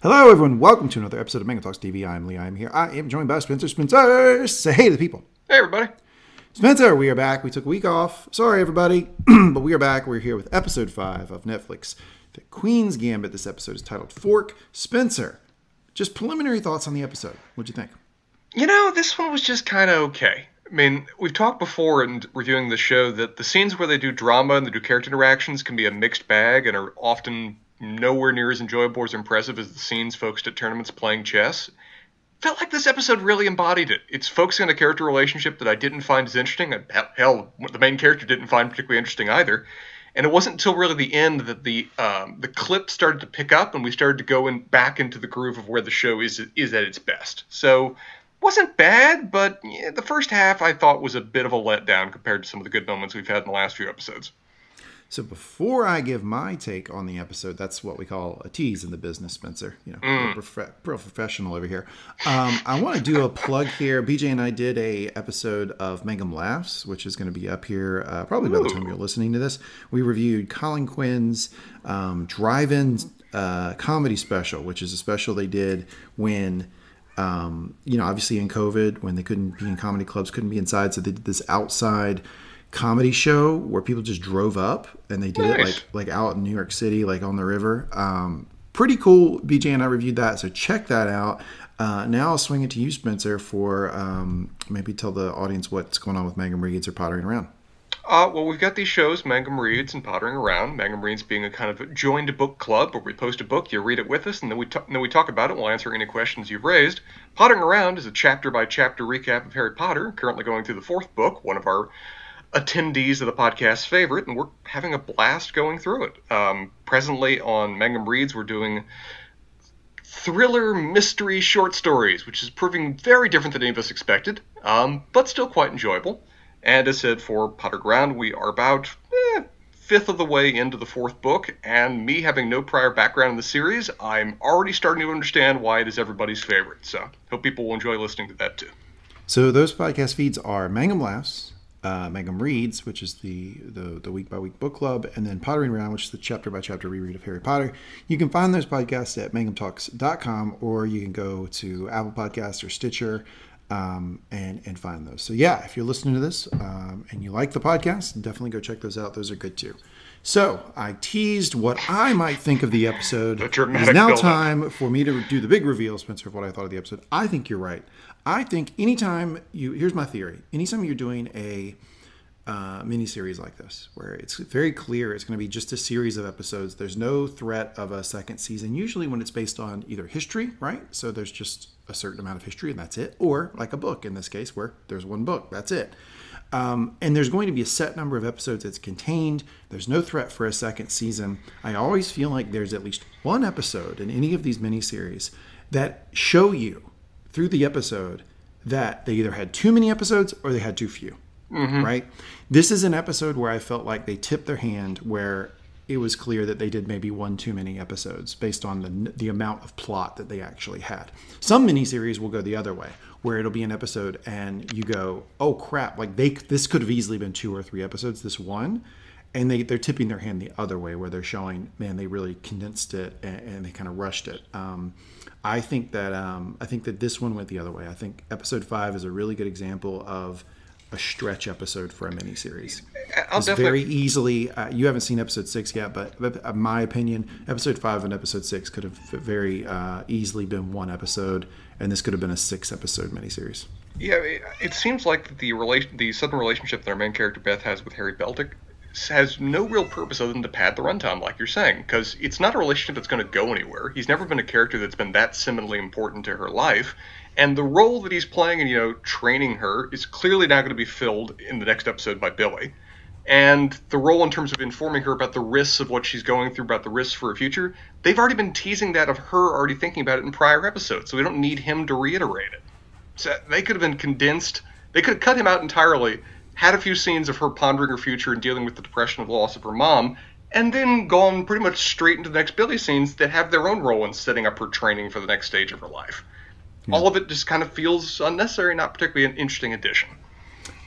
Hello, everyone. Welcome to another episode of Mangum Talks TV. I'm Lee. I'm here. I am joined by Spencer. Spencer, say hey to the people. Hey, everybody. Spencer, we are back. We took a week off. Sorry, everybody, but we are back. We're here with episode five of Netflix, The Queen's Gambit. This episode is titled Fork. Spencer, just preliminary thoughts on the episode. What'd you think? You know, this one was just kind of okay. I mean, we've talked before in reviewing the show that the scenes where they do drama and they do character interactions can be a mixed bag and are often nowhere near as enjoyable or as impressive as the scenes focused at tournaments playing chess. Felt like this episode really embodied it. It's focusing on a character relationship that I didn't find as interesting. Hell, the main character didn't find particularly interesting either. And it wasn't until really the end that the um, the clip started to pick up, and we started to go in back into the groove of where the show is is at its best. So wasn't bad, but yeah, the first half I thought was a bit of a letdown compared to some of the good moments we've had in the last few episodes. So before I give my take on the episode, that's what we call a tease in the business, Spencer. You know, mm. prof- professional over here. Um, I want to do a plug here. BJ and I did a episode of Mangum Laughs, which is going to be up here uh, probably by the time you're listening to this. We reviewed Colin Quinn's um, drive-in uh, comedy special, which is a special they did when. Um, you know, obviously in COVID, when they couldn't be in comedy clubs, couldn't be inside, so they did this outside comedy show where people just drove up and they did nice. it like like out in New York City, like on the river. Um, pretty cool. BJ and I reviewed that, so check that out. Uh, now I'll swing it to you, Spencer, for um, maybe tell the audience what's going on with Mangum Reads or Pottering Around. Uh, well, we've got these shows, Mangum Reads and Pottering Around. Mangum Reads being a kind of joined book club where we post a book, you read it with us, and then we, t- then we talk about it. We'll answer any questions you've raised. Pottering Around is a chapter by chapter recap of Harry Potter, currently going through the fourth book, one of our attendees of the podcast favorite, and we're having a blast going through it. Um, presently on Mangum Reads, we're doing thriller mystery short stories, which is proving very different than any of us expected, um, but still quite enjoyable. And as said for Potter Ground, we are about eh, fifth of the way into the fourth book, and me having no prior background in the series, I'm already starting to understand why it is everybody's favorite. So hope people will enjoy listening to that too. So those podcast feeds are Mangum Laughs, uh, Mangum Reads, which is the, the, the week by week book club, and then Pottering Around, which is the chapter by chapter reread of Harry Potter. You can find those podcasts at mangumtalks.com, or you can go to Apple Podcasts or Stitcher um, and and find those. So yeah, if you're listening to this um, and you like the podcast, definitely go check those out. Those are good too. So I teased what I might think of the episode. It's now time for me to do the big reveal, Spencer, of what I thought of the episode. I think you're right. I think anytime you here's my theory. Anytime you're doing a uh, mini series like this, where it's very clear it's going to be just a series of episodes. There's no threat of a second season. Usually, when it's based on either history, right? So there's just a certain amount of history and that's it, or like a book in this case, where there's one book, that's it. Um, and there's going to be a set number of episodes that's contained. There's no threat for a second season. I always feel like there's at least one episode in any of these miniseries that show you through the episode that they either had too many episodes or they had too few. Mm-hmm. Right? This is an episode where I felt like they tipped their hand where it was clear that they did maybe one too many episodes based on the the amount of plot that they actually had. Some miniseries will go the other way, where it'll be an episode and you go, "Oh crap! Like they this could have easily been two or three episodes. This one." And they, they're tipping their hand the other way, where they're showing, man, they really condensed it and, and they kind of rushed it. Um, I think that um, I think that this one went the other way. I think episode five is a really good example of a stretch episode for a miniseries. I'll it's very easily. Uh, you haven't seen episode six yet, but, but uh, my opinion, episode five and episode six could have very uh, easily been one episode, and this could have been a six episode miniseries. Yeah, it, it seems like the relation, the sudden relationship that our main character Beth has with Harry Beltik has no real purpose other than to pad the runtime, like you're saying, because it's not a relationship that's going to go anywhere. He's never been a character that's been that seminally important to her life, and the role that he's playing and you know training her is clearly not going to be filled in the next episode by Billy. And the role in terms of informing her about the risks of what she's going through, about the risks for her future, they've already been teasing that of her already thinking about it in prior episodes, so we don't need him to reiterate it. So they could have been condensed. They could have cut him out entirely had a few scenes of her pondering her future and dealing with the depression of the loss of her mom, and then gone pretty much straight into the next Billy scenes that have their own role in setting up her training for the next stage of her life. Yeah. All of it just kind of feels unnecessary, not particularly an interesting addition.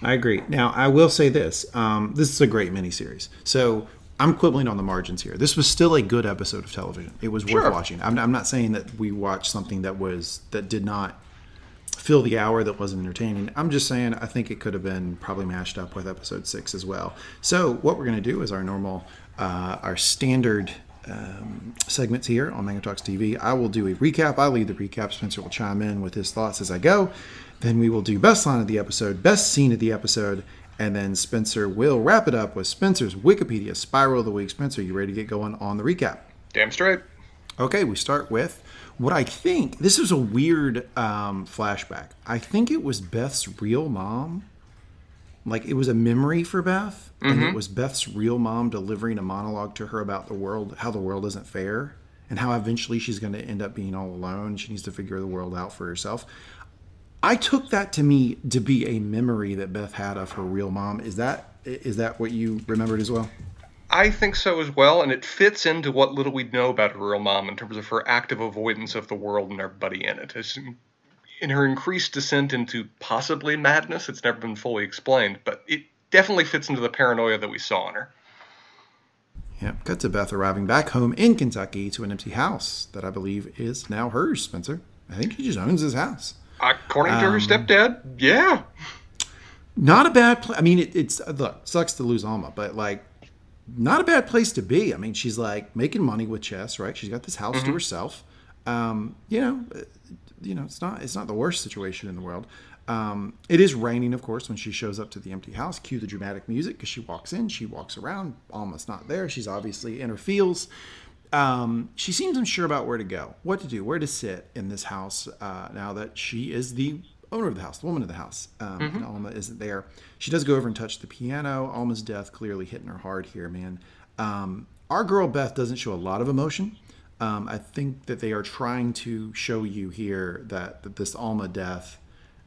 I agree. Now, I will say this: um, this is a great miniseries. So I'm quibbling on the margins here. This was still a good episode of television. It was worth Sure. watching. I'm, I'm not saying that we watched something that was that did not fill the hour that wasn't entertaining. I'm just saying I think it could have been probably mashed up with episode six as well. So what we're going to do is our normal, uh, our standard um, segments here on Mangum Talks TV. I will do a recap. I'll lead the recap. Spencer will chime in with his thoughts as I go. Then we will do best line of the episode, best scene of the episode, and then Spencer will wrap it up with Spencer's Wikipedia Spiral of the Week. Spencer, you ready to get going on the recap? Damn straight. Okay, we start with what I think. This is a weird um, flashback. I think it was Beth's real mom. Like it was a memory for Beth, and it was Beth's real mom delivering a monologue to her about the world, how the world isn't fair, and how eventually she's going to end up being all alone. She needs to figure the world out for herself. I took that to me to be a memory that Beth had of her real mom. Is that is that what you remembered as well? I think so as well, and it fits into what little we know about her real mom in terms of her active avoidance of the world and everybody in it. As in her increased descent into possibly madness, it's never been fully explained, but it definitely fits into the paranoia that we saw in her. Yeah, cut to Beth arriving back home in Kentucky to an empty house that I believe is now hers, Spencer. I think he just owns his house. According to her Um, stepdad, yeah. Not a bad place. I mean, it, it's look sucks to lose Alma, but like, not a bad place to be. I mean, she's like making money with chess, right? She's got this house to herself. Um, you know, uh, you know, it's not it's not the worst situation in the world. Um, it is raining, of course, when she shows up to the empty house. Cue the dramatic music because she walks in, she walks around. Alma's not there. She's obviously in her feels. Um, she seems unsure about where to go, what to do, where to sit in this house uh, now that she is the owner of the house, the woman of the house. Um, and Alma isn't there. She does go over and touch the piano. Alma's death clearly hitting her hard here, man. Um, our girl Beth doesn't show a lot of emotion. Um, I think that they are trying to show you here that, that this Alma death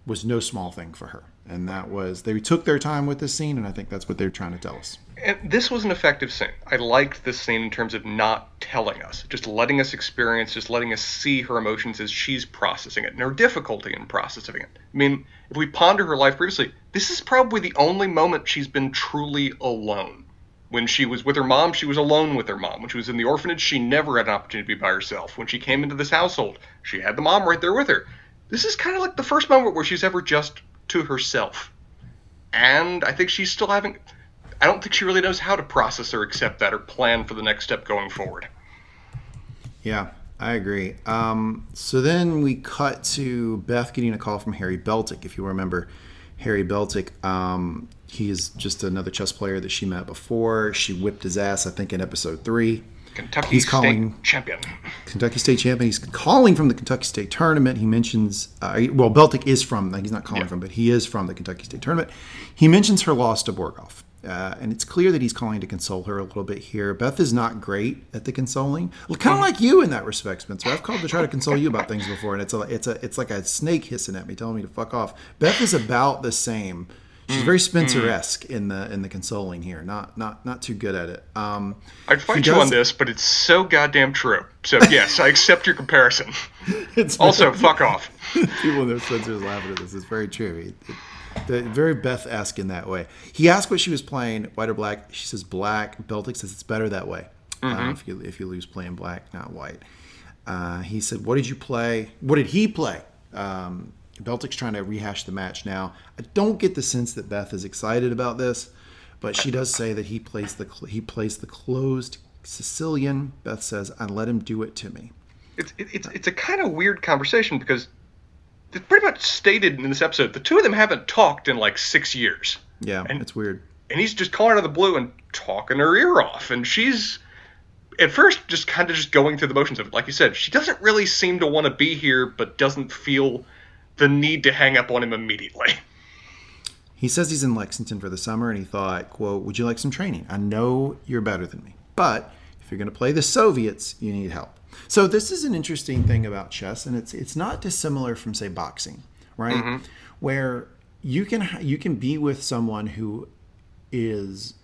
was no small thing for her. And that was, they took their time with this scene, and I think that's what they're trying to tell us. And this was an effective scene. I liked this scene in terms of not telling us, just letting us experience, just letting us see her emotions as she's processing it and her difficulty in processing it. I mean, if we ponder her life previously, this is probably the only moment she's been truly alone. When she was with her mom, she was alone with her mom. When she was in the orphanage, she never had an opportunity to be by herself. When she came into this household, she had the mom right there with her. This is kind of like the first moment where she's ever just to herself. And I think she's still having. I don't think she really knows how to process or accept that or plan for the next step going forward. Yeah, I agree. Um, so then we cut to Beth getting a call from Harry Beltik. If you remember, Harry Beltik, um, he is just another chess player that she met before. She whipped his ass, I think, in episode three. Kentucky He's State calling- champion. Kentucky State champion. He's calling from the Kentucky State tournament. He mentions, uh, well, Beltik is from, like, he's not calling Yeah. from, but he is from the Kentucky State tournament. He mentions her loss to Borgov. Uh, and it's clear that he's calling to console her a little bit here. Beth is not great at the consoling, kind of like you in that respect, Spencer. I've called to try to console you about things before, and it's a, it's a, it's like a snake hissing at me, telling me to fuck off. Beth is about the same. She's very Spencer-esque in the in the consoling here. Not not not too good at it. Um, I'd fight you does- on this, but it's so goddamn true. So yes, I accept your comparison. it's Also, fuck off. People know Spencer's laughing at this. It's very true. It- it- the- very Beth esque in that way. He asked what she was playing, white or black. She says black. Beltik says it's better that way. Uh, if you if you lose playing black, not white. Uh, he said, "What did you play? What did he play?" Um, Beltik's trying to rehash the match now. I don't get the sense that Beth is excited about this, but she does say that he plays the he plays the closed Sicilian. Beth says, "I let him do it to me." It's it's it's a kind of weird conversation because it's pretty much stated in this episode the two of them haven't talked in like six years, Yeah, And- it's weird. and he's just calling out of the blue and talking her ear off, and she's at first just kind of just going through the motions of it. Like you said, she doesn't really seem to want to be here, but doesn't feel the need to hang up on him immediately. He says he's in Lexington for the summer and he thought, quote, would you like some training? I know you're better than me, but if you're going to play the Soviets, you need help. So this is an interesting thing about chess and it's it's not dissimilar from say boxing, right? Mm-hmm. Where you can you can be with someone who is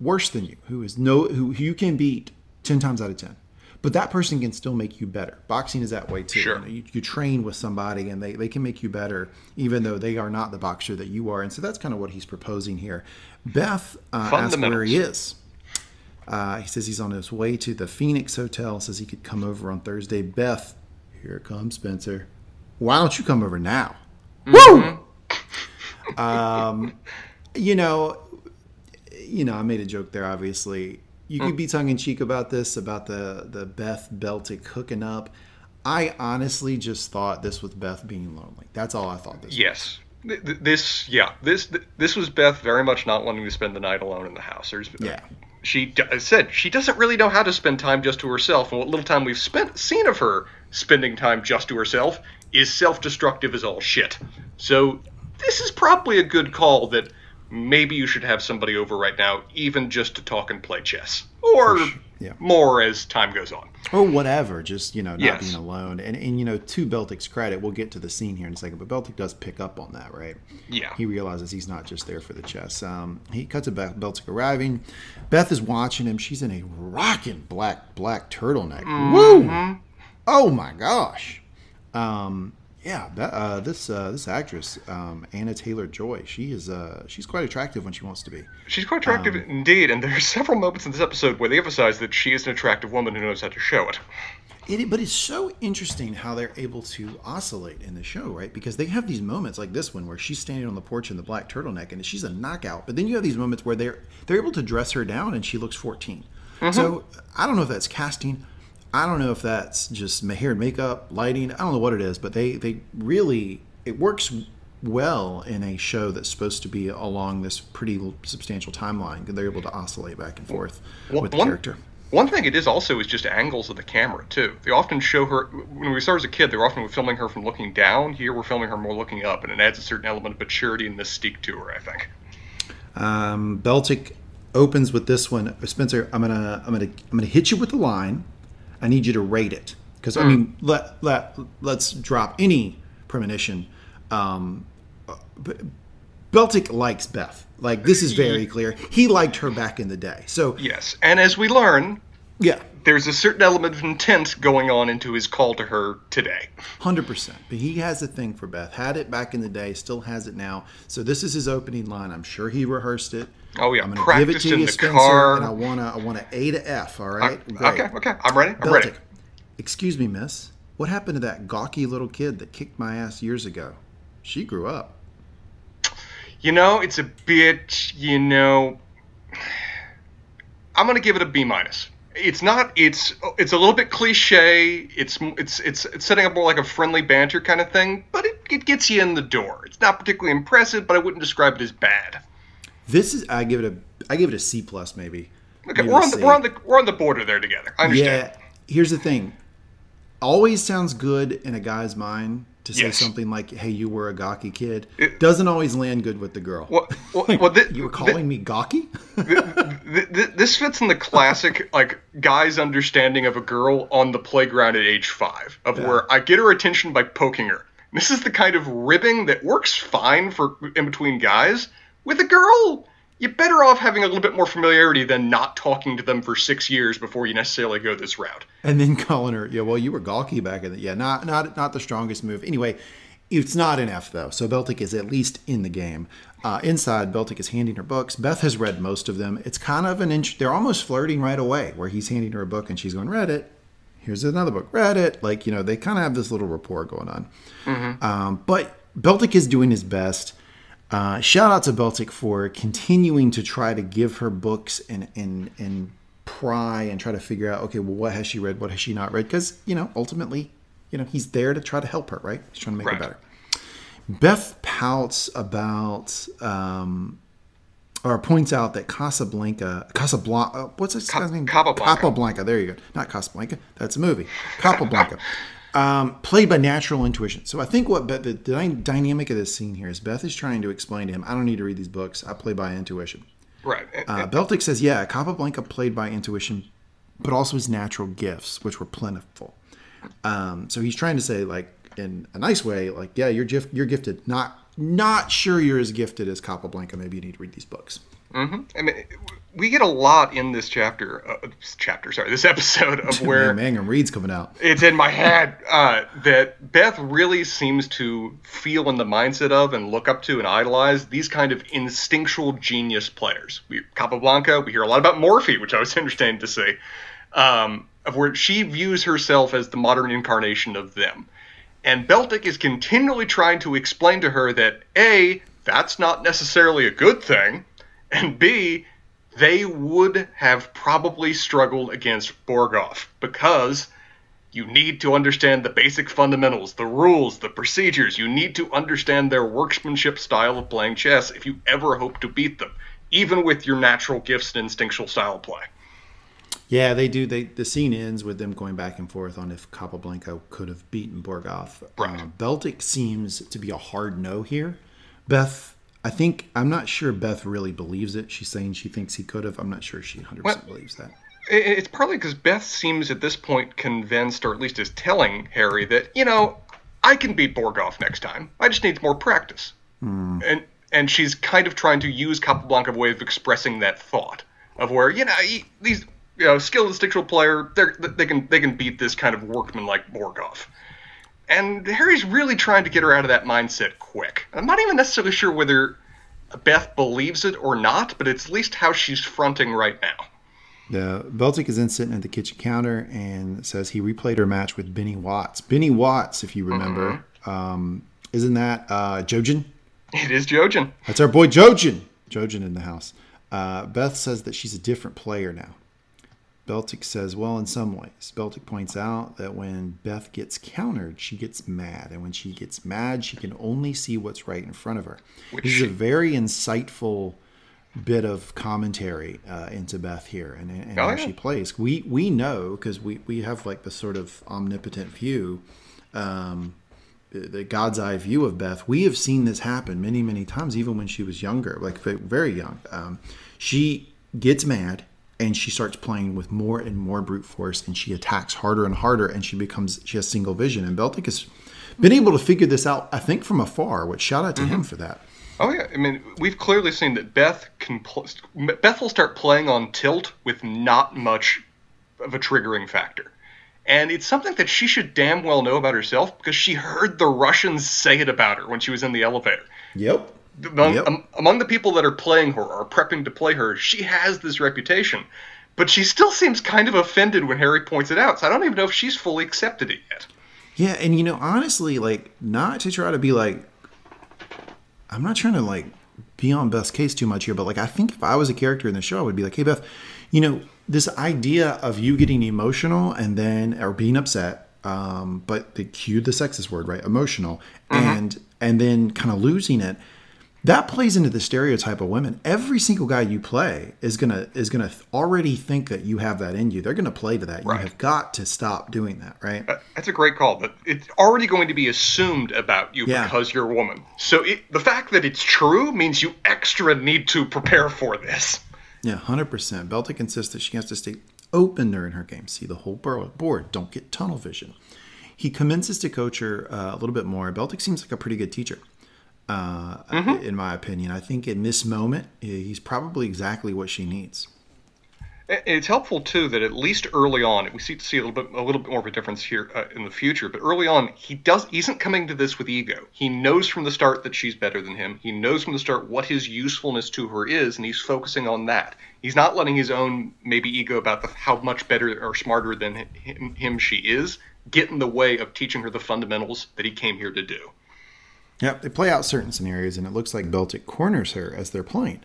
worse than you, who is no who, who you can beat 10 times out of 10. But that person can still make you better. Boxing is that way too. Sure. You, know, you, you train with somebody and they, they can make you better even though they are not the boxer that you are. And so that's kind of what he's proposing here. Beth uh, asks where he is. Uh, he says he's on his way to the Phoenix Hotel. Says he could come over on Thursday. Beth, here comes Spencer. Why don't you come over now? Woo! Um, you know, you know, I made a joke there. Obviously, you could be tongue in cheek about this, about the the Beth Beltik hooking up. I honestly just thought this was Beth being lonely. That's all I thought this. Yes. Th- This, yeah, this this was Beth very much not wanting to spend the night alone in the house. There's, uh, Yeah. she said she doesn't really know how to spend time just to herself, and what little time we've spent seen of her spending time just to herself is self-destructive as all shit. So this is probably a good call that maybe you should have somebody over right now, even just to talk and play chess, or sure, yeah. more as time goes on. or whatever. Just you know, not Yes. being alone. And and you know, to Beltik's credit, we'll get to the scene here in a second. But Beltik does pick up on that, right? Yeah. He realizes he's not just there for the chess. Um, he cuts to Beth, Beltik arriving. Beth is watching him. She's in a rocking black black turtleneck. Woo! Oh my gosh. Um, yeah, Be- uh, this uh, this actress, um, Anya Taylor-Joy, she is uh, she's quite attractive when she wants to be. She's quite attractive Um, indeed, and there are several moments in this episode where they emphasize that she is an attractive woman who knows how to show it. It, but it's so interesting how they're able to oscillate in the show, right? Because they have these moments like this one where she's standing on the porch in the black turtleneck and she's a knockout. But then you have these moments where they're they're able to dress her down and she looks 14. So I don't know if that's casting. I don't know if that's just hair and makeup, lighting. I don't know what it is, but they they really it works well in a show that's supposed to be along this pretty substantial timeline. They're able to oscillate back and forth One- with the one- character. One thing it is also is just angles of the camera too. They often show her when we her as a kid. They were often filming her from looking down. Here we're filming her more looking up, and it adds a certain element of maturity and mystique to her. I think. Um, Beltik opens with this one. Spencer, I'm gonna I'm gonna I'm gonna hit you with the line. I need you to rate it because I mean let let let's drop any premonition. Um, Beltik likes Beth. Like this is very clear. He liked her back in the day. So Yes, and as we learn, yeah, there's a certain element of intent going on into his call to her today. hundred percent. But he has a thing for Beth. Had it back in the day. Still has it now. So this is his opening line. I'm sure he rehearsed it. Oh yeah, I'm gonna give it to you, Spencer, car. and I wanna I want to A to F. All right. Great. Okay, okay, I'm ready. I'm ready. Excuse me, miss. What happened to that gawky little kid that kicked my ass years ago? She grew up. You know, it's a bit, you know, I'm gonna give it a B minus. It's not. It's it's a little bit cliche. It's it's it's it's setting up more like a friendly banter kind of thing, but it, it gets you in the door. It's not particularly impressive, but I wouldn't describe it as bad. This is I give it a I give it a C plus maybe. Okay, Maybe we're on the we're on the we're on the border there together. I understand. Yeah. Here's the thing. Always sounds good in a guy's mind to say Yes. something like, "Hey, you were a gawky kid." It- Doesn't always land good with the girl. Well, well, well thi- you were calling me gawky? th- th- this fits in the classic like guy's understanding of a girl on the playground at age five of where I get her attention by poking her. This is the kind of ribbing that works fine for in between guys. With a girl, you're better off having a little bit more familiarity than not talking to them for six years before you necessarily go this route. and then calling her, yeah, well, you were gawky back in the yeah, not not not the strongest move. Anyway, it's not an F though, so Beltik is at least in the game. Uh, inside, Beltik is handing her books. Beth has read most of them. It's kind of an inch. They're almost flirting right away, where he's handing her a book and she's going, "Read it." Here's another book. Read it. Like you know, they kind of have this little rapport going on. Um, but Beltik is doing his best. Uh, shout out to Beltik for continuing to try to give her books and and and pry and try to figure out okay, well, what has she read, what has she not read? Because you know, ultimately, you know, he's there to try to help her, right? He's trying to make Right. her better. Beth pouts about um, or points out that Casablanca, Casablanca, what's this guy's name? Capablanca. Capablanca. There you go. Not Casablanca. That's a movie. Capablanca. Um, played by natural intuition. So I think what Beth, the dy- dynamic of this scene here is Beth is trying to explain to him, I don't need to read these books. I play by intuition. Right. Uh, Beltik says, yeah, Capablanca played by intuition, but also his natural gifts, which were plentiful. Um, so he's trying to say, like, in a nice way, like, yeah, you're gif- you're gifted. Not not sure you're as gifted as Capablanca. Maybe you need to read these books. Mm-hmm. I mean, we get a lot in this chapter, uh, chapter, sorry, this episode of where Mangum Reed's coming out. It's in my head uh, that Beth really seems to feel in the mindset of and look up to and idolize these kind of instinctual genius players. We Capablanca, we hear a lot about Morphy, which I was interested to see, um, of where she views herself as the modern incarnation of them. And Beltik is continually trying to explain to her that A, that's not necessarily a good thing, and B, they would have probably struggled against Borgov because you need to understand the basic fundamentals, the rules, the procedures. You need to understand their workmanship style of playing chess if you ever hope to beat them, even with your natural gifts and instinctual style of play. Yeah, they do. They the scene ends with them going back and forth on if Capablanca could have beaten Borgov. Right. Uh, Beltik seems to be a hard no here. Beth, I think I'm not sure Beth really believes it. She's saying she thinks he could have. I'm not sure she 100 percent believes that. It's partly because Beth seems at this point convinced, or at least is telling Harry that you know I can beat Borgov next time. I just need more practice. Hmm. And and she's kind of trying to use Capablanca way of expressing that thought of where you know he, these you know skilled instinctual player they they can they can beat this kind of workman like Borgov. And Harry's really trying to get her out of that mindset quick. I'm not even necessarily sure whether Beth believes it or not, but it's at least how she's fronting right now. The Beltik is then sitting at the kitchen counter and says he replayed her match with Benny Watts. Benny Watts, if you remember, um, isn't that uh, Jojen? It is Jojen. That's our boy Jojen. Jojen in the house. Uh, Beth says that she's a different player now. Beltik says, well, in some ways. Beltik points out that when Beth gets countered, she gets mad. And when she gets mad, she can only see what's right in front of her. Which this is a very insightful bit of commentary uh, into Beth here and, and Oh, how yeah. she plays. We we know because we, we have like the sort of omnipotent view, um, the, the God's eye view of Beth. We have seen this happen many many times, even when she was younger, like very young. Um, she gets mad and she starts playing with more and more brute force, and she attacks harder and harder, and she becomes she has single vision. And Beltik has been able to figure this out, I think, from afar. Which shout out to him mm-hmm. for that. Oh yeah, I mean we've clearly seen that Beth can pl- Beth will start playing on tilt with not much of a triggering factor, and it's something that she should damn well know about herself because she heard the Russians say it about her when she was in the elevator. Yep. Among, Yep. um, among the people that are playing her or prepping to play her, she has this reputation, but she still seems kind of offended when Harry points it out. So I don't even know if she's fully accepted it yet. Yeah, and you know, honestly, like not to try to be like I'm not trying to like be on Beth's case too much here, but like I think if I was a character in the show, I would be like, hey Beth, you know, this idea of you getting emotional and then or being upset, um, but the cue the sexist word, right? Emotional and and then kind of losing it. That plays into the stereotype of women. Every single guy you play is gonna is gonna already think that you have that in you. They're gonna play to that. Right. You have got to stop doing that, right? Uh, That's a great call, but it's already going to be assumed about you Yeah. because you're a woman. So it, the fact that it's true means you extra need to prepare for this. Yeah, hundred percent. Beltik insists that she has to stay open during her game, see the whole board, don't get tunnel vision. He commences to coach her uh, a little bit more. Beltik seems like a pretty good teacher, uh, in my opinion. I think in this moment, he's probably exactly what she needs. It's helpful too that at least early on, we see see a little bit a little bit more of a difference here uh, in the future. But early on, he does he isn't coming to this with ego. He knows from the start that she's better than him. He knows from the start what his usefulness to her is, and he's focusing on that. He's not letting his own maybe ego about the, how much better or smarter than him, him she is get in the way of teaching her the fundamentals that he came here to do. Yep, they play out certain scenarios, and it looks like Beltik corners her as they're playing.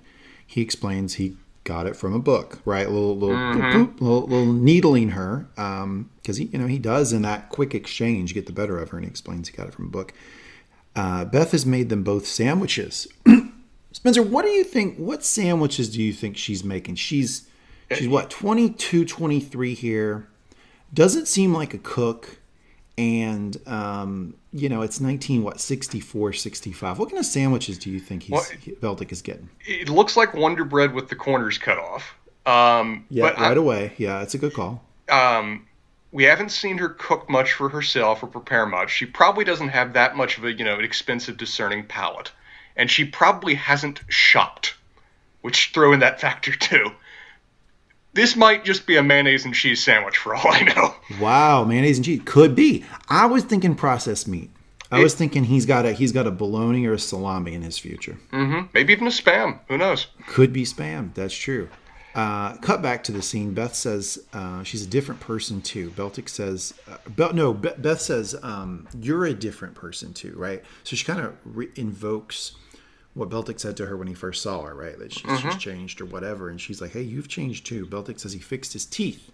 He explains he got it from a book, right? A little, little, boop, boop, little, little needling her, because he, you know, he does in that quick exchange get the better of her, and he explains he got it from a book. Uh, Beth has made them both sandwiches. Spencer, what do you think? What sandwiches do you think she's making? She's she's what 22, 23 here. Doesn't seem like a cook and um, you know it's 19 what 64 65 what kind of sandwiches do you think he's Well, Beltik is getting It looks like Wonder Bread with the corners cut off. Um, yeah but I- right away yeah it's a good call um, we haven't seen her cook much for herself or prepare much. She probably doesn't have that much of a you know expensive discerning palate, and she probably hasn't shopped which throw in that factor too. This might just be a mayonnaise and cheese sandwich for all I know. Wow, mayonnaise and cheese could be. I was thinking processed meat. I was thinking he's got a he's got a bologna or a salami in his future. Mm-hmm. Maybe even a spam. Who knows? Could be spam. That's true. Uh, cut back to the scene. Beth says uh, she's a different person too. Beltik says, uh, Bel- no, Be- Beth says um, you're a different person too, right? So she kind of re- invokes what Beltik said to her when he first saw her, right? That she's, she's changed or whatever, and she's like, "Hey, you've changed too." Beltik says he fixed his teeth.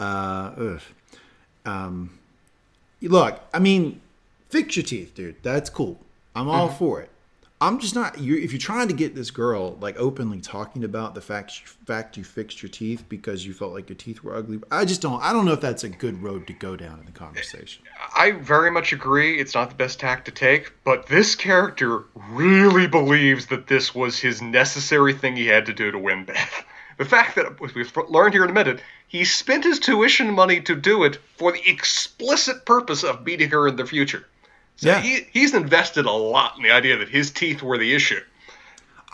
Uh, ugh. Um, look, I mean, fix your teeth, dude. That's cool. I'm all for it. I'm just not. You, if you're trying to get this girl like openly talking about the fact fact you fixed your teeth because you felt like your teeth were ugly, I just don't. I don't know if that's a good road to go down in the conversation. I very much agree. It's not the best tack to take, but this character really believes that this was his necessary thing he had to do to win Beth. The fact that, we've learned here in a minute, he spent his tuition money to do it for the explicit purpose of beating her in the future. So Yeah. he, he's invested a lot in the idea that his teeth were the issue.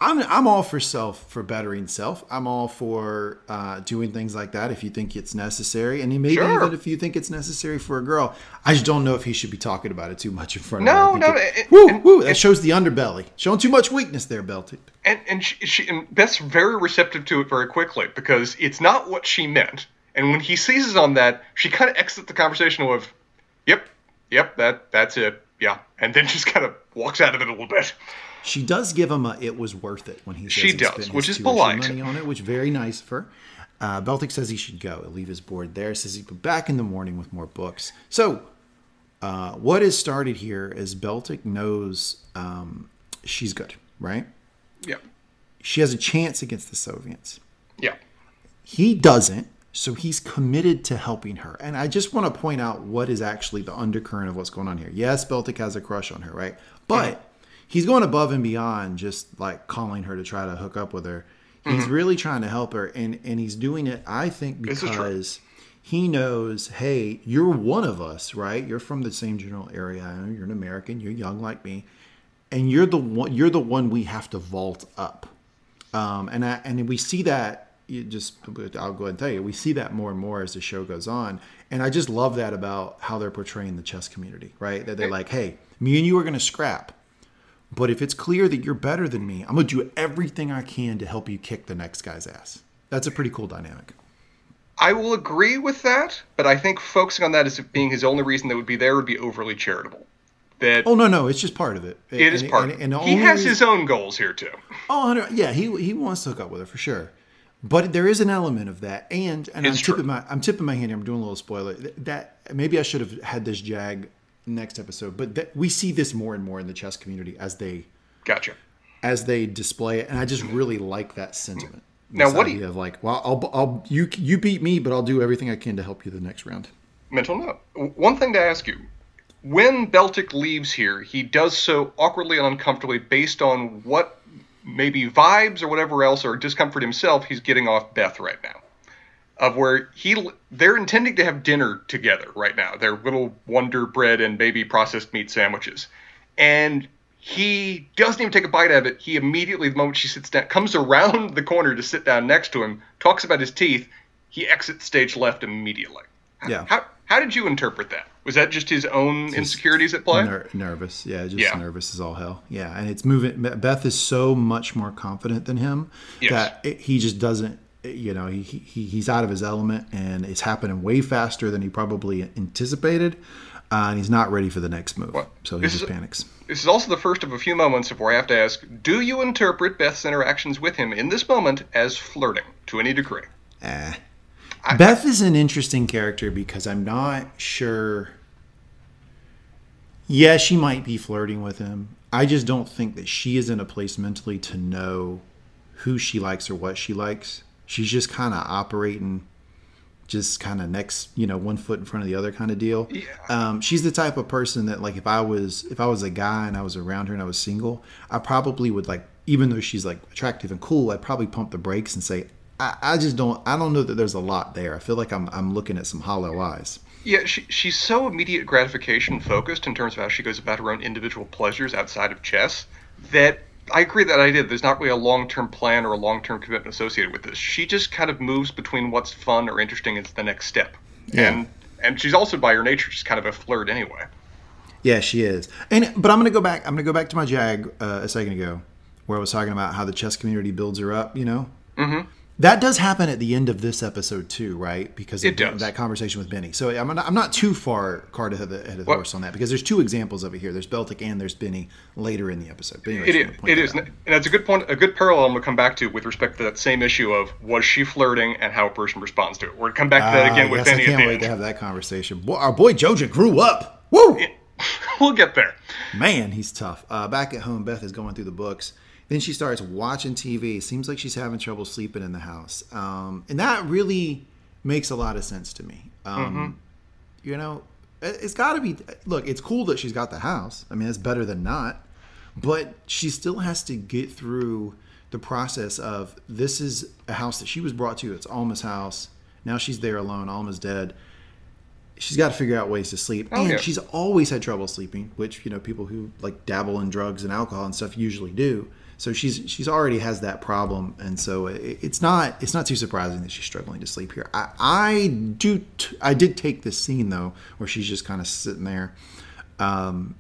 I'm I'm all for self for bettering self. I'm all for uh, doing things like that if you think it's necessary, and maybe Sure. even if you think it's necessary for a girl. I just don't know if he should be talking about it too much in front No, of her. No, it- woo, and- woo, that shows the underbelly. Showing too much weakness there, Belty. And and she, she and Beth's very receptive to it very quickly because it's not what she meant. And when he seizes on that, she kind of exits the conversation with, "Yep, yep, that that's it, yeah," and then just kind of walks out of it a little bit. She does give him a "it was worth it" when he says She he does, which is polite. money on it, which very nice of her. Uh, Beltik says he should go, leave his board there. Says he'll be back in the morning with more books. So, uh, what has started here is Beltik knows um, she's good, right? Yeah, She has a chance against the Soviets. yeah, He doesn't, so he's committed to helping her. And I just want to point out what is actually the undercurrent of what's going on here. Yes, Beltik has a crush on her, right? But he's going above and beyond just like calling her to try to hook up with her. He's really trying to help her, and and he's doing it, I think, This is true. because he knows, hey, you're one of us, right? You're from the same general area. I know You're an American. You're young like me, and you're the one. You're the one we have to vault up. Um, and I, and we see that you just I'll go ahead and tell you we see that more and more as the show goes on and I just love that about how they're portraying the chess community right that they're like hey me and you are going to scrap but if it's clear that you're better than me I'm going to do everything I can to help you kick the next guy's ass that's a pretty cool dynamic I will agree with that, but I think focusing on that as being his only reason that would be there would be overly charitable. That oh no no it's just part of it it is And- part. and- of it. and the he has reason- his own goals here too. Oh, yeah, he he wants to hook up with her for sure. But there is an element of that, and and I'm It's true. tipping my I'm tipping my hand. here, I'm doing a little spoiler. That maybe I should have had this jag next episode, but that, we see this more and more in the chess community as they Gotcha. as they display it, and I just really like that sentiment. Mm. Now, what do idea you- of like, well, I'll, I'll you you beat me, but I'll do everything I can to help you the next round. Mental note. One thing to ask you. When Beltik leaves here, he does so awkwardly and uncomfortably based on what maybe vibes or whatever else or discomfort himself he's getting off Beth right now. Of where he they're intending to have dinner together right now. Their little Wonder Bread and baby processed meat sandwiches. And he doesn't even take a bite of it. He immediately, the moment she sits down, comes around the corner to sit down next to him, talks about his teeth. He exits stage left immediately. Yeah. How how did you interpret that? Was that just his own insecurities at play? Ner- nervous, yeah, just Yeah. nervous as all hell. Yeah, and it's moving. Beth is so much more confident than him Yes. that it, he just doesn't. You know, he, he he's out of his element, and it's happening way faster than he probably anticipated, uh, and he's not ready for the next move. So he just is- panics. This is also the first of a few moments where I have to ask: Do you interpret Beth's interactions with him in this moment as flirting to any degree? Eh. Beth is an interesting character because I'm not sure. Yeah, she might be flirting with him. I just don't think that she is in a place mentally to know who she likes or what she likes. She's just kind of operating just kind of next, you know, one foot in front of the other kind of deal. Yeah. Um, she's the type of person that like if I was if I was a guy and I was around her and I was single, I probably would like even though she's like attractive and cool, I'd probably pump the brakes and say, I, I just don't I don't know that there's a lot there. I feel like I'm I'm looking at some hollow eyes. Yeah, she, she's so immediate gratification focused in terms of how she goes about her own individual pleasures outside of chess that I agree that idea. There's not really a long term plan or a long term commitment associated with this. She just kind of moves between what's fun or interesting is the next step. Yeah. And and she's also by her nature just kind of a flirt anyway. Yeah, she is. And but I'm gonna go back. I'm gonna go back to my jag uh, a second ago, where I was talking about how the chess community builds her up. You know, mm-hmm. That does happen at the end of this episode too, right? Because of It does. that conversation with Benny. So I'm not, I'm not too far card ahead of the, ahead of the horse on that because there's two examples of it here. There's Beltik and there's Benny later in the episode. But anyways, It is. It is, out. and that's a good point. A good parallel I'm going to come back to with respect to that same issue of was she flirting and how a person responds to it. We're going to come back to that Ah, again with yes, Benny I can't wait end. to have that conversation. Boy, our boy Jojen grew up. Woo! we'll get there. Man, he's tough. Uh, back at home, Beth is going through the books. Then she starts watching TV. Seems like she's having trouble sleeping in the house. Um, and that really makes a lot of sense to me. Um, You know, it- it's got to be. Look, it's cool that she's got the house. I mean, it's better than not. But she still has to get through the process of this is a house that she was brought to. It's Alma's house. Now she's there alone. Alma's dead. She's got to figure out ways to sleep, Oh, and yeah. she's always had trouble sleeping, which you know people who like dabble in drugs and alcohol and stuff usually do. So she's she's already has that problem, and so it, it's not it's not too surprising that she's struggling to sleep here. I, I do t- I did take this scene though where she's just kind of sitting there, um,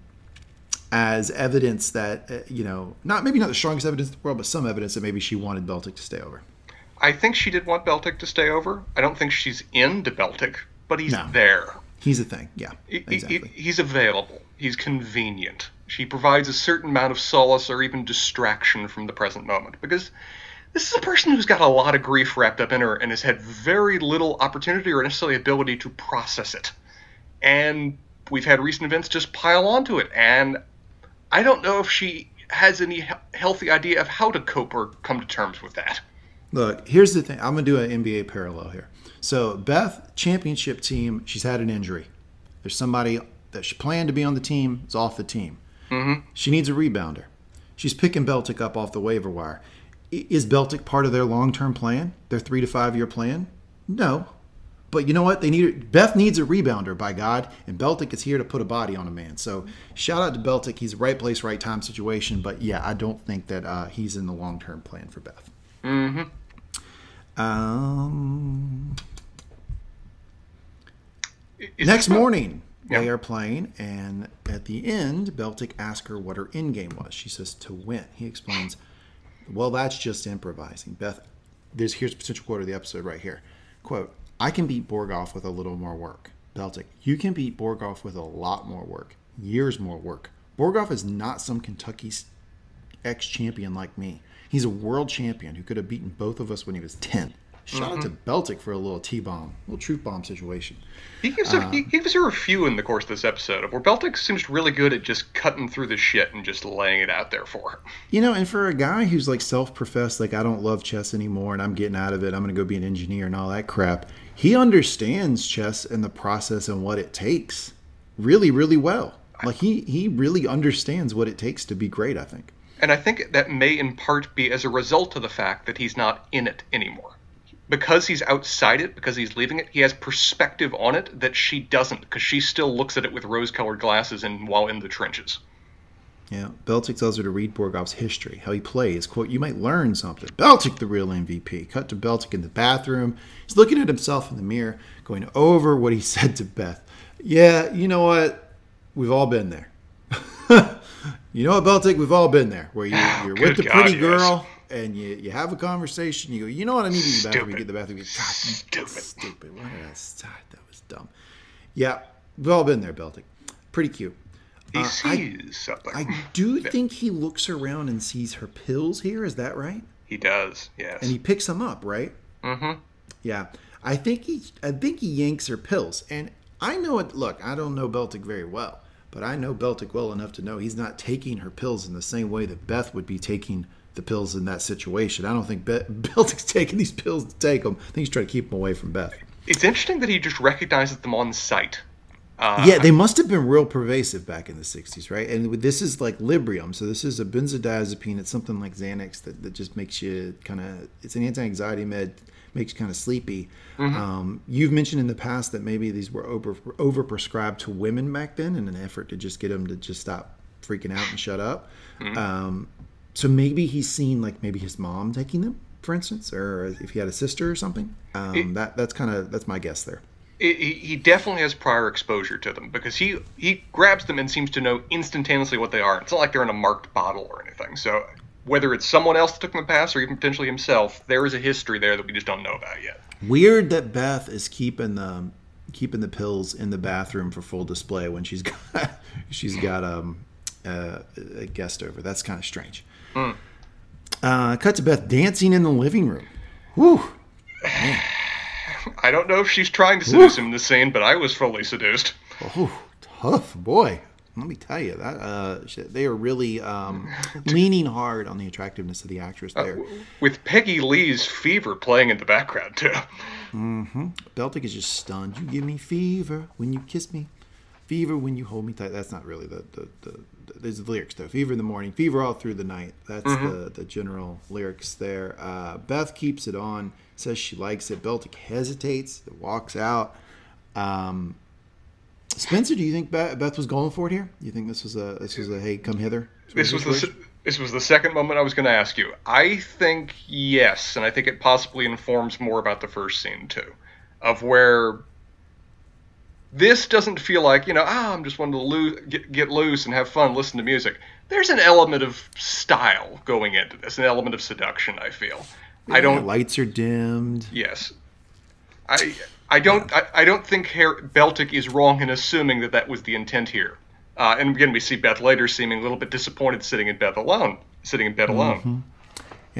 as evidence that uh, you know not maybe not the strongest evidence in the world, but some evidence that maybe she wanted Beltik to stay over. I think she did want Beltik to stay over. I don't think she's into Beltik, but he's No. there. He's a thing, yeah, He- he- exactly. he's available. He's convenient. She provides a certain amount of solace or even distraction from the present moment because this is a person who's got a lot of grief wrapped up in her and has had very little opportunity or necessarily ability to process it. And we've had recent events just pile onto it. And I don't know if she has any he- healthy idea of how to cope or come to terms with that. Look, here's the thing. I'm gonna do an NBA parallel here. So Beth, championship team, she's had an injury. There's somebody that she planned to be on the team is off the team. Mm-hmm. She needs a rebounder. She's picking Beltik up off the waiver wire. Is Beltik part of their long-term plan? Their three to five-year plan? No. But you know what? They need Beth needs a rebounder, by God, and Beltik is here to put a body on a man. So shout out to Beltik. He's right place, right time situation. But yeah, I don't think that uh, he's in the long-term plan for Beth. Um, Is next morning, they are playing, and at the end, Beltik asks her what her end game was. She says to win. He explains, "Well, that's just improvising." Beth, there's here's a potential quote of the episode right here. Quote: "I can beat Borgov with a little more work." Beltik, you can beat Borgov with a lot more work, years more work. Borgov is not some Kentucky ex champion like me. He's a world champion who could have beaten both of us when he was 10. Shout out to mm-hmm. Beltik for a little T bomb, little truth bomb situation. He gives, her, he uh, gives her a few in the course of this episode of where Beltik seems really good at just cutting through the shit and just laying it out there for her. You know, and for a guy who's like self professed, like, I don't love chess anymore and I'm getting out of it, I'm going to go be an engineer and all that crap, he understands chess and the process and what it takes really, really well. Like, he, he really understands what it takes to be great, I think. And I think that may in part be as a result of the fact that he's not in it anymore. Because he's outside it, because he's leaving it, he has perspective on it that she doesn't, because she still looks at it with rose colored glasses and while in the trenches. Yeah, Beltik tells her to read Borgov's history, how he plays. Quote, you might learn something. Beltik, the real MVP. Cut to Beltik in the bathroom. He's looking at himself in the mirror, going over what he said to Beth. Yeah, you know what? We've all been there. you know what, Beltik? We've all been there, where you, you're Good with the God, pretty yes. girl and you, you have a conversation. You go, you know what? I need to the bathroom. You get the bathroom. You go, God, Stupid. stupid. Why did I start? That was dumb. Yeah, we've all been there, Beltik. Pretty cute. He Uh, I- sees something. I do think he looks around and sees her pills here. Is that right? he does, yes. And he picks them up, right? mm-hmm. Yeah. I think he I think he yanks her pills. And I know it look, I don't know Beltik very well, but I know Beltik well enough to know he's not taking her pills in the same way that Beth would be taking the pills in that situation. I don't think Be- Beltik's taking these pills to take them. I think he's trying to keep them away from Beth. It's interesting that he just recognizes them on sight. Uh, yeah, they must have been real pervasive back in the 60s, right? And this is like Librium. So this is a benzodiazepine. It's something like Xanax that, that just makes you kind of, it's an anti anxiety med, makes you kind of sleepy. Um, you've mentioned in the past that maybe these were over overprescribed to women back then in an effort to just get them to just stop freaking out and shut up. Um, so maybe he's seen like maybe his mom taking them, for instance, or if he had a sister or something. Um, It- that that's kind of that's my guess there. It, he he definitely has prior exposure to them because he he grabs them and seems to know instantaneously what they are. It's not like they're in a marked bottle or anything. So whether it's someone else that took them in the past or even potentially himself, there is a history there that we just don't know about yet. Weird that Beth is keeping the keeping the pills in the bathroom for full display when she's got she's got um, uh, a guest over. That's kind of strange. Uh, cut to Beth dancing in the living room. Whew. I don't know if she's trying to seduce him in the scene, but I was fully seduced. Oh, tough boy. Let me tell you that uh, they are really um, leaning hard on the attractiveness of the actress there. With Peggy Lee's fever playing in the background too. Beltik is just stunned. You give me fever when you kiss me, fever when you hold me tight. That's not really the, the, the there's the lyrics though. Fever in the morning, fever all through the night. That's the the general lyrics there. Uh, Beth keeps it on, says she likes it. Beltik hesitates, walks out. Um, Spencer, do you think Beth, Beth was going for it here? You think this was a this was a hey come hither? This was the this was the second moment I was going to ask you. I think yes, and I think it possibly informs more about the first scene too, of where this doesn't feel like you know ah I'm just wanting to loo- get get loose and have fun, listen to music. There's an element of style going into this, an element of seduction. I feel. I don't. lights are dimmed. Yes. I I don't I, I don't think Her- Beltik is wrong in assuming that that was the intent here. Uh, and again, we see Beth later seeming a little bit disappointed sitting in bed alone, sitting in bed alone.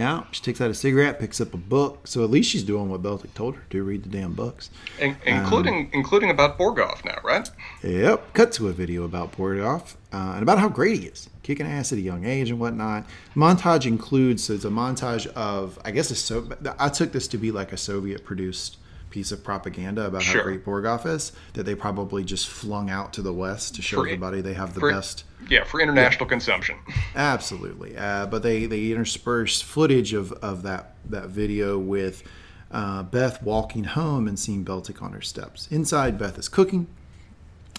Yeah, she takes out a cigarette, picks up a book. So at least she's doing what Beltik told her to read the damn books. In, including including about Borgov now, right? Yep. Cut to a video about Borgov uh, and about how great he is, kicking ass at a young age and whatnot. Montage includes so it's a montage of I guess a so I took this to be like a Soviet produced piece of propaganda about Sure. how great Borgov is that they probably just flung out to the West to show For- everybody they have the for- best. Yeah, for international consumption. Absolutely, uh, but they they intersperse footage of, of that that video with uh, Beth walking home and seeing Beltik on her steps. Inside, Beth is cooking.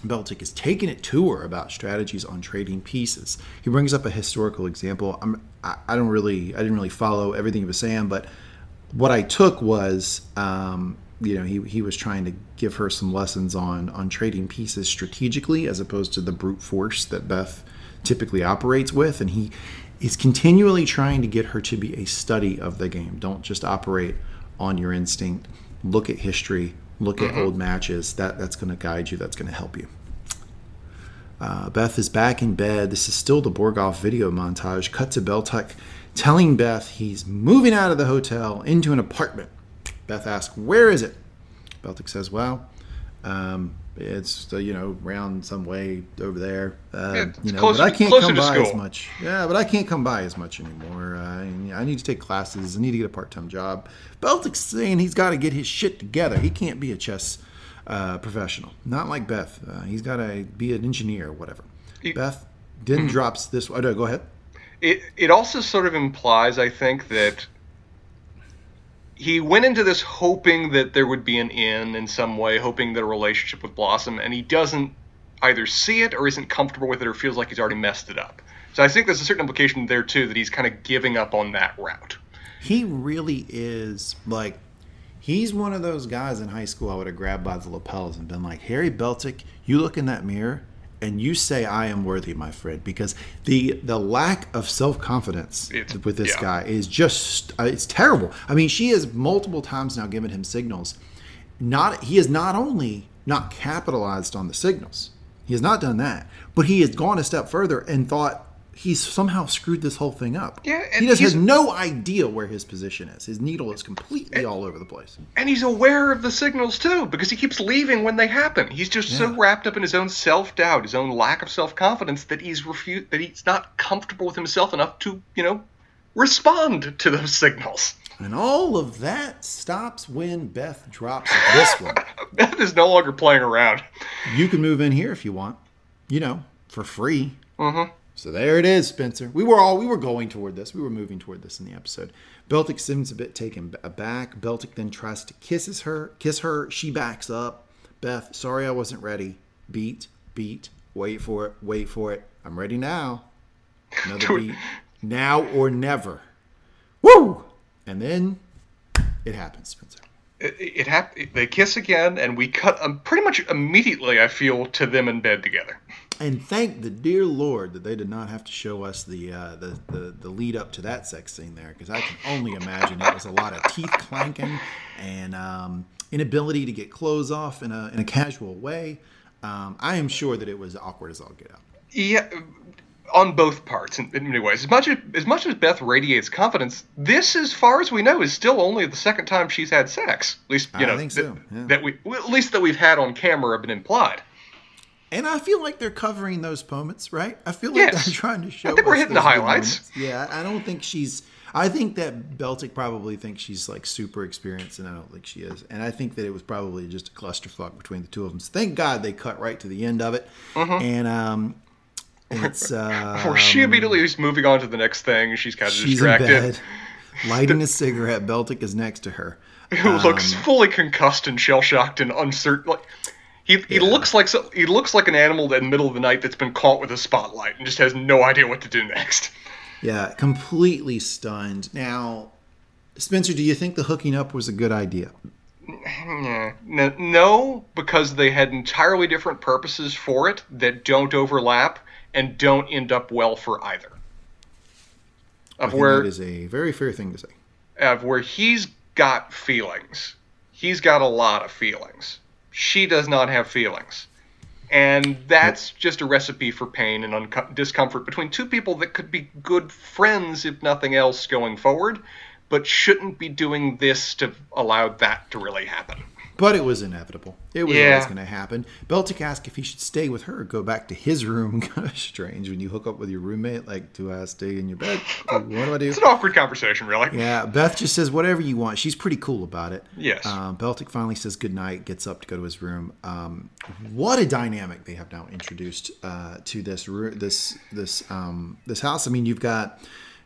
Beltik is taking it to her about strategies on trading pieces. He brings up a historical example. I'm, I, I don't really I didn't really follow everything he was saying, but what I took was, um, you know, he, he was trying to give her some lessons on on trading pieces strategically as opposed to the brute force that Beth typically operates with, and he is continually trying to get her to be a study of the game. Don't just operate on your instinct. Look at history. Look at old matches. That that's going to guide you. That's going to help you. Uh, Beth is back in bed. This is still the Borgov video montage. Cut to Beltik telling Beth he's moving out of the hotel into an apartment. Beth asks, Where is it? Beltik says, Well, um, it's, uh, you know, round some way over there. Uh, Yeah, you know, closer- but I can't come by as much. Yeah, but I can't come by as much anymore. Uh, I need to take classes. I need to get a part time job. Beltik's saying he's got to get his shit together. He can't be a chess uh, professional. Not like Beth. Uh, he's got to be an engineer or whatever. Beth then drops this. Oh, no, go ahead. It it also sort of implies, I think, that he went into this hoping that there would be an in in some way, hoping that a relationship would blossom, and he doesn't either see it or isn't comfortable with it or feels like he's already messed it up. So I think there's a certain implication there too that he's kind of giving up on that route. He really is like he's one of those guys in high school I would have grabbed by the lapels and been like, Harry Beltik, you look in that mirror and you say I am worthy, my friend, because the the lack of self confidence with this yeah. guy is just uh, it's terrible. I mean, she has multiple times now given him signals. Not he has not only not capitalized on the signals, he has not done that, but he has gone a step further and thought he's somehow screwed this whole thing up. Yeah, and he just has no idea where his position is. His needle is completely all over the place. And he's aware of the signals too, because he keeps leaving when they happen. He's just so wrapped up in his own self doubt, his own lack of self confidence, that he's refu- that he's not comfortable with himself enough to, you know, respond to those signals. And all of that stops when Beth drops this one. Beth is no longer playing around. You can move in here if you want, you know, for free. Mm-hmm. So there it is, Spencer. We were all we were going toward this. We were moving toward this in the episode. Beltik seems a bit taken aback. Beltik then tries to kisses her, kiss her. She backs up. Beth, sorry I wasn't ready. Beat, beat. Wait for it. Wait for it. I'm ready now. Another beat. now or never. Woo! And then it happens, Spencer. It, it hap- They kiss again, and we cut um, pretty much immediately. I feel to them in bed together. And thank the dear Lord that they did not have to show us the uh, the, the the lead up to that sex scene there, because I can only imagine it was a lot of teeth clanking and um, inability to get clothes off in a in a casual way. Um, I am sure that it was awkward as all get out. Yeah, on both parts in, in many ways. As much as as much as Beth radiates confidence, this, as far as we know, is still only the second time she's had sex. At least you I know think th- yeah. that we well, at least that we've had on camera have been implied. And I feel like they're covering those moments, right? I feel like Yes. they're trying to show. I think we're hitting the highlights. Yeah, I don't think she's. I think that Beltik probably thinks she's like super experienced, and I don't think she is. And I think that it was probably just a clusterfuck between the two of them. So thank God they cut right to the end of it. Mm-hmm. And um, it's uh, Where she immediately is moving on to the next thing. She's kind of she's distracted. in bed, lighting a cigarette. Beltik is next to her. Who Um, looks fully concussed and shell shocked and uncertain. Like he, he looks like so, he looks like an animal in the middle of the night that's been caught with a spotlight and just has no idea what to do next. Yeah, completely stunned. Now, Spencer, do you think the hooking up was a good idea? Yeah. No, because they had entirely different purposes for it that don't overlap and don't end up well for either. I Of think where that is a very fair thing to say. of where he's got feelings. He's got a lot of feelings. She does not have feelings. And that's just a recipe for pain and discomfort between two people that could be good friends, if nothing else, going forward, but shouldn't be doing this to allow that to really happen. But it was inevitable. It was Yeah. always going to happen. Beltik asked if he should stay with her or go back to his room. kind of strange when you hook up with your roommate. Like, do I stay in your bed? What do I do? It's an awkward conversation, really. Yeah, Beth just says whatever you want. She's pretty cool about it. Yes. Um, Beltik finally says goodnight, gets up to go to his room. Um, what a dynamic they have now introduced uh, to this this this um, this house. I mean, you've got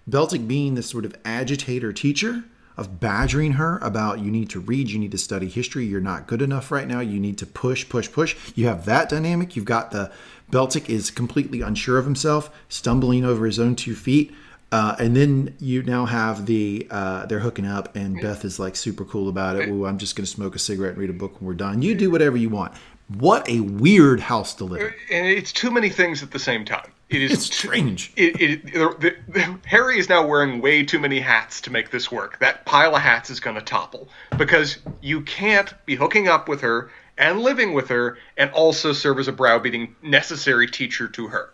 Beltik being this sort of agitator teacher of badgering her about you need to read, you need to study history, you're not good enough right now, you need to push, push, push. You have that dynamic. You've got the Beltik is completely unsure of himself, stumbling over his own two feet. Uh, and then you now have the uh, they're hooking up, and Beth is like super cool about it. Ooh, I'm just gonna smoke a cigarette and read a book when we're done. You do whatever you want. What a weird house to live in. And it's too many things at the same time. It is It's too- strange. It, it, the, the, Harry is now wearing way too many hats to make this work. That pile of hats is going to topple because you can't be hooking up with her and living with her and also serve as a browbeating necessary teacher to her.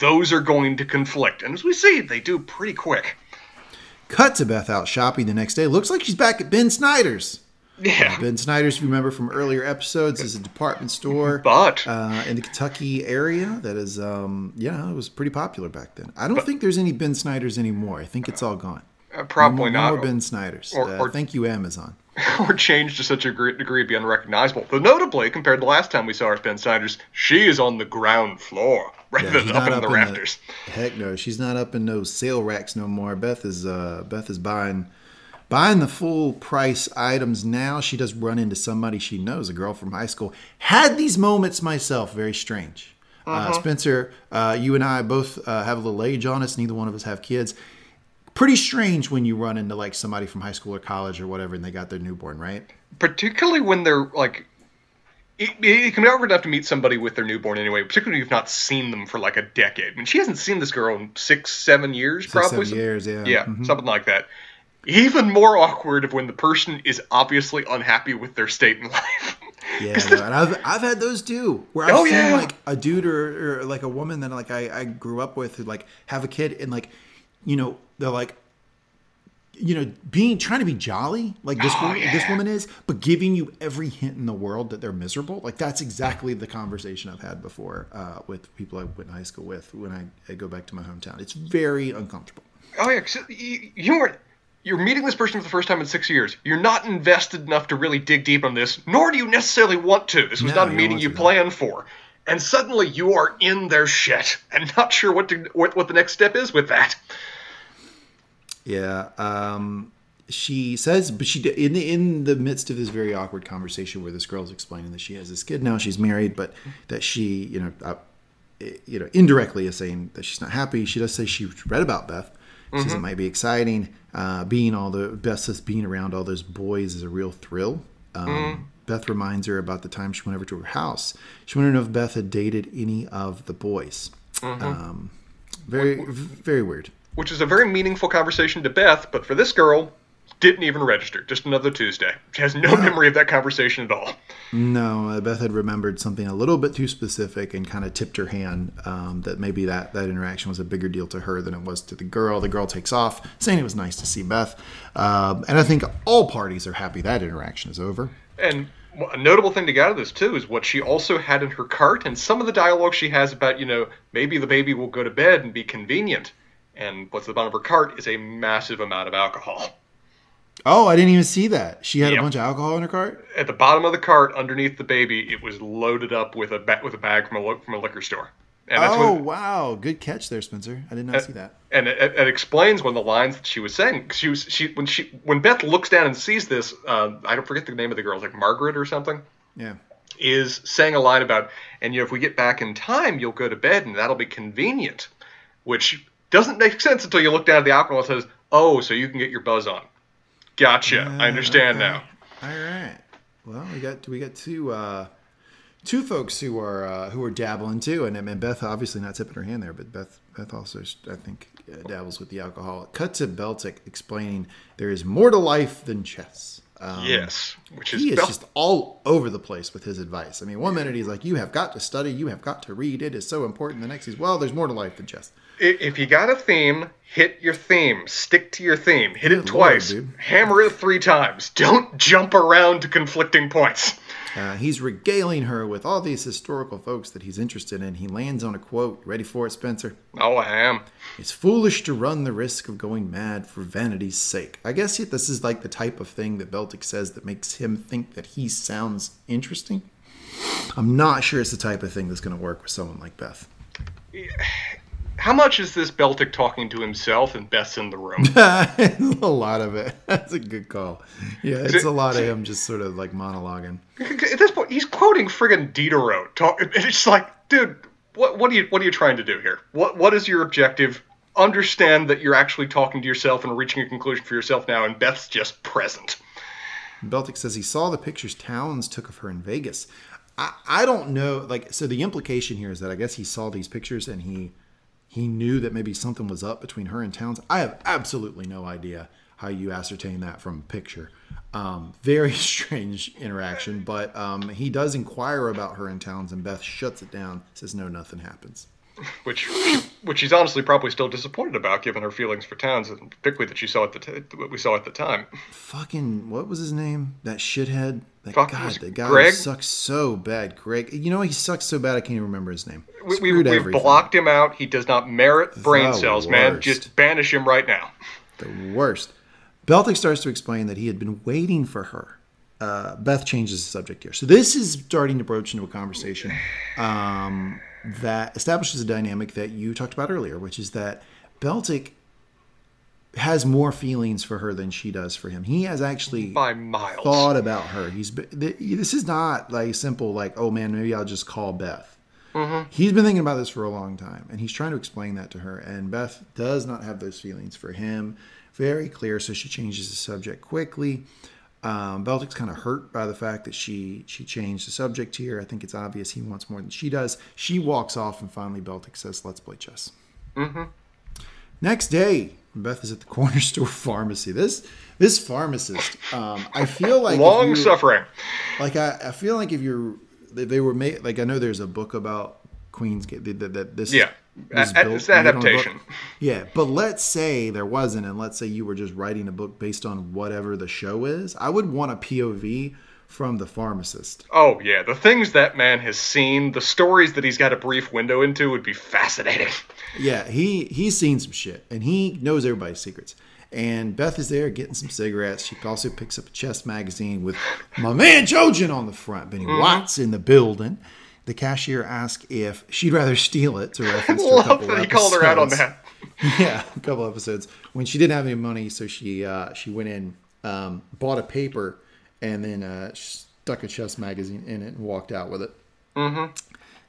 Those are going to conflict, and as we see, they do pretty quick. Cut to Beth out shopping the next day. Looks like she's back at Ben Snyder's. Yeah, Ben Snyder's, if you remember from earlier episodes, is a department store but uh, in the Kentucky area that is, um, yeah, it was pretty popular back then. I don't think there's any Ben Snyder's anymore. I think it's all gone. uh, probably no not. more Ben Snyder's. Or- uh, or- thank you, Amazon. or changed to such a great degree to be unrecognizable. Though notably, compared to the last time we saw her Ben Snyder's, she is on the ground floor rather Yeah, than up in the in rafters. heck no, she's not up in those sale racks no more. Beth is uh, Beth is buying buying the full price items now. She does run into somebody she knows, a girl from high school. Had these moments myself, very strange. uh Uh-huh. Spencer, uh, you and I both uh, have a little age on us. Neither one of us have kids. Pretty strange when you run into like somebody from high school or college or whatever, and they got their newborn, right? Particularly when they're like. It, it can be awkward enough to meet somebody with their newborn anyway, particularly if you've not seen them for like a decade. I mean, she hasn't seen this girl in six, seven years, probably. seven years, yeah. Yeah, Mhm. something like that. Even more awkward when the person is obviously unhappy with their state in life. Yeah, and I've I've had those too, where I've Oh, seen yeah. like a dude or, or like a woman that like I, I grew up with who like have a kid and like, you know, they're like, you know, being trying to be jolly like this Oh, woman, this woman is, but giving you every hint in the world that they're miserable. Like that's exactly the conversation I've had before uh, with people I went to high school with when I, I go back to my hometown. It's very uncomfortable. Oh yeah, you, you weren't. You're meeting this person for the first time in six years. You're not invested enough to really dig deep on this, nor do you necessarily want to. This was No, not a meeting you planned for, and suddenly you are in their shit and not sure what to what, what the next step is with that. Yeah. Um, she says, but she in the in the midst of this very awkward conversation where this girl's explaining that she has this kid now, she's married, but that she, you know, uh, you know, indirectly is saying that she's not happy. She does say she read about Beth She says it might be exciting. Uh, being all the Beth says being around all those boys is a real thrill. Um, Beth reminds her about the time she went over to her house. She wanted to know if Beth had dated any of the boys. Um, very, very weird. Which is a very meaningful conversation to Beth, but for this girl, didn't even register. Just another Tuesday. She has no memory of that conversation at all. No, uh, Beth had remembered something a little bit too specific and kind of tipped her hand um, that maybe that, that interaction was a bigger deal to her than it was to the girl. The girl takes off, saying it was nice to see Beth. Um, and I think all parties are happy that interaction is over. And a notable thing to get out of this too is what she also had in her cart, and some of the dialogue she has about, you know, maybe the baby will go to bed and be convenient. And what's at the bottom of her cart is a massive amount of alcohol. Oh, I didn't even see that. She had Yep. a bunch of alcohol in her cart? At the bottom of the cart, underneath the baby, it was loaded up with a ba- with a bag from a lo- from a liquor store. And that's Oh, when, wow. Good catch there, Spencer. I did not see that. and it, it explains one of the lines that she was saying. She was she when she when Beth looks down and sees this, uh, I don't forget the name of the girl, it's like Margaret or something, Yeah. is saying a line about, and you know, if we get back in time, you'll go to bed and that'll be convenient, which doesn't make sense until you look down at the alcohol and says, oh, so you can get your buzz on. Gotcha. I understand now. All right. Well, we got we got two uh, two folks who are uh, who are dabbling too, and, and Beth obviously not tipping her hand there, but Beth Beth also I think uh, dabbles with the alcohol. Cut to Beltik explaining there is more to life than chess. Um, Yes, which is, He is Bel- just all over the place with his advice. I mean, one minute he's like, "You have got to study. You have got to read. It is so important." The next he's, "Well, there's more to life than chess." If you got a theme, hit your theme. Stick to your theme. Hit Good it twice. lord. Hammer it three times. Don't jump around to conflicting points. Uh, he's regaling her with all these historical folks that he's interested in. He lands on a quote. Ready for it, Spencer? Oh, I am. It's foolish to run the risk of going mad for vanity's sake. I guess yet this is like the type of thing that Beltik says that makes him think that he sounds interesting. I'm not sure it's the type of thing that's going to work with someone like Beth. How much is this Beltik talking to himself and Beth's in the room? a lot of it. That's a good call. Yeah, it's it- a lot of him just sort of like monologuing. At this point, he's quoting friggin' Diderot. Talk, and it's like, dude, what, what are you what are you trying to do here? What what is your objective? Understand that you're actually talking to yourself and reaching a conclusion for yourself now, and Beth's just present. Beltik says he saw the pictures Townes took of her in Vegas. I, I don't know. Like, so the implication here is that I guess he saw these pictures and he he knew that maybe something was up between her and Townes. I have absolutely no idea how you ascertain that from a picture. Um, very strange interaction, but um, he does inquire about her and Townes, and Beth shuts it down. Says no, nothing happens. Which which she's honestly probably still disappointed about, given her feelings for Townes, and particularly that she saw at the t- what we saw at the time. Fucking what was his name? That shithead. That Fuck, God, that guy Greg? sucks so bad. Greg. You know he sucks so bad I can't even remember his name. We, we, we've everything. blocked him out. He does not merit brain The cells, man. Just banish him right now. the worst. Beltik starts to explain that he had been waiting for her. Uh, Beth changes the subject here. So this is starting to broach into a conversation um, that establishes a dynamic that you talked about earlier, which is that Beltik has more feelings for her than she does for him. He has actually By miles. thought about her. He's this is not like simple like oh man maybe I'll just call Beth. Mm-hmm. He's been thinking about this for a long time, and he's trying to explain that to her. And Beth does not have those feelings for him. Very clear, so she changes the subject quickly. Um, Beltik's kind of hurt by the fact that she she changed the subject here. I think it's obvious he wants more than she does. She walks off, and finally Beltik says, "Let's play chess." Next day, Beth is at the corner store pharmacy. This this pharmacist, um, I feel like Long suffering. like I, I feel like if you're they, they were made like I know there's a book about Queen's Gambit that, that, that this Yeah. Was A- built- it's an made on a book. adaptation. Yeah, but let's say there wasn't, and let's say you were just writing a book based on whatever the show is. I would want a POV from the pharmacist. Oh yeah, the things that man has seen, the stories that he's got a brief window into would be fascinating. Yeah, he he's seen some shit, and he knows everybody's secrets. And Beth is there getting some cigarettes. She also picks up a chess magazine with my man Jojen on the front. Benny Mm-hmm. Watts in the building. The cashier asked if she'd rather steal it to reference to a couple that he called her out on episodes. that. yeah, a couple episodes when she didn't have any money, so she uh, she went in, um, bought a paper, and then uh, stuck a chess magazine in it and walked out with it. Mm-hmm.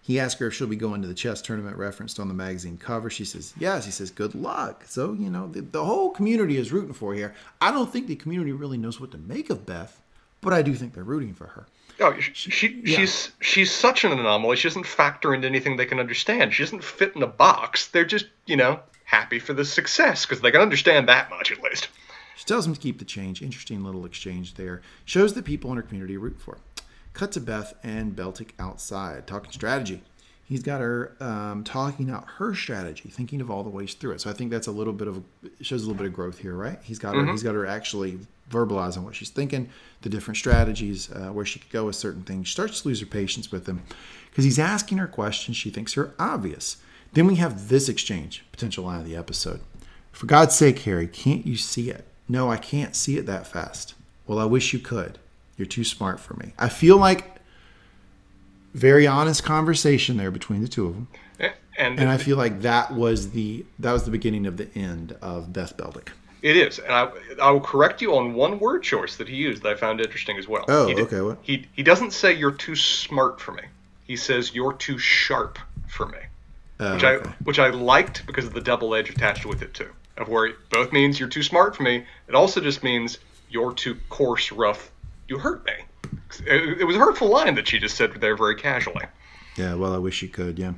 He asks her if she'll be going to the chess tournament referenced on the magazine cover. She says yes. He says good luck. So you know the, the whole community is rooting for her here. I don't think the community really knows what to make of Beth, but I do think they're rooting for her. Oh, she, she Yeah. she's she's such an anomaly. She doesn't factor into anything they can understand. She doesn't fit in a box. They're just you know happy for the success because they can understand that much at least. She tells him to keep the change. Interesting little exchange there. Shows the people in her community root for. Cut to Beth and Beltik outside, talking strategy. He's got her um, talking out her strategy, thinking of all the ways through it. So I think that's a little bit of shows a little bit of growth here, right? He's got her. He's got her actually verbalizing what she's thinking, the different strategies, uh, where she could go with certain things. She starts to lose her patience with him because he's asking her questions she thinks are obvious. Then we have this exchange, potential line of the episode. For God's sake, Harry, can't you see it? No, I can't see it that fast. Well, I wish you could. You're too smart for me. I feel like very honest conversation there between the two of them, And, and I feel like that was the that was the beginning of the end of Beth Beltik. It is. And I I will correct you on one word choice that he used that I found interesting as well. Oh, He did- okay, what? He he doesn't say you're too smart for me. He says you're too sharp for me. Uh, which okay. I which I liked because of the double edge attached with it too. Of where it both means you're too smart for me. It also just means you're too coarse, rough. You hurt me. It, it was a hurtful line that she just said there very casually. Yeah, well, I wish you could. Yeah.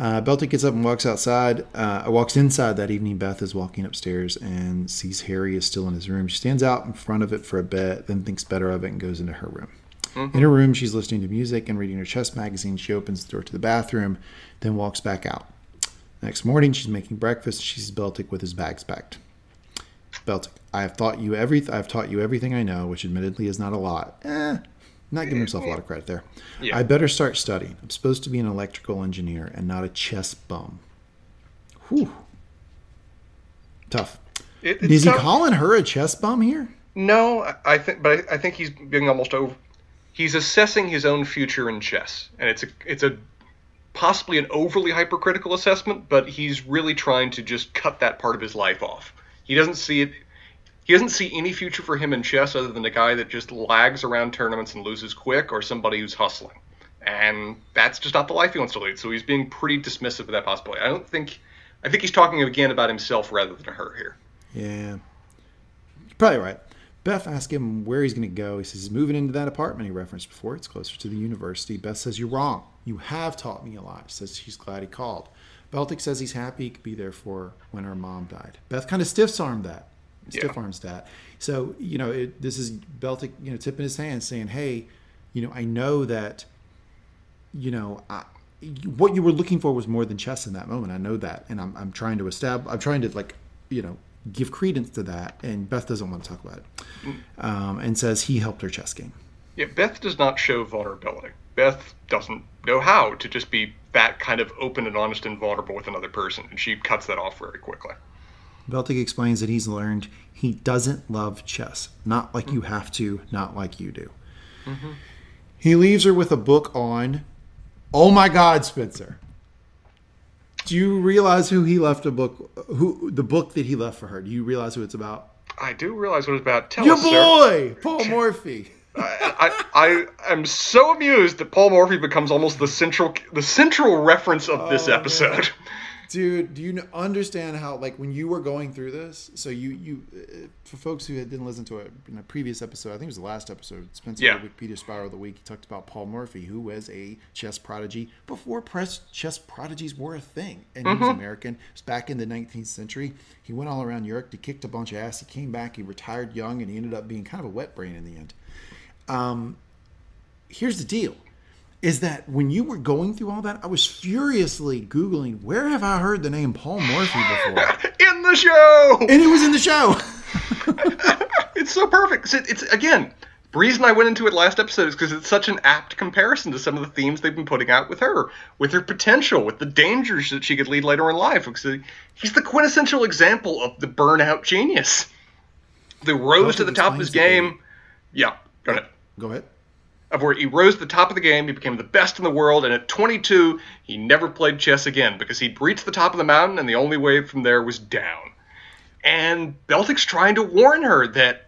Uh, Beltik gets up and walks outside. Uh, walks inside that evening. Beth is walking upstairs and sees Harry is still in his room. She stands out in front of it for a bit, then thinks better of it and goes into her room. In her room, she's listening to music and reading her chess magazine. She opens the door to the bathroom, then walks back out. Next morning, she's making breakfast. She sees Beltik with his bags packed. Beltik, I have taught you every. I have taught you everything I know, which admittedly is not a lot. Eh, not giving himself a lot of credit there. Yeah. I better start studying. I'm supposed to be an electrical engineer and not a chess bum. Whew. Tough. It, Is it's he calling her a chess bum here? No, I- I think, but I, I think he's being almost over. He's assessing his own future in chess, and it's a it's a possibly an overly hypercritical assessment, but he's really trying to just cut that part of his life off. He doesn't see it. He doesn't see any future for him in chess other than a guy that just lags around tournaments and loses quick, or somebody who's hustling. And that's just not the life he wants to lead. So he's being pretty dismissive of that possibility. I don't think. I think he's talking again about himself rather than her here. Yeah. You're probably right. Beth asks him where he's going to go. He says he's moving into that apartment he referenced before. It's closer to the university. Beth says, You're wrong. You have taught me a lot. Says she's glad he called. Beltik says he's happy he could be there for when her mom died. Beth kind of stiffs armed that. Stiff arms that. So, you know, it, this is Beltik, you know, tipping his hand saying, Hey, you know, I know that, you know, I, what you were looking for was more than chess in that moment. I know that. And I'm, I'm trying to establish, I'm trying to, like, you know, give credence to that. And Beth doesn't want to talk about it. Um, and says he helped her chess game. Yeah, Beth does not show vulnerability. Beth doesn't know how to just be that kind of open and honest and vulnerable with another person, and she cuts that off very quickly. Beltik explains that he's learned he doesn't love chess. Not like you have to, not like you do. Mm-hmm. He leaves her with a book on, oh my God, Spencer. Do you realize who he left a book, who the book that he left for her? Do you realize who it's about? I do realize what it's about. Tell Your us, sir. boy, Paul Morphy. I, I, I am so amused that Paul Morphy becomes almost the central the central reference of this Oh, man. Dude, do you understand how like when you were going through this? So you you uh, for folks who didn't listen to it in a previous episode, I think it was the last episode, Spencer Yeah. the Wikipedia Spiral of the Week. He talked about Paul Morphy, who was a chess prodigy before press chess prodigies were a thing, and he was American. It was back in the 19th century. He went all around Europe. He kicked a bunch of ass. He came back. He retired young, and he ended up being kind of a wet brain in the end. Um, here's the deal is that when you were going through all that, I was furiously Googling, where have I heard the name Paul Morphy before? In the show, and it was in the show. it's so perfect. it- It's again. The reason I went into it last episode is because it's such an apt comparison to some of the themes they've been putting out with her, with her potential, with the dangers that she could lead later in life. Because he's the quintessential example of the burnout genius. The rose to the top of his it, game. Yeah, go ahead. Go ahead. Of where he rose to the top of the game, he became the best in the world, and at 22, he never played chess again because he'd reached the top of the mountain, and the only way from there was down. And Beltik's trying to warn her that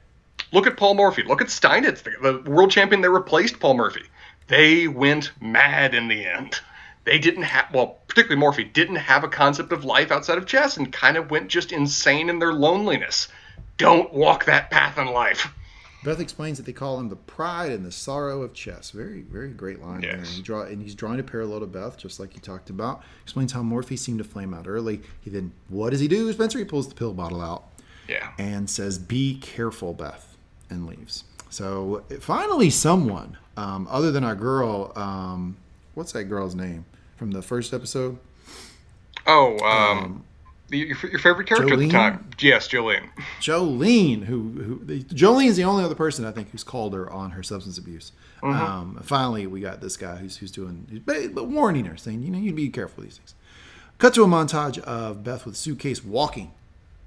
look at Paul Morphy, look at Steinitz, the, the world champion that replaced Paul Morphy. they went mad in the end. They didn't have, well, particularly Morphy, didn't have a concept of life outside of chess and kind of went just insane in their loneliness. Don't walk that path in life. Beth explains that they call him the pride and the sorrow of chess. Very, very great line Yes. there. And, he draw, and he's drawing a parallel to Beth, just like he talked about. Explains how Morphy seemed to flame out early. He then, what does he do, Spencer? He pulls the pill bottle out Yeah. and says, "Be careful, Beth," and leaves. So finally, someone um, other than our girl, um, what's that girl's name from the first episode? Oh, um, your, your favorite character at the time? Yes, Jolene. Jolene, who, who Jolene is the only other person I think who's called her on her substance abuse. Um, finally, we got this guy who's who's doing, who's but warning her, saying, you know, you'd be careful with these things. Cut to a montage of Beth with suitcase walking.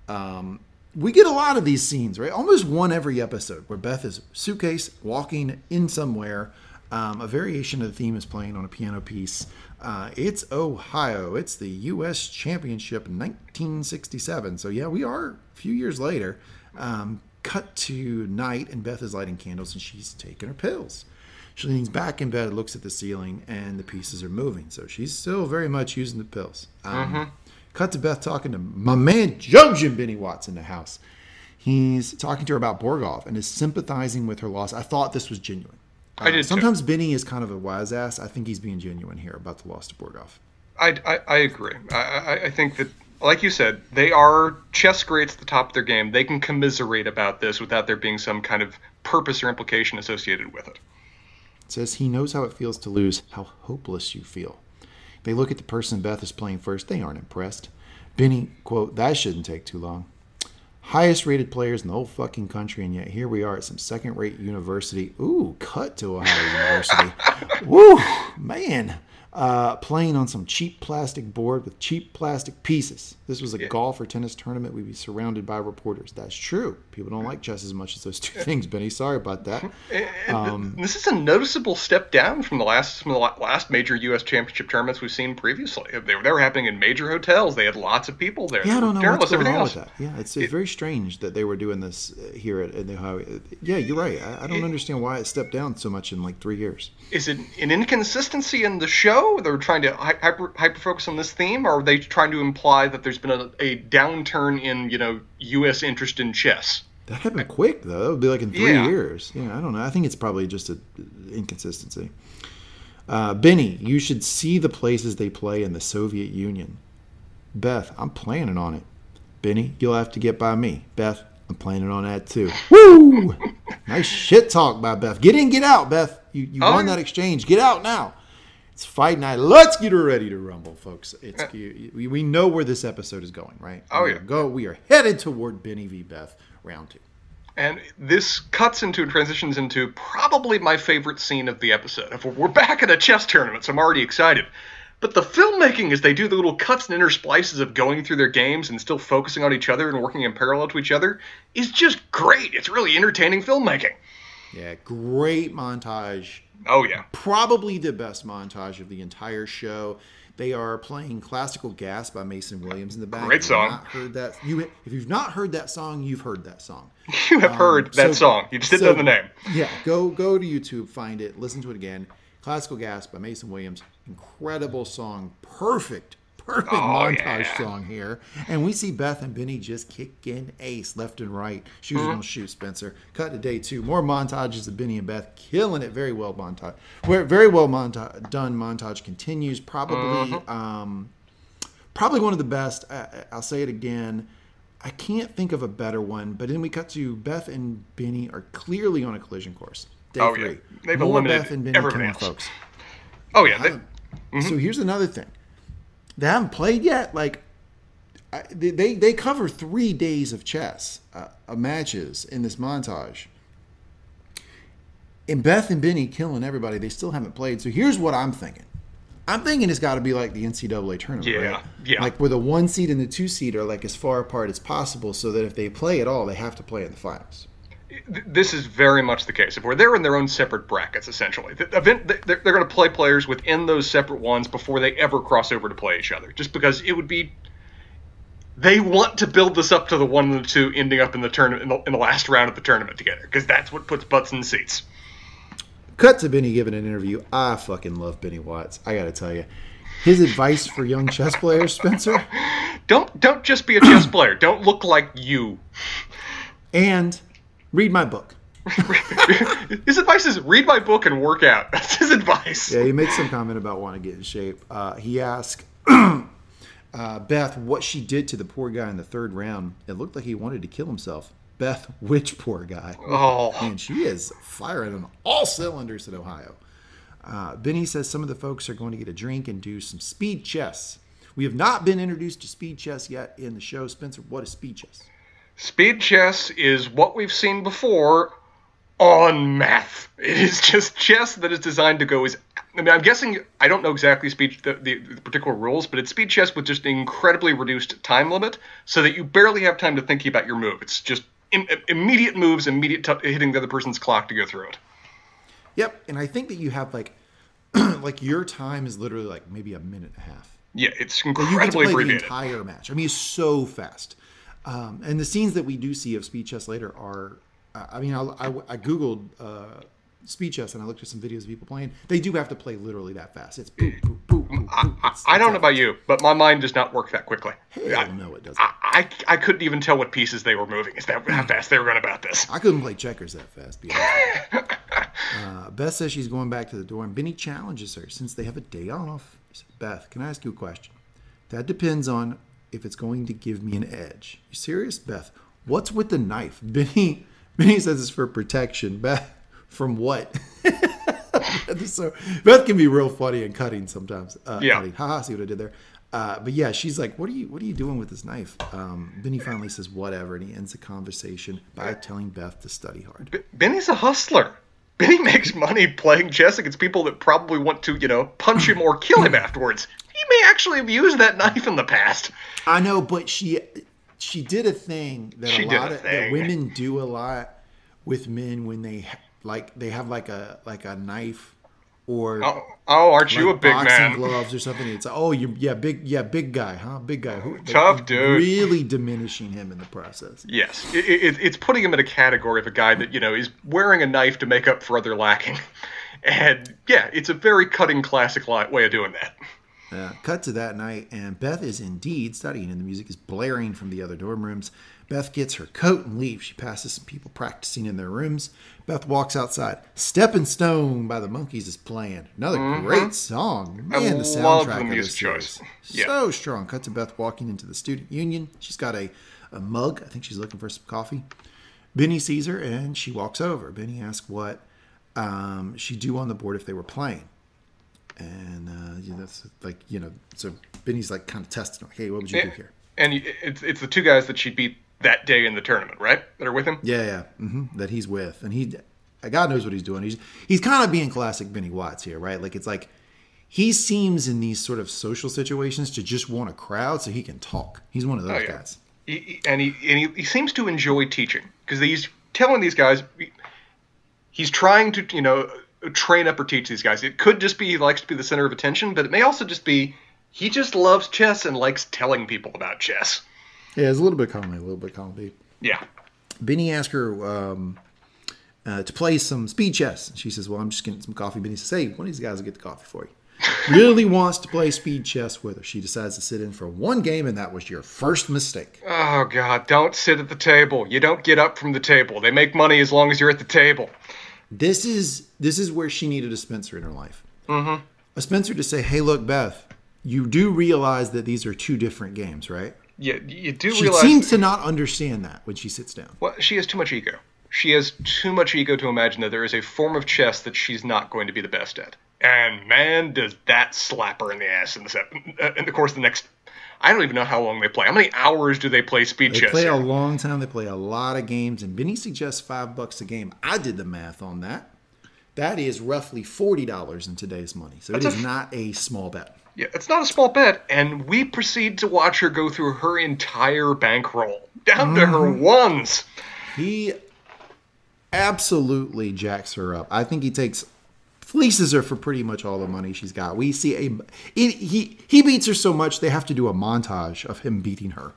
Um, we get a lot of these scenes, right? Almost one every episode where Beth is suitcase walking in somewhere. Um, a variation of the theme is playing on a piano piece. Uh, it's Ohio. It's the U.S. Championship 1967. So yeah, we are a few years later. Um, cut to night, and Beth is lighting candles, and she's taking her pills. She leans back in bed, looks at the ceiling, and the pieces are moving. So she's still very much using the pills. Um, Cut to Beth talking to my man Jojen Benny Watts in the house. He's talking to her about Borgov and is sympathizing with her loss. I thought this was genuine. I did um, too. Sometimes Benny is kind of a wise ass. I think he's being genuine here about the loss to Borgov. I, I, I agree. I, I, I think that, like you said, they are chess greats at the top of their game. They can commiserate about this without there being some kind of purpose or implication associated with it. It says he knows how it feels to lose, how hopeless you feel. They look at the person Beth is playing first. They aren't impressed. Benny, quote, that shouldn't take too long. Highest rated players in the whole fucking country, and yet here we are at some second rate university. Ooh, cut to Ohio University. Woo, man. Uh, playing on some cheap plastic board with cheap plastic pieces. This was a golf or tennis tournament. We'd be surrounded by reporters. That's true. People don't like chess as much as those two things, Benny. Sorry about that. Um, this is a noticeable step down from the last from the last major U.S. championship tournaments we've seen previously. They were, they were happening in major hotels. They had lots of people there. Yeah, I don't know what's going on else. with that. Yeah, it's, it's very strange that they were doing this uh, here at, at the Ohio. Yeah, you're right. I, I don't understand why it stepped down so much in like three years. Is it an inconsistency in the show? They're trying to hyper hyper focus on this theme, or are they trying to imply that there's been a, a downturn in you know U.S. interest in chess? That happened quick though. That would be like in three Yeah. years. Yeah, I don't know. I think it's probably just a inconsistency. Uh, Benny, you should see the places they play in the Soviet Union. Beth, I'm planning on it. Benny, you'll have to get by me. Beth, I'm planning on that too. Woo! nice shit talk by Beth. Get in, get out, Beth. You, you Oh, won that exchange. Get out now. It's fight night. Let's get ready to rumble, folks. It's we, we know where this episode is going, right? Oh, We yeah. Go. We are headed toward Benny v. Beth round two. And this cuts into and transitions into probably my favorite scene of the episode. If we're- We're back at a chess tournament, so I'm already excited. But the filmmaking, as they do the little cuts and intersplices of going through their games and still focusing on each other and working in parallel to each other, is just great. It's really entertaining filmmaking. Yeah, great montage. Oh yeah, Probably the best montage of the entire show. They are playing "Classical Gas" by Mason Williams in the back. Great song. Not heard that? You, if you've not heard that song, you've heard that song. you have heard that Um, so- song. You just didn't so- know the name. Yeah, go go to YouTube, find it, listen to it again. "Classical Gas" by Mason Williams. Incredible song. Perfect, perfect Oh, montage yeah. song here. And we see Beth and Benny just kicking ace left and right. Shoes Mm-hmm. don't shoot, Spencer. Cut to day two. More montages of Benny and Beth killing it. Very well montage. Where very well monta- done. Montage continues. Probably, Mm-hmm. um, probably one of the best. I, I'll say it again. I can't think of a better one. But then we cut to Beth and Benny are clearly on a collision course. Day Oh, three. yeah. They've More Beth and Benny killing folks. Oh yeah, they, So here's another thing. They haven't played yet. Like I, they they cover three days of chess uh, uh, matches in this montage. And Beth and Benny killing everybody. They still haven't played. So here's what I'm thinking. I'm thinking it's got to be like the NCAA tournament, Yeah, right? yeah. Like where the one seed and the two seed are like as far apart as possible, so that if they play at all, they have to play in the finals. Th- this is very much the case. If we're they're in their own separate brackets, essentially, the event they're, they're going to play players within those separate ones before they ever cross over to play each other. Just because it would be, they want to build this up to the one and the two ending up in the tournament in the, in the last round of the tournament together, because that's what puts butts in seats. Cut to Benny giving an interview. I fucking love Benny Watts. I got to tell you, his advice for young chess players, Spencer, Don't don't just be a chess player. Don't look like you. and read my book. his advice is read my book and work out. That's his advice. Yeah, he makes some comment about wanting to get in shape. Uh, he asked uh, Beth what she did to the poor guy in the third round. It looked like he wanted to kill himself. Beth, which poor guy? Oh, Man, she is firing on all cylinders in Ohio. Uh, Benny says some of the folks are going to get a drink and do some speed chess. We have not been introduced to speed chess yet in the show. Spencer, what is speed chess? Speed chess is what we've seen before on math. It is just chess that is designed to go as. I mean, I'm guessing I don't know exactly speed the, the, the particular rules, but it's speed chess with just an incredibly reduced time limit, so that you barely have time to think about your move. It's just in, immediate moves, immediate t- hitting the other person's clock to go through it. Yep, and I think that you have like, like your time is literally like maybe a minute and a half. Yeah, it's incredibly. you get to play the abbreviated. entire match. I mean, it's so fast. Um, and the scenes that we do see of speed chess later are, I mean, I, I, I googled uh, speed chess and I looked at some videos of people playing. They do have to play literally that fast. It's boop, boop, boop, boop, boop. It's- I don't know about you, but my mind does not work that quickly. Hell I, no, it doesn't. I, I, I couldn't even tell what pieces they were moving. Is that Hmm. how fast they were going about this? I couldn't play checkers that fast. Be honest. uh, Beth says she's going back to the dorm. Benny challenges her since they have a day off. Beth, can I ask you a question? That depends on if it's going to give me an edge. You serious, Beth? What's with the knife? Benny Benny says it's for protection. Beth, from what? so Beth can be real funny and cutting sometimes. Uh, Yeah. cutting. Haha, see what I did there. Uh, but yeah, she's like, "What are you? What are you doing with this knife?" Um, Benny finally says, "Whatever," and he ends the conversation by telling Beth to study hard. B- Benny's a hustler. Benny makes money playing chess against people that probably want to, you know, punch him or kill him afterwards. He may actually have used that knife in the past. I know, but she she did a thing that She a lot a of that women do a lot with men when they like they have like a like a knife or Oh, oh aren't you a big boxing man? gloves or something. It's like, oh you yeah big yeah big guy huh big guy who Tough dude. really diminishing him in the process. Yes, it, it, it's putting him in a category of a guy that you know is wearing a knife to make up for other lacking, and yeah, it's a very cutting classic way of doing that. Uh, cut to that night, and Beth is indeed studying, and the music is blaring from the other dorm rooms. Beth gets her coat and leaves. She passes some people practicing in their rooms. Beth walks outside. Stepping Stone by the Monkees is playing. Another great song. Man, the love soundtrack the of music choice. Yeah. So strong. Cut to Beth walking into the student union. She's got a, a mug. I think she's looking for some coffee. Benny sees her, and she walks over. Benny asks what um, she'd do on the board if they were playing and uh, yeah, that's like you know so benny's like kind of testing like hey what would you do here? And it's it's the two guys that she beat that day in the tournament, right? That are with him. yeah yeah hmm that he's with. And he god knows what he's doing. He's he's kind of being classic benny watts here right? Like it's like he seems in these sort of social situations to just want a crowd so he can talk. He's one of those Oh, yeah. guys. He- and he and he, he seems to enjoy teaching because he's telling these guys he's trying to you know train up or teach these guys. It could just be he likes to be the center of attention, but it may also just be he just loves chess and likes telling people about chess. yeah it's a little bit comedy a little bit comedy Yeah. benny asked her um, uh, to play some speed chess she says well i'm just getting some coffee benny says hey one of these guys will get the coffee for you really wants to play speed chess with her. She decides to sit in for one game, and that was your first mistake. Oh God! Don't sit at the table. You don't get up from the table. They make money as long as you're at the table. This is this is where she needed a Spencer in her life. Mm-hmm. A Spencer to say, "Hey, look, Beth, you do realize that these are two different games, right?" Yeah, you do realize She seems to not understand that when she sits down. Well, she has too much ego. She has too much ego to imagine that there is a form of chess that she's not going to be the best at. And man, does that slap her in the ass in the set, uh, in the course of the next. I don't even know how long they play. How many hours do they play speed They chess? They play here? a long time. They play a lot of games, and Benny suggests five bucks a game. I did the math on that. That is roughly forty dollars in today's money. So That's it a not a small bet. Yeah, it's not a small bet, and we proceed to watch her go through her entire bankroll down to her Mm-hmm. ones. He absolutely jacks her up. I think he takes fleeces her for pretty much all the money she's got. We see a he he, he beats her so much they have to do a montage of him beating her,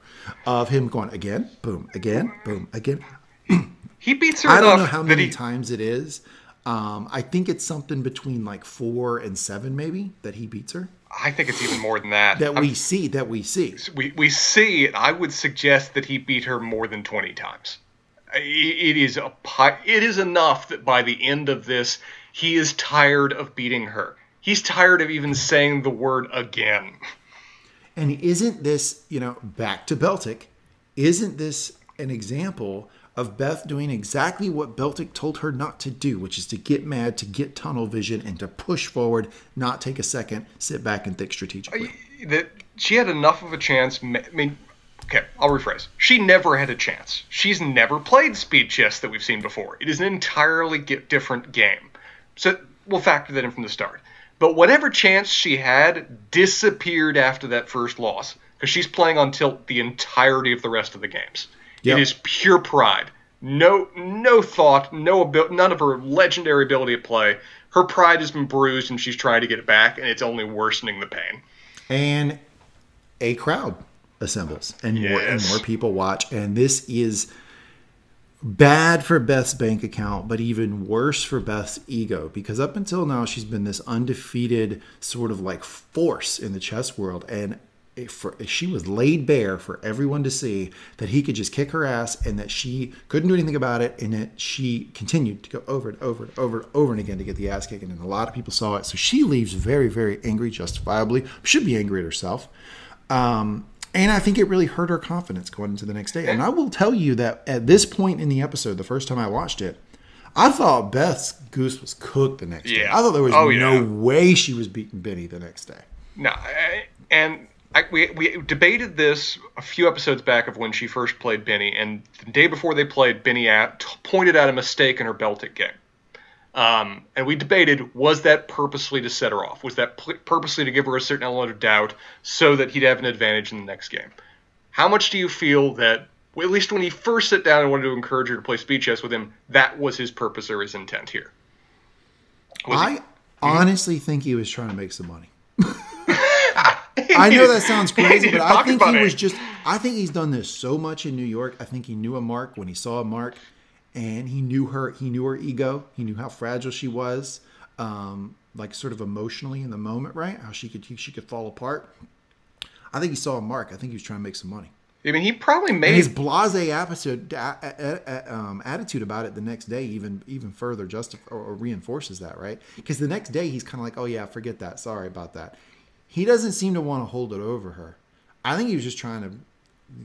of him going again, boom, again, boom, again. He beats her I don't know how many he, times it is. Um, I think it's something between like four and seven, maybe that he beats her. I think it's even more than that. That we see, that we see. we we see it. I would suggest that he beat her more than twenty times. I- It is a it is enough that by the end of this, he is tired of beating her. He's tired of even saying the word again. And isn't this, you know, back to Beltik, isn't this an example of Beth doing exactly what Beltik told her not to do, which is to get mad, to get tunnel vision, and to push forward, not take a second, sit back and think strategically. that she had enough of a chance. I mean, okay, I'll rephrase. She never had a chance. She's never played speed chess that we've seen before. It is an entirely different game. So we'll factor that in from the start. But whatever chance she had disappeared after that first loss because she's playing on tilt the entirety of the rest of the games. Yep. It is pure pride. No, no thought, no abil- none of her legendary ability at play. Her pride has been bruised, and she's trying to get it back, and it's only worsening the pain. and a crowd assembles and more and more people watch and this is bad for Beth's bank account but even worse for Beth's ego because up until now she's been this undefeated sort of like force in the chess world and for, she was laid bare for everyone to see that he could just kick her ass and that she couldn't do anything about it and that she continued to go over and over and over and over and again to get the ass kicking and a lot of people saw it. So she leaves very very angry justifiably. Should be angry at herself. Um, and I think it really hurt her confidence going into the next day. And I will tell you that at this point in the episode, the first time I watched it, I thought Beth's goose was cooked the next day. Yeah. I thought there was Oh, no yeah. way she was beating Benny the next day. No, I- and I, we we debated this a few episodes back of when she first played Benny, and the day before they played, Benny at, pointed out a mistake in her Beltik game. Um, and we debated was that purposely to set her off? Was that pl- purposely to give her a certain element of doubt so that he'd have an advantage in the next game? How much do you feel that, well, at least when he first sat down and wanted to encourage her to play speed chess with him, that was his purpose or his intent here? Was I he- honestly think he was trying to make some money. I know that sounds crazy, but I think he was just. I think he's done this so much in New York. I think he knew a Mark when he saw a Mark, and he knew her. He knew her ego. He knew how fragile she was, um, like sort of emotionally in the moment, right? How she could she could fall apart. I think he saw a Mark. I think he was trying to make some money. I mean, he probably made And his blasé episode, a, a, a, um, attitude about it the next day even even further justif- or, or reinforces that, right? Because the next day he's kind of like, "Oh yeah, forget that. Sorry about that." He doesn't seem to want to hold it over her. I think he was just trying to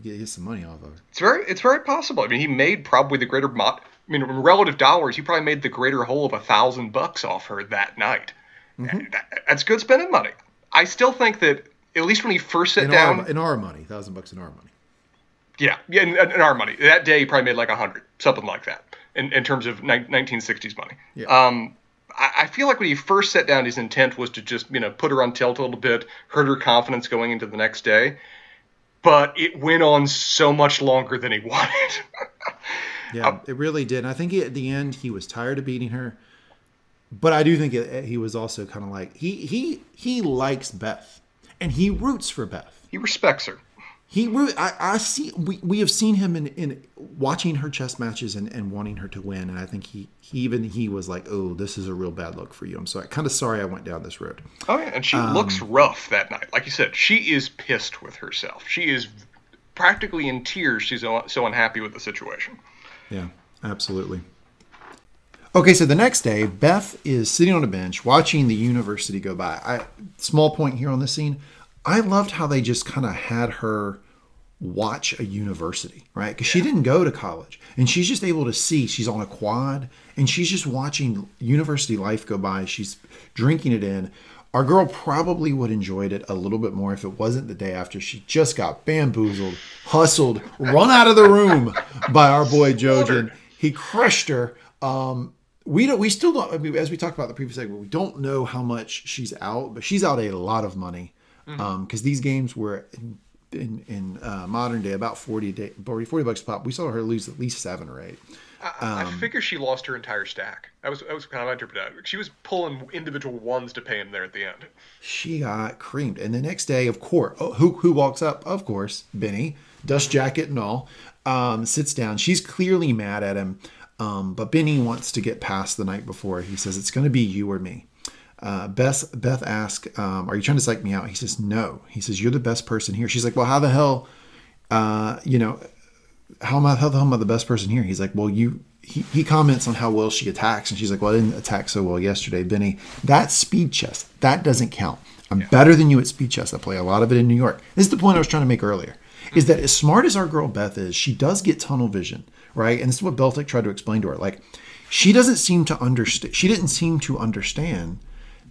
get, get some money off of her. It's very, it's very possible. I mean, he made probably the greater, mo- I mean, in relative dollars, he probably made the greater whole of a thousand bucks off her that night. Mm-hmm. That- that's good spending money. I still think that at least when he first sat In down, our, in our money, thousand bucks in our money. yeah, yeah, in, in our money, that day he probably made like a hundred, something like that, in, in terms of ni- 1960s money. Yeah. Um, I, I feel like when he first sat down, his intent was to just, you know, put her on tilt a little bit, hurt her confidence going into the next day. But it went on so much longer than he wanted. Yeah, uh, it really did. And I think he, at the end he was tired of beating her, but I do think it, he was also kind of like he he he likes Beth, and he roots for Beth. he respects her. He really, I, I see. We, we have seen him in, in watching her chess matches and, and wanting her to win, and I think he, he even he was like, "Oh, this is a real bad look for you." I'm sorry, kind of sorry I went down this road. Oh yeah, and she Um, looks rough that night. Like you said, she is pissed with herself. She is practically in tears. She's so, so unhappy with the situation. Yeah, absolutely. Okay, so the next day, Beth is sitting on a bench watching the university go by. I small point here on this scene. I loved how they just kind of had her watch a university, right? Because she didn't go to college, and she's just able to see. She's on a quad, and she's just watching university life go by. She's drinking it in. Our girl probably would enjoyed it a little bit more if it wasn't the day after she just got bamboozled, hustled, run out of the room by our boy Jojen. He crushed her. Um, we don't. We still don't. I mean, as we talked about the previous segment, we don't know how much she's out, but she's out a lot of money because these games were in, in, in uh, modern day about 40, day, 40, 40 bucks a pop. We saw her lose at least seven or eight. I, Um, I figure she lost her entire stack. That was that was kind of my interpretation. She was pulling individual ones to pay him there at the end. She got creamed. And the next day, of course, oh, who who walks up? Of course, Benny, dust jacket and all, um, sits down. She's clearly mad at him. Um, but Benny wants to get past the night before. He says it's going to be you or me. Uh, Beth Beth asks, um, "Are you trying to psych me out?" He says, "No." He says, "You're the best person here." She's like, "Well, how the hell, uh, you know, how am I? How the hell am I the best person here?" He's like, "Well, you." He, he comments on how well she attacks, and she's like, "Well, I didn't attack so well yesterday, Benny. That speed chess. That doesn't count. I'm yeah. better than you at speed chess. I play a lot of it in New York. This is the point I was trying to make earlier. Is that as smart as our girl Beth is, she does get tunnel vision, right? And this is what Beltik tried to explain to her. Like, she doesn't seem to understand. She didn't seem to understand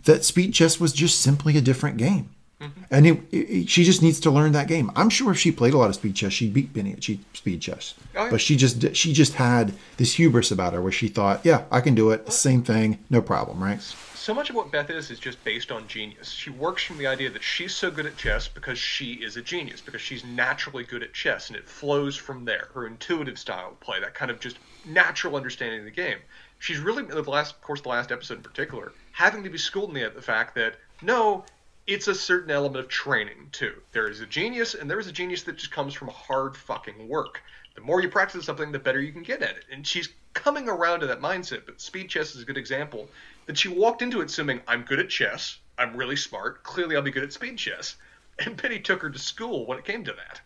that speed chess was just simply a different game. Mm-hmm. And it, it, she just needs to learn that game. I'm sure if she played a lot of speed chess, she'd beat Benny at speed chess. Oh, yeah. But she just she just had this hubris about her, where she thought, "Yeah, I can do it. Same thing, no problem." Right? So much of what Beth is is just based on genius. She works from the idea that she's so good at chess because she is a genius, because she's naturally good at chess, and it flows from there. Her intuitive style of play, that kind of just natural understanding of the game. She's really, the last, of course, the last episode in particular, having to be schooled in the, the fact that no, it's a certain element of training too. There is a genius, and there is a genius that just comes from hard fucking work. The more you practice something, the better you can get at it. And she's coming around to that mindset. But speed chess is a good example. That she walked into it assuming I'm good at chess, I'm really smart, clearly I'll be good at speed chess. And Benny took her to school when it came to that.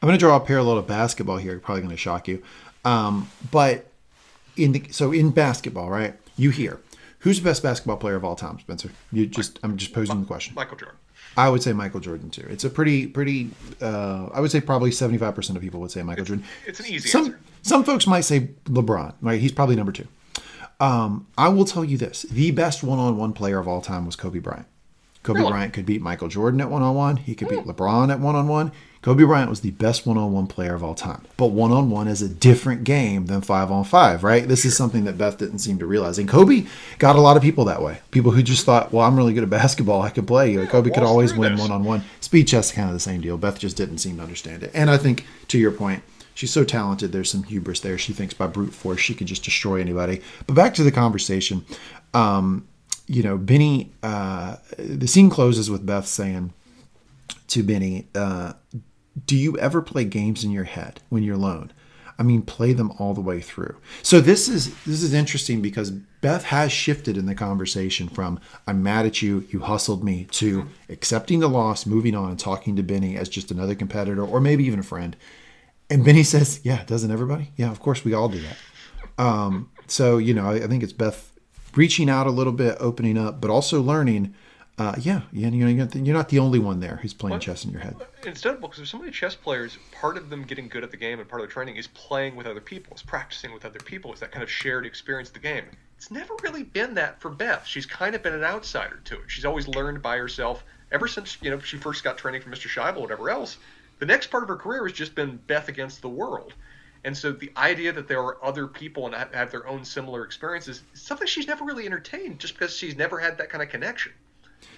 I'm going to draw a parallel to basketball here. Probably going to shock you, um, but in the so in basketball, right? You hear Who's the best basketball player of all time, Spencer? You just I'm just posing the question. Michael Jordan. I would say Michael Jordan too. It's a pretty pretty. Uh, I would say probably 75 percent of people would say Michael it's, Jordan. It's an easy some, answer. Some folks might say LeBron. Right? He's probably number two. Um, I will tell you this: the best one-on-one player of all time was Kobe Bryant. Kobe really? Bryant could beat Michael Jordan at one-on-one. He could beat hmm. LeBron at one-on-one. Kobe Bryant was the best one on one player of all time. But one on one is a different game than five on five, right? This is something that Beth didn't seem to realize. And Kobe got a lot of people that way. People who just thought, well, I'm really good at basketball. I can play. Kobe could always win one on one. Speed chess is kind of the same deal. Beth just didn't seem to understand it. And I think, to your point, she's so talented. There's some hubris there. She thinks by brute force she could just destroy anybody. But back to the conversation. Um, you know, Benny, uh, the scene closes with Beth saying to Benny, uh, do you ever play games in your head when you're alone? I mean, play them all the way through. So this is this is interesting because Beth has shifted in the conversation from "I'm mad at you, you hustled me" to accepting the loss, moving on, and talking to Benny as just another competitor or maybe even a friend. And Benny says, "Yeah, doesn't everybody? Yeah, of course we all do that." Um, so you know, I, I think it's Beth reaching out a little bit, opening up, but also learning uh, yeah, yeah, you know, you're not the only one there who's playing chess in your head. Instead, because there's so many chess players, part of them getting good at the game and part of the training is playing with other people, is practicing with other people, is that kind of shared experience of the game. It's never really been that for Beth. She's kind of been an outsider to it. She's always learned by herself ever since you know she first got training from Mr. Shaibel, or whatever else. The next part of her career has just been Beth against the world. And so the idea that there are other people and have their own similar experiences is something she's never really entertained just because she's never had that kind of connection.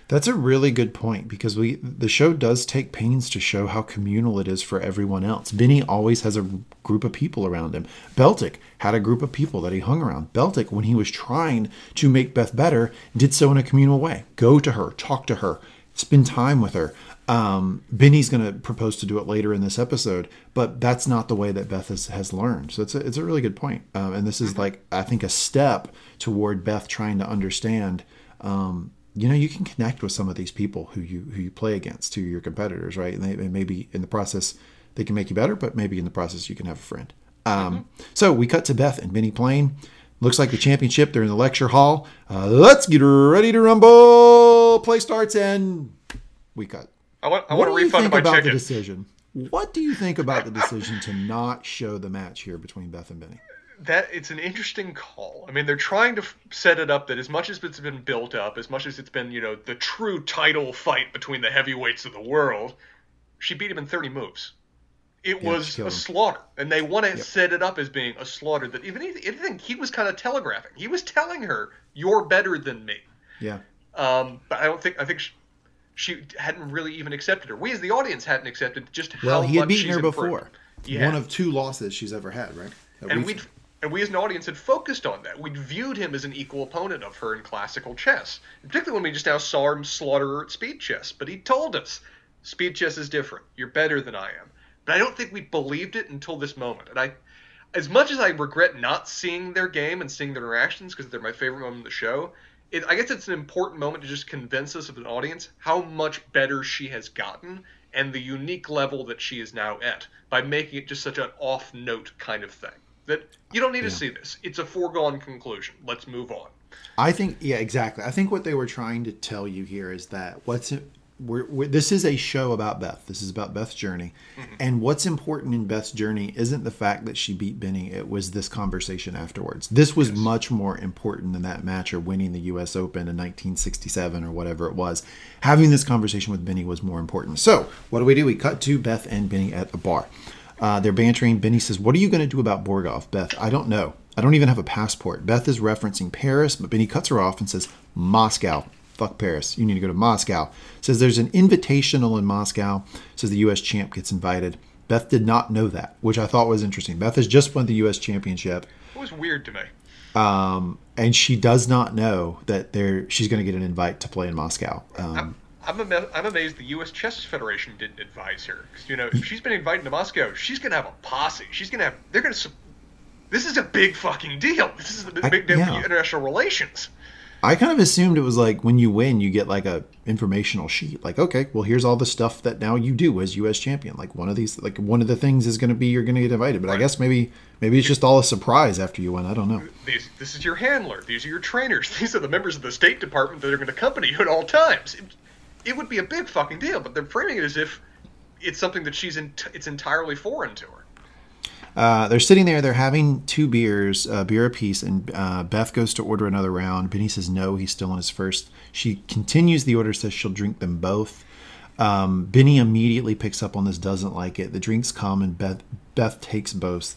That's a really good point because we the show does take pains to show how communal it is for everyone else. Benny always has a group of people around him. Beltik had a group of people that he hung around. Beltik, when he was trying to make Beth better, did so in a communal way. Go to her, talk to her, spend time with her. Um, Benny's going to propose to do it later in this episode, but that's not the way that Beth has, has learned. So it's a, it's a really good point. Um, and this is mm-hmm. like, I think, a step toward Beth trying to understand um, you know you can connect with some of these people who you who you play against, who your competitors, right? And, they, and maybe in the process they can make you better, but maybe in the process you can have a friend. Um, mm-hmm. So we cut to Beth and Benny playing. Looks like the championship. They're in the lecture hall. Uh, let's get ready to rumble. Play starts and we cut. I want, I what want do you think about chicken. the decision? What do you think about the decision to not show the match here between Beth and Benny? That it's an interesting call. I mean, they're trying to f- set it up that as much as it's been built up, as much as it's been, you know, the true title fight between the heavyweights of the world, she beat him in 30 moves. It yeah, was a slaughter, and they want to yep. set it up as being a slaughter. That even anything he was kind of telegraphing. He was telling her, "You're better than me." Yeah. Um, but I don't think I think she, she, hadn't really even accepted her. We as the audience hadn't accepted just well, how he had beaten her improved. before. Yeah. One of two losses she's ever had, right? and we and we as an audience had focused on that. We'd viewed him as an equal opponent of her in classical chess, particularly when we just now saw him slaughter her at speed chess. But he told us, speed chess is different. You're better than I am. But I don't think we believed it until this moment. And I, as much as I regret not seeing their game and seeing their interactions because they're my favorite moment of the show, it, I guess it's an important moment to just convince us of an audience how much better she has gotten and the unique level that she is now at by making it just such an off note kind of thing. That you don't need yeah. to see this. It's a foregone conclusion. Let's move on. I think, yeah, exactly. I think what they were trying to tell you here is that what's we're, we're, this is a show about Beth. This is about Beth's journey. Mm-hmm. And what's important in Beth's journey isn't the fact that she beat Benny, it was this conversation afterwards. This was yes. much more important than that match or winning the US Open in 1967 or whatever it was. Having this conversation with Benny was more important. So, what do we do? We cut to Beth and Benny at a bar. Uh, they're bantering. Benny says, What are you going to do about Borgov? Beth, I don't know. I don't even have a passport. Beth is referencing Paris, but Benny cuts her off and says, Moscow fuck Paris. You need to go to Moscow. Says there's an invitational in Moscow. Says the U.S. champ gets invited. Beth did not know that, which I thought was interesting. Beth has just won the U.S. championship. It was weird to me. Um, and she does not know that there she's going to get an invite to play in Moscow. Um, I'm, I'm, I'm amazed the U.S. Chess Federation didn't advise her because you know if she's been invited to Moscow, she's going to have a posse. She's going to have they're going to. This is a big fucking deal. This is a big deal yeah. for international relations. I kind of assumed it was like when you win, you get like a informational sheet. Like, okay, well, here's all the stuff that now you do as U.S. champion. Like one of these, like one of the things is going to be you're going to get invited. But right. I guess maybe maybe it's just all a surprise after you win. I don't know. These, this is your handler. These are your trainers. These are the members of the State Department that are going to accompany you at all times. It, would be a big fucking deal, but they're framing it as if it's something that she's in, it's entirely foreign to her. Uh, they're sitting there. They're having two beers, a beer apiece, and uh, Beth goes to order another round. Benny says no. He's still on his first. She continues the order, says she'll drink them both. Um, Benny immediately picks up on this, doesn't like it. The drinks come, and Beth Beth takes both.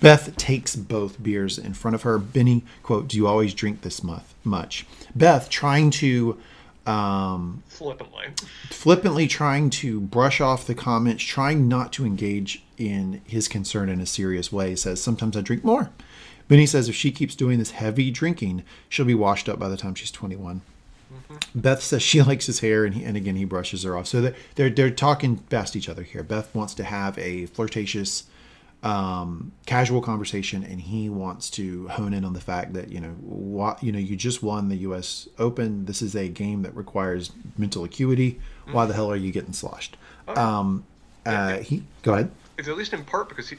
Beth takes both beers in front of her. Benny quote, "Do you always drink this much?" Beth trying to um, flippantly. flippantly trying to brush off the comments trying not to engage in his concern in a serious way. He says sometimes i drink more. Benny says if she keeps doing this heavy drinking she'll be washed up by the time she's 21 mm-hmm. beth says she likes his hair and, he, and again he brushes her off. So they're, they're, they're talking past each other here. Beth wants to have a flirtatious um, casual conversation, and he wants to hone in on the fact that you know what you know you just won the U.S. Open. This is a game that requires mental acuity. Why the hell are you getting sloshed? Oh. Um, uh, he go ahead. It's at least in part because he,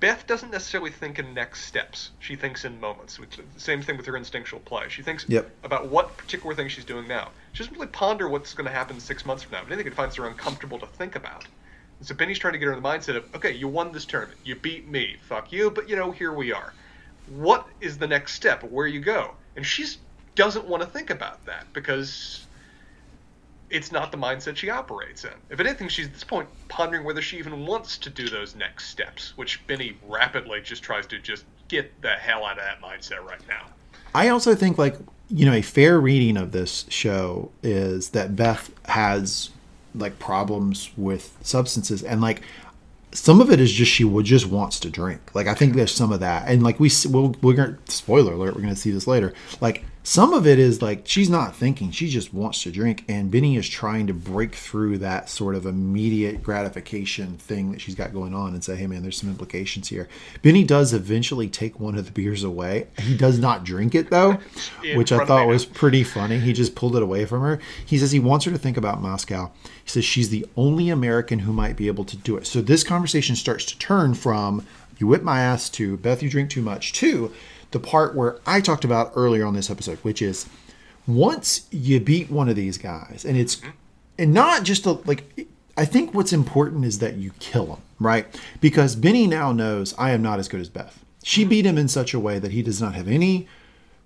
Beth doesn't necessarily think in next steps. She thinks in moments. Which the same thing with her instinctual play. She thinks yep. about what particular thing she's doing now. She doesn't really ponder what's going to happen six months from now. But anything it finds her uncomfortable to think about. So Benny's trying to get her in the mindset of, okay, you won this tournament, you beat me, fuck you, but you know, here we are. What is the next step? Where you go? And she doesn't want to think about that because it's not the mindset she operates in. If anything, she's at this point pondering whether she even wants to do those next steps, which Benny rapidly just tries to just get the hell out of that mindset right now. I also think like you know a fair reading of this show is that Beth has like problems with substances and like some of it is just she would just wants to drink. Like I think there's some of that, and like we we'll, we're gonna spoiler alert. We're gonna see this later. Like some of it is like she's not thinking; she just wants to drink. And Benny is trying to break through that sort of immediate gratification thing that she's got going on, and say, "Hey, man, there's some implications here." Benny does eventually take one of the beers away. He does not drink it though, which I thought was pretty funny. He just pulled it away from her. He says he wants her to think about Moscow. He says she's the only American who might be able to do it. So this conversation starts to turn from "you whip my ass" to "Beth, you drink too much" to the part where I talked about earlier on this episode, which is once you beat one of these guys, and it's and not just a, like I think what's important is that you kill him, right? Because Benny now knows I am not as good as Beth. She mm-hmm. beat him in such a way that he does not have any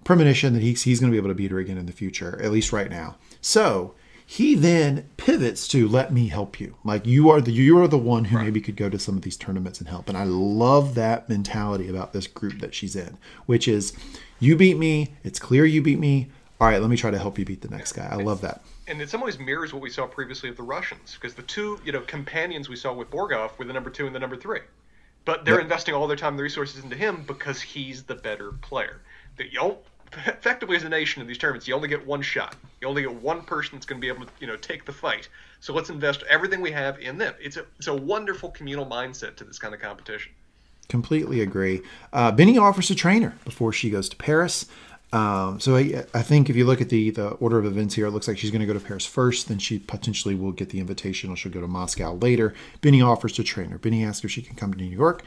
premonition that he's, he's going to be able to beat her again in the future, at least right now. So he then pivots to let me help you. Like you are the you are the one who right. maybe could go to some of these tournaments and help. And i love that mentality about this group that she's in which is you beat me. It's clear you beat me. All right let me try to help you beat the next guy. I love that. And in some ways mirrors what we saw previously of the russians because the two you know companions we saw with borgov were the number two and the number three. But they're yep. investing all their time and resources into him because he's the better player. The, you know effectively as a nation in these tournaments, you only get one shot. You only get one person that's going to be able to, you know, take the fight. So let's invest everything we have in them. It's a it's a wonderful communal mindset to this kind of competition. Completely agree. Uh, Benny offers to train her before she goes to Paris. Um, so I, I think if you look at the the order of events here, it looks like she's going to go to Paris first. Then she potentially will get the invitation, or she'll go to Moscow later. Benny offers to train her. Benny asks if she can come to New York.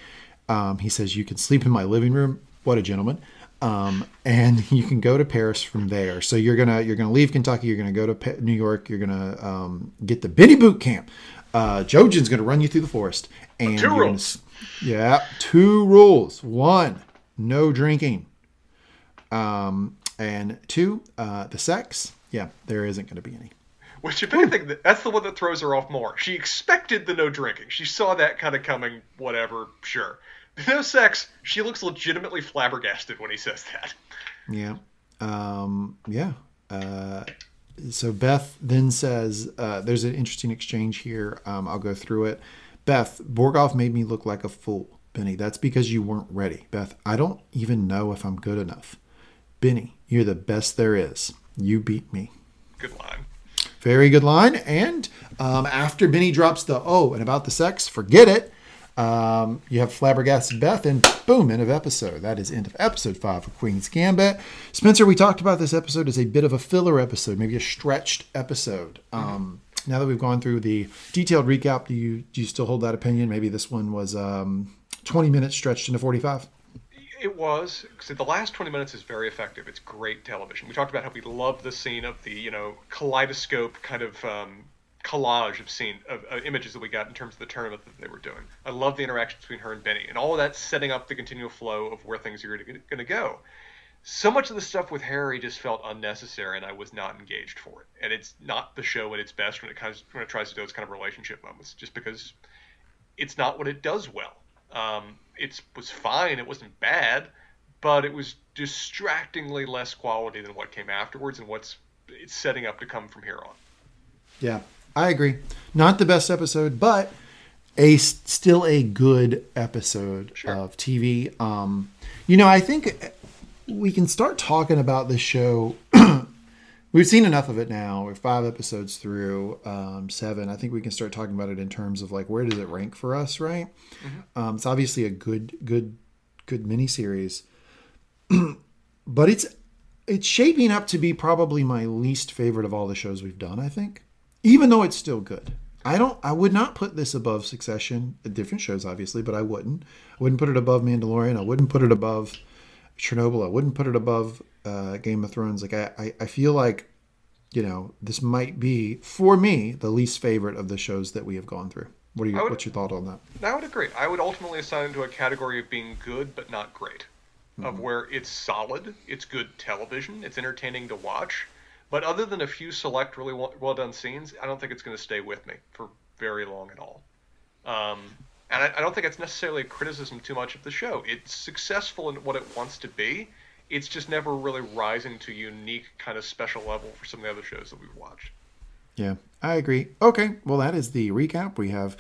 Um, he says, "You can sleep in my living room." What a gentleman! Um, and you can go to Paris from there. So you're gonna you're gonna leave Kentucky. You're gonna go to New York. You're gonna um, get the Benny boot camp. Uh, Jojen's gonna run you through the forest. And Two you're gonna rules. yeah, two rules. One, no drinking. Um, and two, uh, the sex. Yeah, there isn't going to be any. Which, if anything, that's the one that throws her off more. She expected the no drinking. She saw that kind of coming. Whatever, sure. No sex. She looks legitimately flabbergasted when he says that. Yeah. Um, yeah. Uh, so Beth then says, uh, there's an interesting exchange here. Um, I'll go through it. Beth, Borgov made me look like a fool. Benny, that's because you weren't ready. Beth, I don't even know if I'm good enough. Benny, you're the best there is. You beat me. Good line. Very good line. And um, after Benny drops the oh and about the sex, forget it. Um, you have flabbergasted Beth, and boom, end of episode. That is end of episode five of Queen's Gambit. Spencer, we talked about this episode as a bit of a filler episode, maybe a stretched episode. Um, now that we've gone through the detailed recap, do you do you still hold that opinion? Maybe this one was um, 20 minutes stretched into 45. It was. the last 20 minutes is very effective. It's great television. We talked about how we love the scene of the, you know, kaleidoscope kind of um, collage of scene of uh, images that we got in terms of the tournament that they were doing. I love the interaction between her and Benny, and all of that setting up the continual flow of where things are going to go. So much of the stuff with Harry just felt unnecessary, and I was not engaged for it. And it's not the show at its best when it comes when it tries to do its kind of relationship moments, just because it's not what it does well. Um, it was fine. It wasn't bad, but it was distractingly less quality than what came afterwards and what's it's setting up to come from here on. Yeah, I agree. Not the best episode, but a still a good episode Sure. of TV. Um, you know, I think we can start talking about this show. We've seen enough of it now. We're five episodes through, um, seven. I think we can start talking about it in terms of like where does it rank for us, right? Um, it's obviously a good, good, good miniseries, but it's it's shaping up to be probably my least favorite of all the shows we've done. I think, even though it's still good. I don't. I would not put this above Succession. Different shows, obviously, but I wouldn't. I wouldn't put it above Mandalorian. I wouldn't put it above Chernobyl. I wouldn't put it above uh, Game of Thrones. Like I, I, I feel like, you know, this might be for me the least favorite of the shows that we have gone through. What are you? Would- what's your thought on that? I would agree. I would ultimately assign it to a category of being good but not great, of where it's solid, it's good television, it's entertaining to watch, but other than a few select really well, done scenes, I don't think it's going to stay with me for very long at all. Um, and I, I don't think it's necessarily a criticism too much of the show. It's successful in what it wants to be. It's just never really rising to unique kind of special level for some of the other shows that we've watched. Yeah, I agree. Okay, well, that is the recap. We have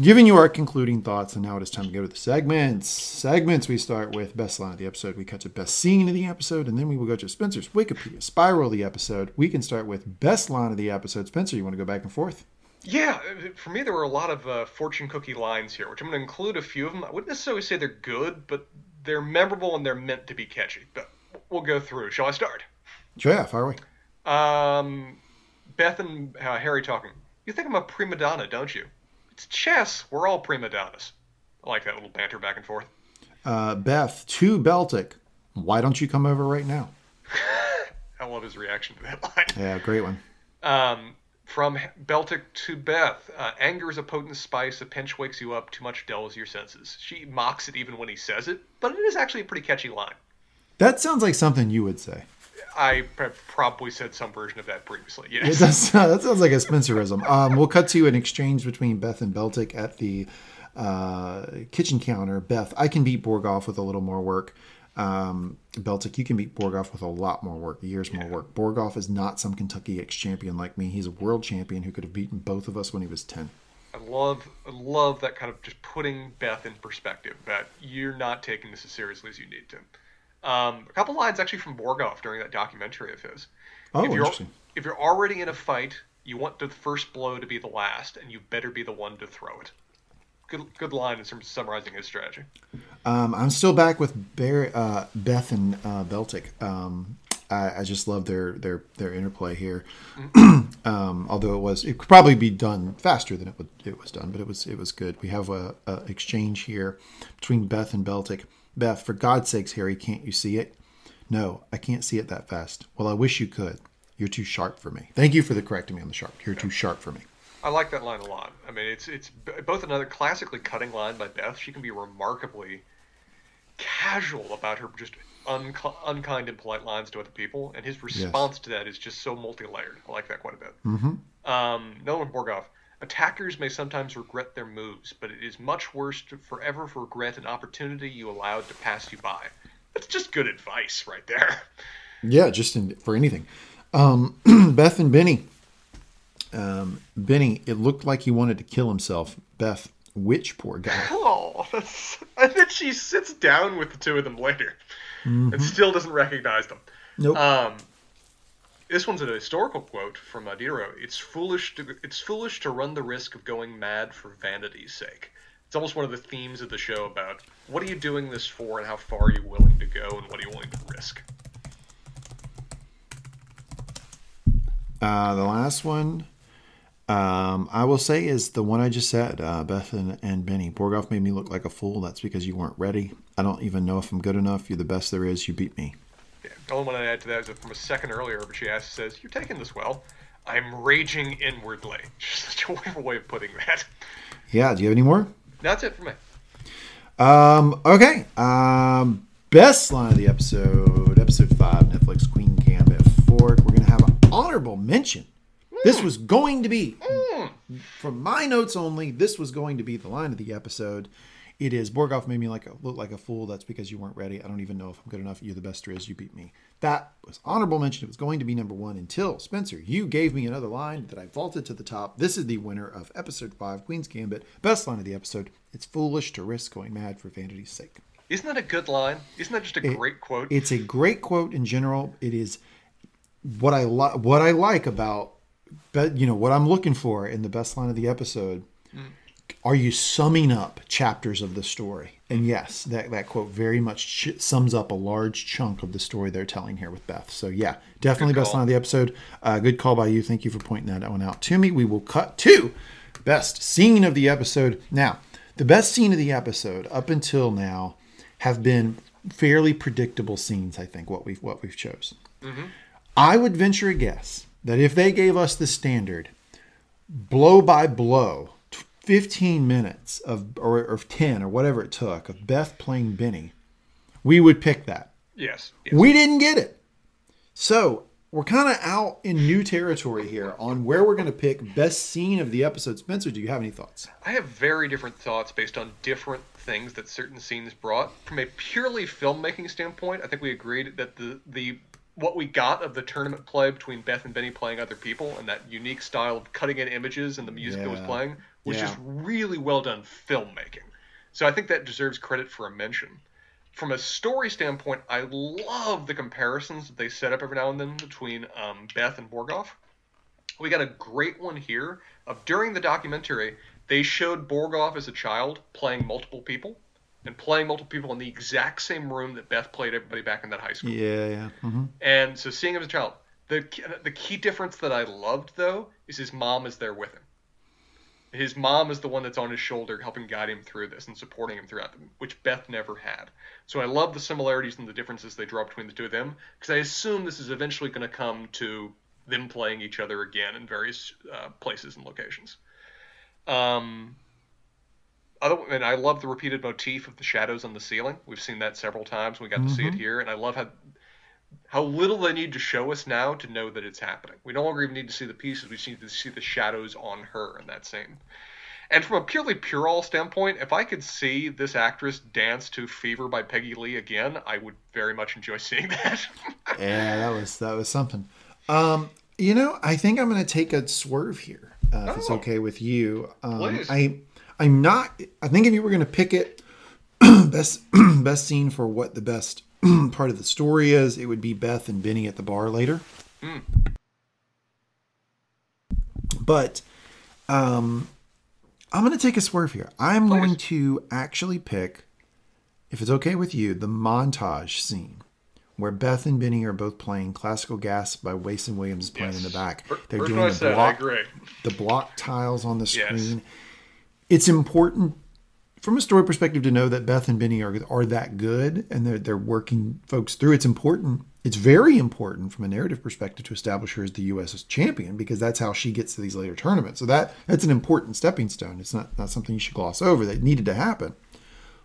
given you our concluding thoughts, and now it is time to go to the segments. Segments, we start with best line of the episode. We cut to best scene of the episode, and then we will go to Spencer's Wikipedia spiral of the episode. We can start with best line of the episode. Spencer, you want to go back and forth? Yeah, uh, for me, there were a lot of uh, fortune cookie lines here, which I'm going to include a few of them. I wouldn't necessarily say they're good, but they're memorable and they're meant to be catchy. But we'll go through. Shall I start? Sure, yeah, fire away. Um, Beth and uh, Harry talking. You think I'm a prima donna, don't you? It's chess. We're all prima donnas. I like that little banter back and forth. Uh, Beth to Beltik. Why don't you come over right now? I love his reaction to that line. Yeah, great one. Um, from Beltik to Beth, uh, anger is a potent spice. A pinch wakes you up. Too much dulls your senses. She mocks it even when he says it, but it is actually a pretty catchy line. That sounds like something you would say. I probably said some version of that previously. Yes. That sounds like a Spencerism. Um, we'll cut to an exchange between Beth and Beltik at the uh, kitchen counter. Beth, I can beat Borgov with a little more work. Um, Beltik, you can beat Borgov with a lot more work, years more work. Borgov is not some Kentucky ex champion like me. He's a world champion who could have beaten both of us when he was 10. I love, I love that kind of just putting Beth in perspective. That you're not taking this as seriously as you need to. Um, a couple lines actually from Borgov during that documentary of his. Oh, if you're, interesting. If you're already in a fight, you want the first blow to be the last, and you better be the one to throw it. good good line in terms of summarizing his strategy. Um, I'm still back with uh, Beth and uh, Beltik. Um, I, I just love their their their interplay here. um, although it was, it could probably be done faster than it would, it was done, but it was it was good. We have a, a exchange here between Beth and Beltik. Beth, for God's sakes, Harry, can't you see it? No, I can't see it that fast. Well, I wish you could. You're too sharp for me. Thank you for the correcting me on the sharp. You're too sharp for me. I like that line a lot. I mean, it's it's both another classically cutting line by Beth. She can be remarkably casual about her just unki- unkind and polite lines to other people, and his response to that is just so multi-layered. I like that quite a bit. Mm-hmm. Um, Nolan Borgov. Attackers may sometimes regret their moves, but it is much worse to forever regret an opportunity you allowed to pass you by. That's just good advice right there. Yeah, just in, for anything. Um, Beth and Benny. Um, Benny, it looked like he wanted to kill himself. Beth, which poor guy? Oh, that's, and then she sits down with the two of them later and still doesn't recognize them. Nope. Um, this one's a historical quote from uh. It's foolish to it's foolish to run the risk of going mad for vanity's sake. It's almost one of the themes of the show about what are you doing this for and how far are you willing to go and what are you willing to risk. Uh, the last one, um, I will say, is the one I just said. Uh, Beth and, and Benny. Borgov made me look like a fool. That's because you weren't ready. I don't even know if I'm good enough. You're the best there is. You beat me. Only one I add to that is from a second earlier, but she asks, says, "You're taking this well." I'm raging inwardly. Just such a wonderful way of putting that. Yeah. Do you have any more? That's it for me. Um, okay. Um, best line of the episode, episode five, Netflix Queen Gambit Fork. We're gonna have an honorable mention. This was going to be, from my notes only, this was going to be the line of the episode. It is Borgov made me like a, look like a fool. That's because you weren't ready. I don't even know if I'm good enough. You're the best there is. You beat me. That was honorable mention. It was going to be number one until Spencer. You gave me another line that I vaulted to the top. This is the winner of episode five, Queen's Gambit. Best line of the episode. It's foolish to risk going mad for vanity's sake. Isn't that a good line? Isn't that just a great quote? It's a great quote in general. It is what I like. What I like about, but you know what I'm looking for in the best line of the episode. Hmm. Are you summing up chapters of the story? And yes, that, that quote very much ch- sums up a large chunk of the story they're telling here with Beth. So yeah, definitely best line of the episode. Uh, good call by you. Thank you for pointing that one out to me. We will cut to best scene of the episode. Now, the best scene of the episode up until now have been fairly predictable scenes. I think what we've what we've chose. I would venture a guess that if they gave us the standard blow by blow, 15 minutes of or, or 10 or whatever it took of Beth playing Benny, we would pick that. yes. yes. We didn't get it. So we're kind of out in new territory here on where we're going to pick best scene of the episode. Spencer, do you have any thoughts? I have very different thoughts based on different things that certain scenes brought. From a purely filmmaking standpoint, I think we agreed that the the what we got of the tournament play between Beth and Benny playing other people and that unique style of cutting in images and the music that was playing was Yeah. just really well done filmmaking. So I think that deserves credit for a mention. From a story standpoint, I love the comparisons that they set up every now and then between um, Beth and Borgov. We got a great one here of during the documentary, they showed Borgov as a child playing multiple people and playing multiple people in the exact same room that Beth played everybody back in that high school. Yeah, yeah. hmm And so seeing him as a child, the the key difference that I loved though is his mom is there with him. His mom is the one that's on his shoulder, helping guide him through this and supporting him throughout them, which Beth never had. So I love the similarities and the differences they draw between the two of them, because I assume this is eventually going to come to them playing each other again in various uh, places and locations. Um, other, and I love the repeated motif of the shadows on the ceiling. We've seen that several times. We got to see it here, and I love how how little they need to show us now to know that it's happening. We no longer even need to see the pieces; we just need to see the shadows on her in that scene. And from a purely puerile standpoint, if I could see this actress dance to "Fever" by Peggy Lee again, I would very much enjoy seeing that. Yeah, that was that was something. Um, you know, I think I'm going to take a swerve here, uh, if it's Oh. okay with you. Um, Please. I I'm not. I think if you were going to pick it, best best scene for what the best part of the story is, it would be Beth and Benny at the bar later. But um, I'm going to take a swerve here. I'm Please. going to actually pick, if it's okay with you, the montage scene where Beth and Benny are both playing "Classical Gas" by Mason Williams playing in the back. They're first doing the block, the block tiles on the Yes. screen. It's important from a story perspective to know that Beth and Benny are are that good and they're they're working folks through. It's important. It's very important from a narrative perspective to establish her as the U.S. champion because that's how she gets to these later tournaments. So that that's an important stepping stone. It's not not something you should gloss over. That needed to happen.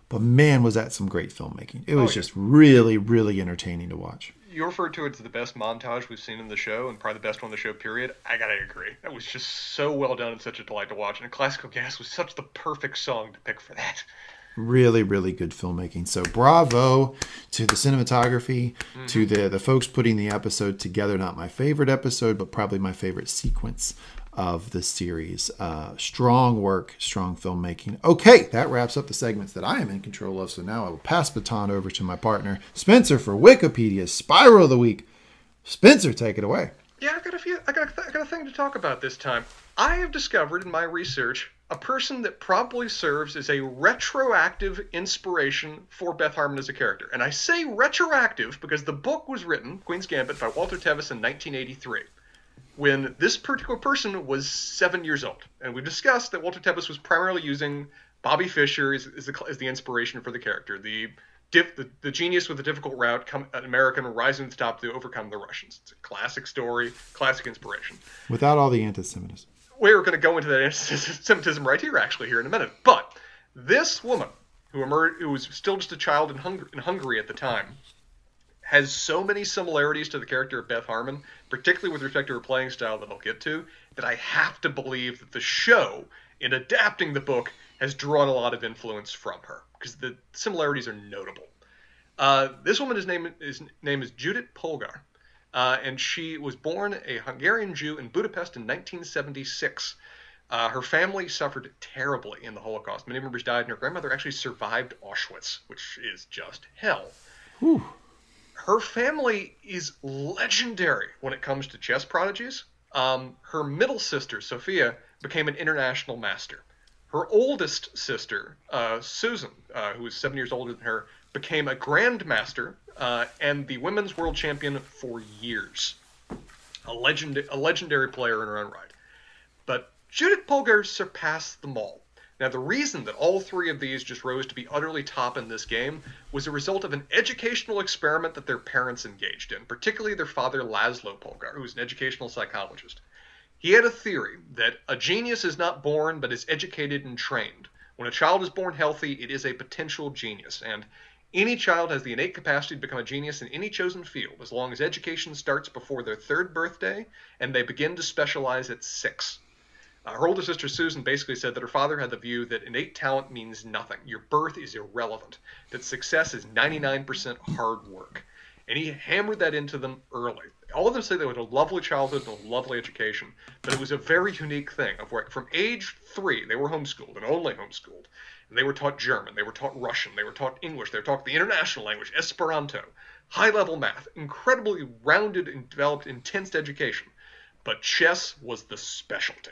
But man, was that some great filmmaking! It was oh, yeah. just really, really entertaining to watch. You referred to it as the best montage we've seen in the show, and probably the best one in the show. Period. I gotta agree. That was just so well done and such a delight to watch. And Classical Gas was such the perfect song to pick for that. really really good filmmaking so bravo to the cinematography to mm-hmm. the the folks putting the episode together not my favorite episode but probably my favorite sequence of the series uh, strong work strong filmmaking okay that wraps up the segments that i am in control of so now i will pass baton over to my partner spencer for wikipedia spiral of the week spencer take it away Yeah, I've got a few. I got, a, I got a thing to talk about this time. I have discovered in my research a person that probably serves as a retroactive inspiration for Beth Harmon as a character. And I say retroactive because the book was written, Queen's Gambit, by Walter Tevis in 1983, when this particular person was seven years old. And we've discussed that Walter Tevis was primarily using Bobby Fischer as, as, the, as the inspiration for the character. The Diff, the, the genius with the difficult route, come, an American rising to the top to overcome the Russians. It's a classic story, classic inspiration. without all the anti-semitism We're going to go into that anti-Semitism right here, actually, here in a minute. But this woman, who emerged, who was still just a child in, Hung- in Hungary at the time, has so many similarities to the character of Beth Harmon, particularly with respect to her playing style that I'll get to, that I have to believe that the show, in adapting the book, has drawn a lot of influence from her because the similarities are notable. Uh, this woman's name is name is Judith Polgar, uh, and she was born a Hungarian Jew in Budapest in 1976. Uh, her family suffered terribly in the Holocaust. Many members died, and her grandmother actually survived Auschwitz, which is just hell. Whew. Her family is legendary when it comes to chess prodigies. Um, her middle sister, Sofia, became an international master. Her oldest sister, uh, Susan, uh, who was seven years older than her, became a grandmaster uh, and the women's world champion for years. A, legend- a legendary player in her own right. But Judith Polgar surpassed them all. Now, the reason that all three of these just rose to be utterly top in this game was a result of an educational experiment that their parents engaged in, particularly their father, Laszlo Polgar, who was an educational psychologist. He had a theory that a genius is not born but is educated and trained. When a child is born healthy, it is a potential genius, and any child has the innate capacity to become a genius in any chosen field as long as education starts before their third birthday and they begin to specialize at six. Uh, her older sister Susan basically said that her father had the view that innate talent means nothing. Your birth is irrelevant. That success is 99% hard work. And he hammered that into them early. All of them say they had a lovely childhood and a lovely education, but it was a very unique thing. Of where from age three, they were homeschooled and only homeschooled. And they were taught German, they were taught Russian, they were taught English, they were taught the international language, Esperanto, high level math, incredibly rounded and developed, intense education. But chess was the specialty.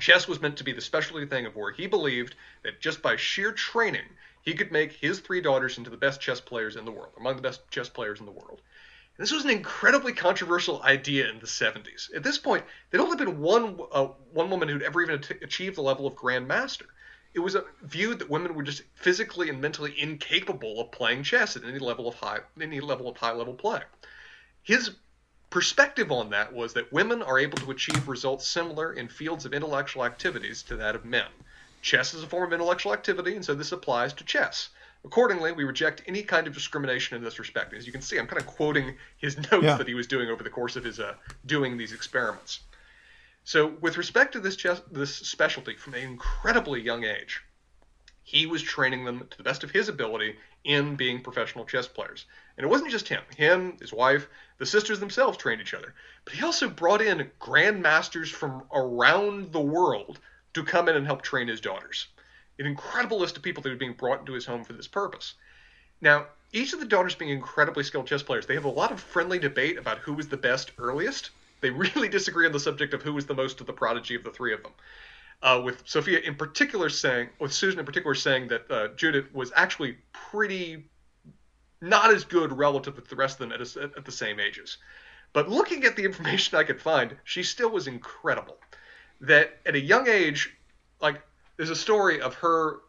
Chess was meant to be the specialty thing of where he believed that just by sheer training, he could make his three daughters into the best chess players in the world, among the best chess players in the world. And this was an incredibly controversial idea in the 70s. At this point, there'd only been one uh, one woman who'd ever even at- achieved the level of Grand Master. It was a viewed that women were just physically and mentally incapable of playing chess at any level of high any level of high level play. His perspective on that was that women are able to achieve results similar in fields of intellectual activities to that of men. Chess is a form of intellectual activity, and so this applies to chess. Accordingly, we reject any kind of discrimination in this respect. As you can see, I'm kind of quoting his notes Yeah. that he was doing over the course of his uh, doing these experiments. So, with respect to this chess, this specialty from an incredibly young age, he was training them to the best of his ability in being professional chess players. And it wasn't just him. Him, his wife, the sisters themselves trained each other. But he also brought in grandmasters from around the world to come in and help train his daughters. An incredible list of people that were being brought into his home for this purpose. Now, each of the daughters being incredibly skilled chess players, they have a lot of friendly debate about who was the best earliest. They really disagree on the subject of who was the most of the prodigy of the three of them. Uh, with Sofia in particular saying, with Susan in particular saying that uh, Judith was actually pretty not as good relative to the rest of them at, a, at the same ages. But looking at the information I could find, she still was incredible. That at a young age, like there's a story of her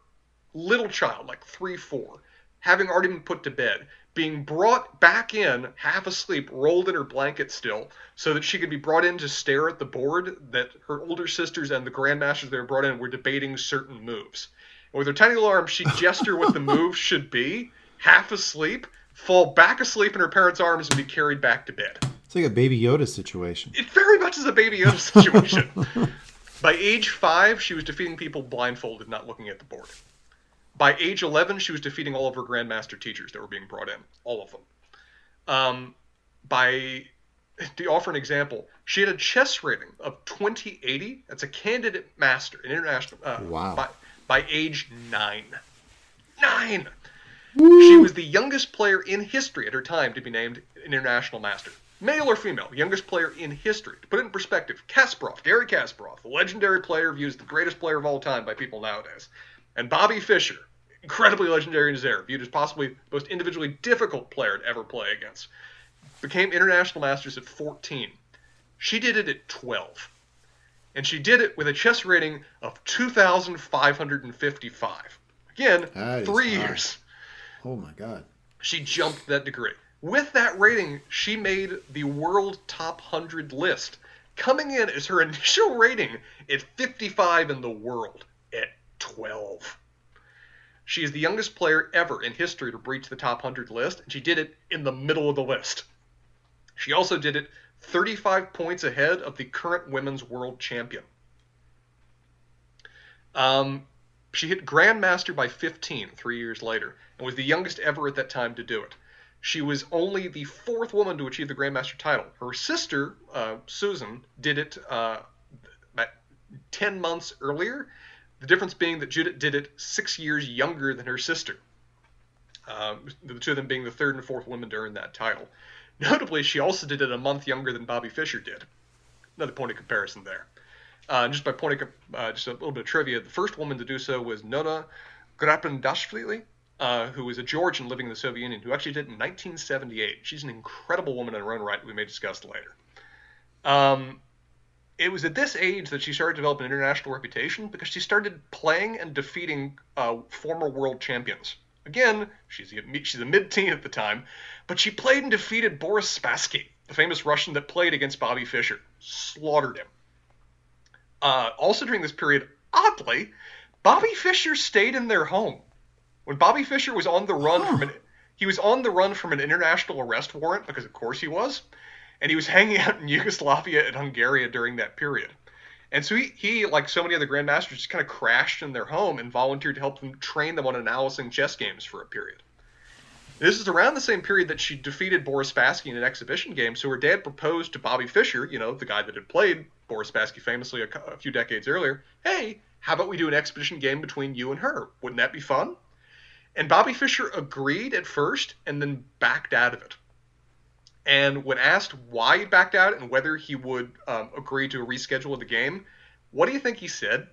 little child, like three, four, having already been put to bed, being brought back in, half asleep, rolled in her blanket still, so that she could be brought in to stare at the board that her older sisters and the grandmasters they were brought in were debating certain moves. And with her tiny little arm, she'd gesture what the move should be, half asleep, fall back asleep in her parents' arms, and be carried back to bed. It's like a Baby Yoda situation. It very much is a Baby Yoda situation. By age five, she was defeating people blindfolded, not looking at the board. By age 11, she was defeating all of her Grandmaster teachers that were being brought in, all of them. Um, by to offer an example, she had a chess rating of 2080. That's a candidate master, an international. Uh, wow. By, by age nine. Nine! Woo. She was the youngest player in history at her time to be named an international master. Male or female, youngest player in history. To put it in perspective, Kasparov, Garry Kasparov, the legendary player viewed as the greatest player of all time by people nowadays. And Bobby Fischer, incredibly legendary in his era, viewed as possibly the most individually difficult player to ever play against, became international masters at 14. She did it at 12. And she did it with a chess rating of 2,555. Again, three years. Oh my God. She jumped that degree. With that rating, she made the world top 100 list, coming in as her initial rating at 55 in the world 12. She is the youngest player ever in history to breach the top 100 list, and she did it in the middle of the list. She also did it 35 points ahead of the current women's world champion. Um, she hit Grandmaster by 15 three years later, and was the youngest ever at that time to do it. She was only the fourth woman to achieve the Grandmaster title. Her sister, uh, Susan, did it uh, about 10 months earlier, the difference being that Judith did it six years younger than her sister. Um, the two of them being the third and fourth women to earn that title. Notably, she also did it a month younger than Bobby Fischer did. Another point of comparison there. Uh, just by pointing, uh, just a little bit of trivia, the first woman to do so was Nona Gaprindashvili, uh, who was a Georgian living in the Soviet Union, who actually did it in 1978. She's an incredible woman in her own right, we may discuss later. Um, it was at this age that she started to develop an international reputation because she started playing and defeating uh, former world champions. Again, she's a, she's a mid-teen at the time, but she played and defeated Boris Spassky, the famous Russian that played against Bobby Fischer, slaughtered him. Uh, also during this period, oddly, Bobby Fischer stayed in their home. When Bobby Fischer was on the run from an he was on the run from an international arrest warrant because of course he was and he was hanging out in Yugoslavia and Hungary during that period. And so he, he, like so many other grandmasters, just kind of crashed in their home and volunteered to help them train them on analyzing chess games for a period. This is around the same period that she defeated Boris Spassky in an exhibition game. So her dad proposed to Bobby Fischer, you know, the guy that had played Boris Spassky famously a, a few decades earlier, hey, how about we do an exhibition game between you and her? Wouldn't that be fun? And Bobby Fischer agreed at first and then backed out of it. And when asked why he backed out and whether he would um, agree to a reschedule of the game, what do you think he said?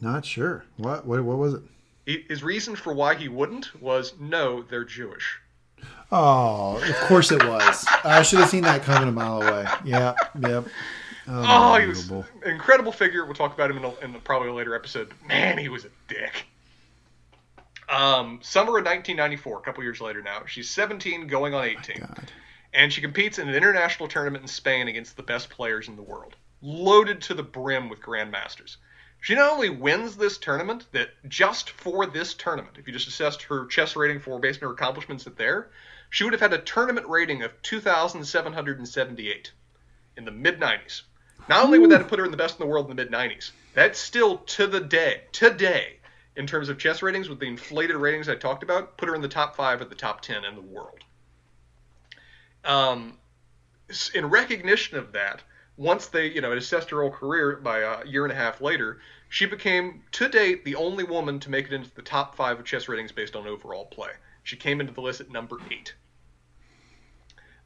Not sure. What what, what was it? His reason for why he wouldn't was no, they're Jewish. Oh, of course it was. I should have seen that coming a mile away. Yeah, yep. Oh, he was an incredible figure. We'll talk about him in, a, in probably a later episode. Man, he was a dick. Um, summer of 1994, a couple years later now. She's 17, going on 18. Oh and she competes in an international tournament in Spain against the best players in the world, loaded to the brim with grandmasters. She not only wins this tournament, that just for this tournament, if you just assessed her chess rating for based on her accomplishments at there, she would have had a tournament rating of 2,778 in the mid 90s. Not only would that have put her in the best in the world in the mid 90s, that's still to the day, today, in terms of chess ratings with the inflated ratings I talked about, put her in the top five of the top 10 in the world. Um, in recognition of that, once they, you know, assessed her whole career by a year and a half later, she became, to date, the only woman to make it into the top five of chess ratings based on overall play. She came into the list at number eight.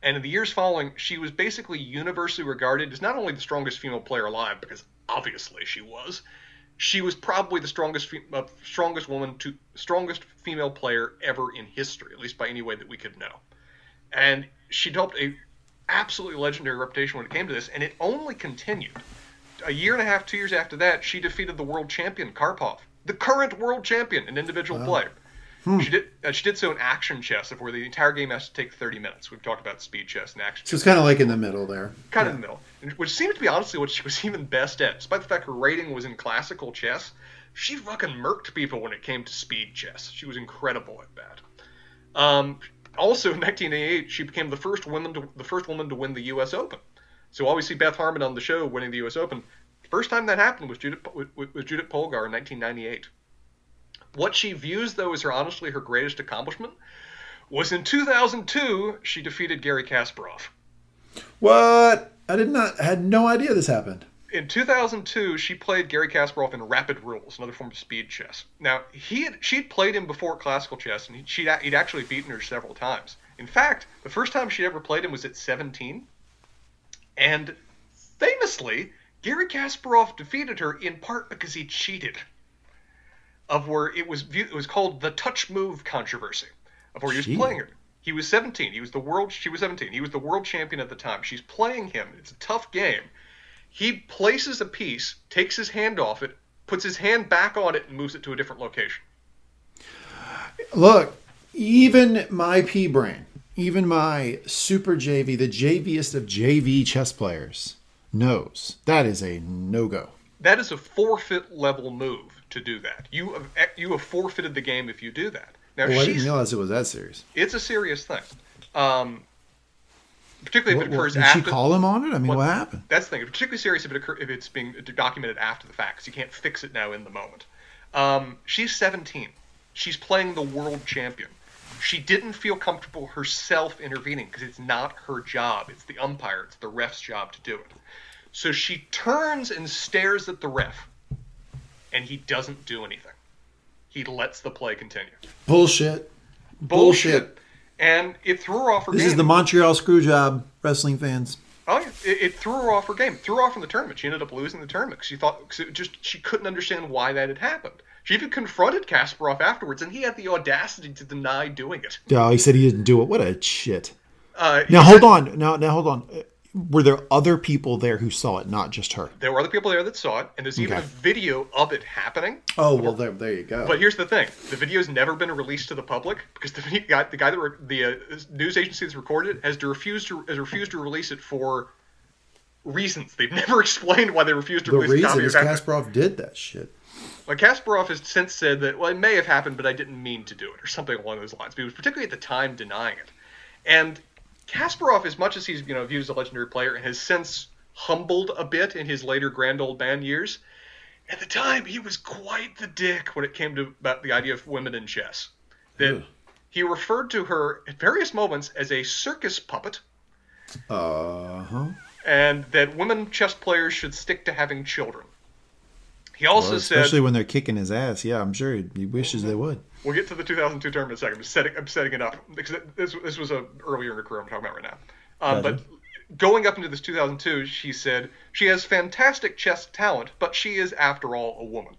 And in the years following, she was basically universally regarded as not only the strongest female player alive, because obviously she was. She was probably the strongest uh, strongest woman to strongest female player ever in history, at least by any way that we could know. And she developed a absolutely legendary reputation when it came to this, and it only continued. A year and a half, two years after that, she defeated the world champion Karpov, the current world champion in individual wow. play. Hmm. She did. Uh, she did so in action chess, where the entire game has to take 30 minutes. We've talked about speed chess and action. So it's kind of like in the middle there. Kind yeah. of in the middle, which seems to be honestly what she was even best at. Despite the fact her rating was in classical chess, she fucking murked people when it came to speed chess. She was incredible at that. Um, also, in 1988, she became the first woman to the first woman to win the U.S. Open. So while we see Beth Harmon on the show winning the U.S. Open, first time that happened was Judith was Judith Polgar in 1998. What she views, though, as her honestly her greatest accomplishment was in 2002 she defeated Garry Kasparov. What? I did not had no idea this happened. In 2002, she played Garry Kasparov in Rapid Rules, another form of speed chess. Now, he had, she'd played him before classical chess, and she'd, he'd actually beaten her several times. In fact, the first time she ever played him was at 17, and famously, Garry Kasparov defeated her in part because he cheated of where it was it was called the touch move controversy of where he was Gee. playing her. He was 17. He was the world. She was 17. He was the world champion at the time. She's playing him. It's a tough game. He places a piece, takes his hand off it, puts his hand back on it, and moves it to a different location. Look, even my P brain, even my super JV, the JViest of JV chess players, knows that is a no go. That is a forfeit level move to do that. You have you have forfeited the game if you do that. Now, well, I didn't realize it was that serious. It's a serious thing. Um, particularly if it occurs did after. Did she call him on it? I mean, what, what happened? That's the thing. It's particularly serious if it occur, if it's being documented after the fact, because you can't fix it now in the moment. Um, she's 17. She's playing the world champion. She didn't feel comfortable herself intervening because it's not her job. It's the umpire. It's the ref's job to do it. So she turns and stares at the ref and he doesn't do anything. He lets the play continue. Bullshit. Bullshit. Bullshit. And it threw her off her this game. This is the Montreal Screwjob, wrestling fans. Oh, yeah. it, it, threw her off her game. It threw her off from the tournament. She ended up losing the tournament because she thought cause just she couldn't understand why that had happened. She even confronted Kasparov afterwards, and he had the audacity to deny doing it. Yeah, he said he didn't do it. What a shit. Uh, now hold on. Now, now hold on were there other people there who saw it, not just her? There were other people there that saw it, and there's even okay. a video of it happening. Oh well, there, there you go. But here's the thing: the video's never been released to the public because the guy, the guy that re- the uh, news agency that's recorded it has to refuse to has refused to release it for reasons. They've never explained why they refused to the release the reason is Kasparov did that shit. Like Kasparov has since said that well, it may have happened, but I didn't mean to do it, or something along those lines. But he was particularly at the time denying it. And Kasparov, as much as he's you know viewed as a legendary player and has since humbled a bit in his later grand old man years, at the time he was quite the dick when it came to about the idea of women in chess. That he referred to her at various moments as a circus puppet. Uh huh. And that women chess players should stick to having children. He also well, especially said, especially when they're kicking his ass. Yeah, I'm sure he, he wishes they would. We'll get to the 2002 tournament in a second. I'm setting, I'm setting it up because this, this was a earlier in her career I'm talking about right now. Um, but going up into this 2002, she said she has fantastic chess talent, but she is, after all, a woman.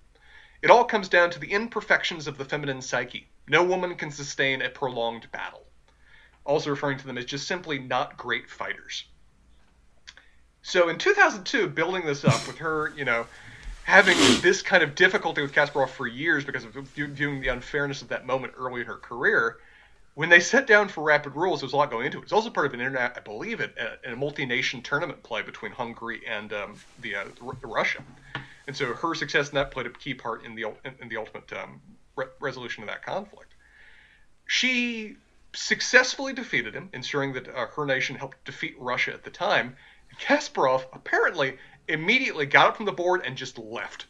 It all comes down to the imperfections of the feminine psyche. No woman can sustain a prolonged battle. Also referring to them as just simply not great fighters. So in 2002, building this up with her, you know, having this kind of difficulty with Kasparov for years because of viewing the unfairness of that moment early in her career. When they set down for rapid rules, there was a lot going into it. It's also part of an internet, I believe it, a, a multi-nation tournament play between Hungary and um, the, uh, Russia, and so her success in that played a key part in the in the ultimate um, re- resolution of that conflict. She successfully defeated him, ensuring that uh, her nation helped defeat Russia at the time. Kasparov apparently immediately got up from the board and just left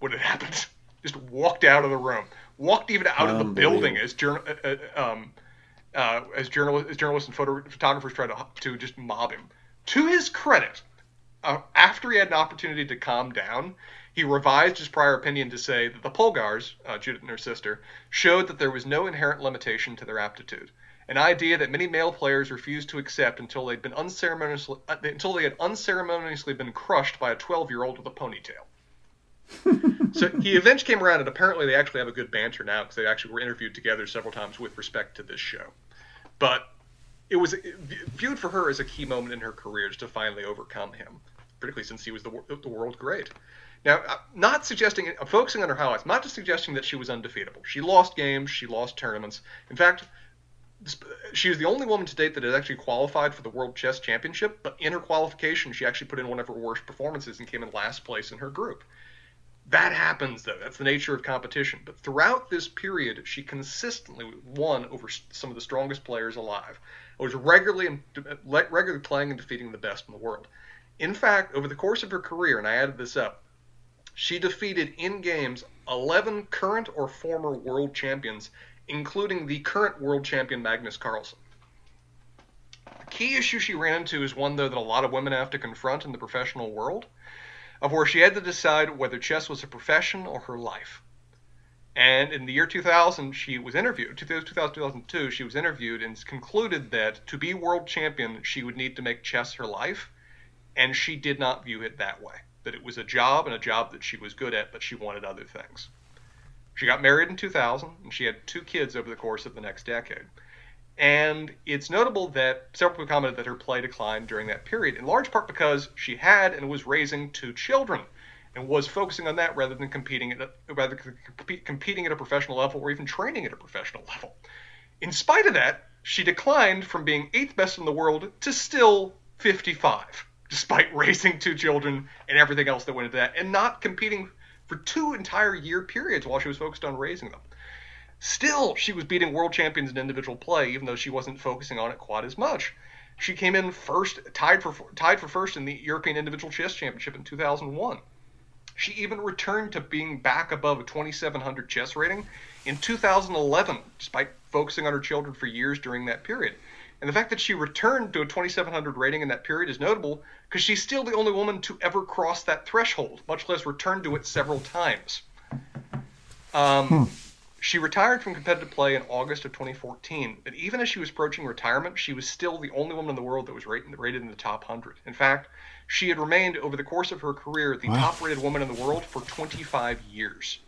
when it happened. Just walked out of the room. Walked even out of the building as journal, uh, uh, um, uh, as journalists, as journalists and photo- photographers tried to to just mob him. To his credit, uh, after he had an opportunity to calm down, he revised his prior opinion to say that the Polgars, uh, Judith and her sister, showed that there was no inherent limitation to their aptitude, an idea that many male players refused to accept until they'd been unceremoniously uh, until they had unceremoniously been crushed by a 12-year-old with a ponytail. so he eventually came around, and apparently they actually have a good banter now because they actually were interviewed together several times with respect to this show. But it was viewed for her as a key moment in her career to finally overcome him, particularly since he was the, the world great. Now, I'm not suggesting, I'm focusing on her highlights, not just suggesting that she was undefeatable. She lost games, she lost tournaments. In fact, she was the only woman to date that had actually qualified for the World Chess Championship, but in her qualification, she actually put in one of her worst performances and came in last place in her group. That happens, though. That's the nature of competition. But throughout this period, she consistently won over some of the strongest players alive. Was regularly regularly playing and defeating the best in the world. In fact, over the course of her career, and I added this up, she defeated in games 11 current or former world champions, including the current world champion Magnus Carlsen. The key issue she ran into is one, though, that a lot of women have to confront in the professional world, of where she had to decide whether chess was a profession or her life. And in the year 2000, she was interviewed, 2000, 2002, she was interviewed and concluded that to be world champion, she would need to make chess her life, and she did not view it that way. That it was a job and a job that she was good at, but she wanted other things. She got married in 2000, and she had two kids over the course of the next decade. And it's notable that several people commented that her play declined during that period, in large part because she had and was raising two children and was focusing on that rather than competing at a, rather competing at a professional level or even training at a professional level. In spite of that, she declined from being eighth best in the world to still 55, despite raising two children and everything else that went into that, and not competing for two entire year periods while she was focused on raising them. Still, she was beating world champions in individual play, even though she wasn't focusing on it quite as much. She came in first, tied for tied for first in the European Individual Chess Championship in 2001. She even returned to being back above a 2700 chess rating in 2011, despite focusing on her children for years during that period. And the fact that she returned to a 2700 rating in that period is notable because she's still the only woman to ever cross that threshold, much less return to it several times. Um, hmm. She retired from competitive play in August of 2014, but even as she was approaching retirement, she was still the only woman in the world that was rated, rated in the top 100. In fact, she had remained over the course of her career the wow. top rated woman in the world for 25 years.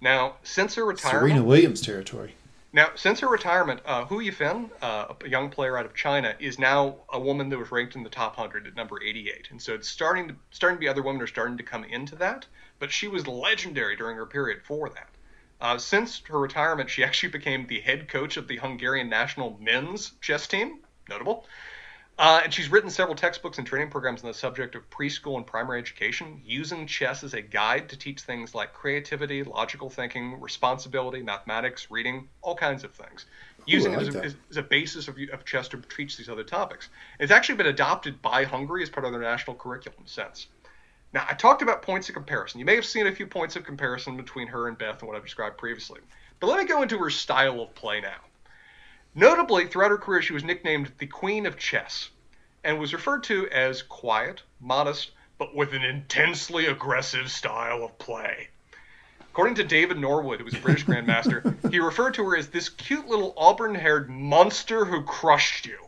Now, since her retirement. Serena Williams territory. Now, since her retirement, uh, Hou Yifan, uh, a young player out of China, is now a woman that was ranked in the top 100 at number 88. And so it's starting to starting to be other women are starting to come into that. But she was legendary during her period for that. Uh, since her retirement, she actually became the head coach of the Hungarian national men's chess team. Notable. Uh, and she's written several textbooks and training programs on the subject of preschool and primary education, using chess as a guide to teach things like creativity, logical thinking, responsibility, mathematics, reading, all kinds of things. Using Ooh, like it as a, as a, basis of, of, chess to teach these other topics. It's actually been adopted by Hungary as part of their national curriculum since. Now, I talked about points of comparison. You may have seen a few points of comparison between her and Beth and what I've described previously. But let me go into her style of play now. Notably, throughout her career, she was nicknamed the Queen of Chess and was referred to as quiet, modest, but with an intensely aggressive style of play. According to David Norwood, who was a British grandmaster, he referred to her as this cute little auburn haired monster who crushed you.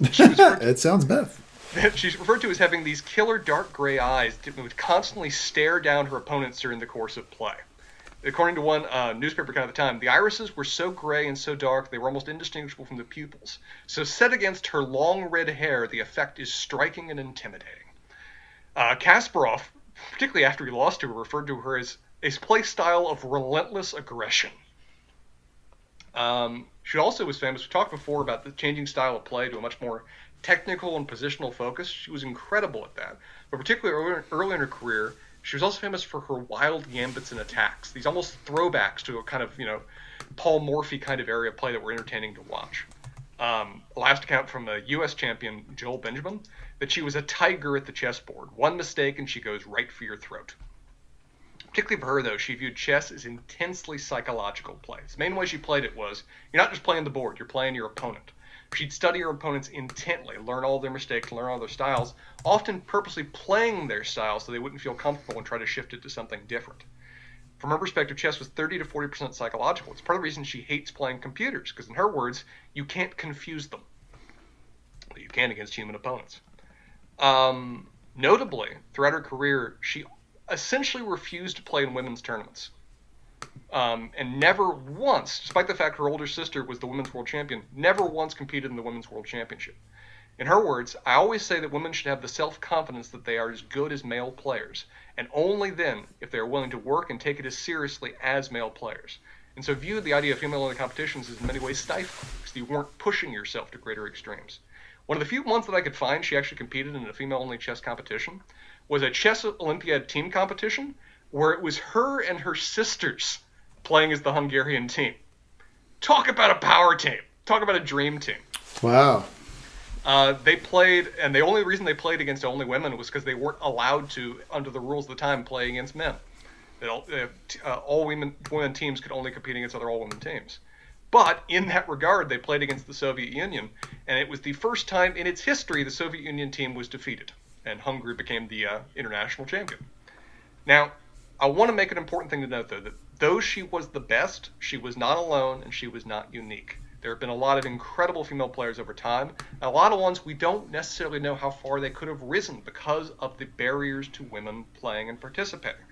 it sounds Beth. She's referred to as having these killer dark gray eyes that would constantly stare down her opponents during the course of play. According to one uh, newspaper account at the time, the irises were so gray and so dark they were almost indistinguishable from the pupils. So, set against her long red hair, the effect is striking and intimidating. Uh, Kasparov, particularly after he lost to her, referred to her as a play style of relentless aggression. Um, she also was famous. We talked before about the changing style of play to a much more technical and positional focus. She was incredible at that. But particularly early, early in her career, she was also famous for her wild gambits and attacks. These almost throwbacks to a kind of, you know, Paul Morphy kind of area of play that were entertaining to watch. Um, last account from the U.S. champion, Joel Benjamin, that she was a tiger at the chessboard. One mistake and she goes right for your throat. Particularly for her, though, she viewed chess as intensely psychological play. The main way she played it was you're not just playing the board, you're playing your opponent. She'd study her opponents intently, learn all their mistakes, learn all their styles, often purposely playing their style so they wouldn't feel comfortable and try to shift it to something different. from her perspective, chess was 30 to 40% psychological. It's part of the reason she hates playing computers, because in her words, you can't confuse them. Well, you can against human opponents. Um, notably, throughout her career, she essentially refused to play in women's tournaments. Um, and never once, despite the fact her older sister was the women's world champion, never once competed in the women's world championship. In her words, I always say that women should have the self confidence that they are as good as male players, and only then if they are willing to work and take it as seriously as male players. And so viewed the idea of female only competitions as in many ways stifling, because you weren't pushing yourself to greater extremes. One of the few ones that I could find she actually competed in a female only chess competition was a chess Olympiad team competition where it was her and her sisters playing as the Hungarian team. Talk about a power team. Talk about a dream team. Wow. Uh, they played, and the only reason they played against only women was because they weren't allowed to, under the rules of the time, play against men. That all, uh, all women women teams could only compete against other all women teams. But in that regard, they played against the Soviet Union, and it was the first time in its history the Soviet Union team was defeated, and Hungary became the uh, international champion. Now, I want to make an important thing to note, though, that though she was the best, she was not alone and she was not unique. There have been a lot of incredible female players over time, a lot of ones we don't necessarily know how far they could have risen because of the barriers to women playing and participating.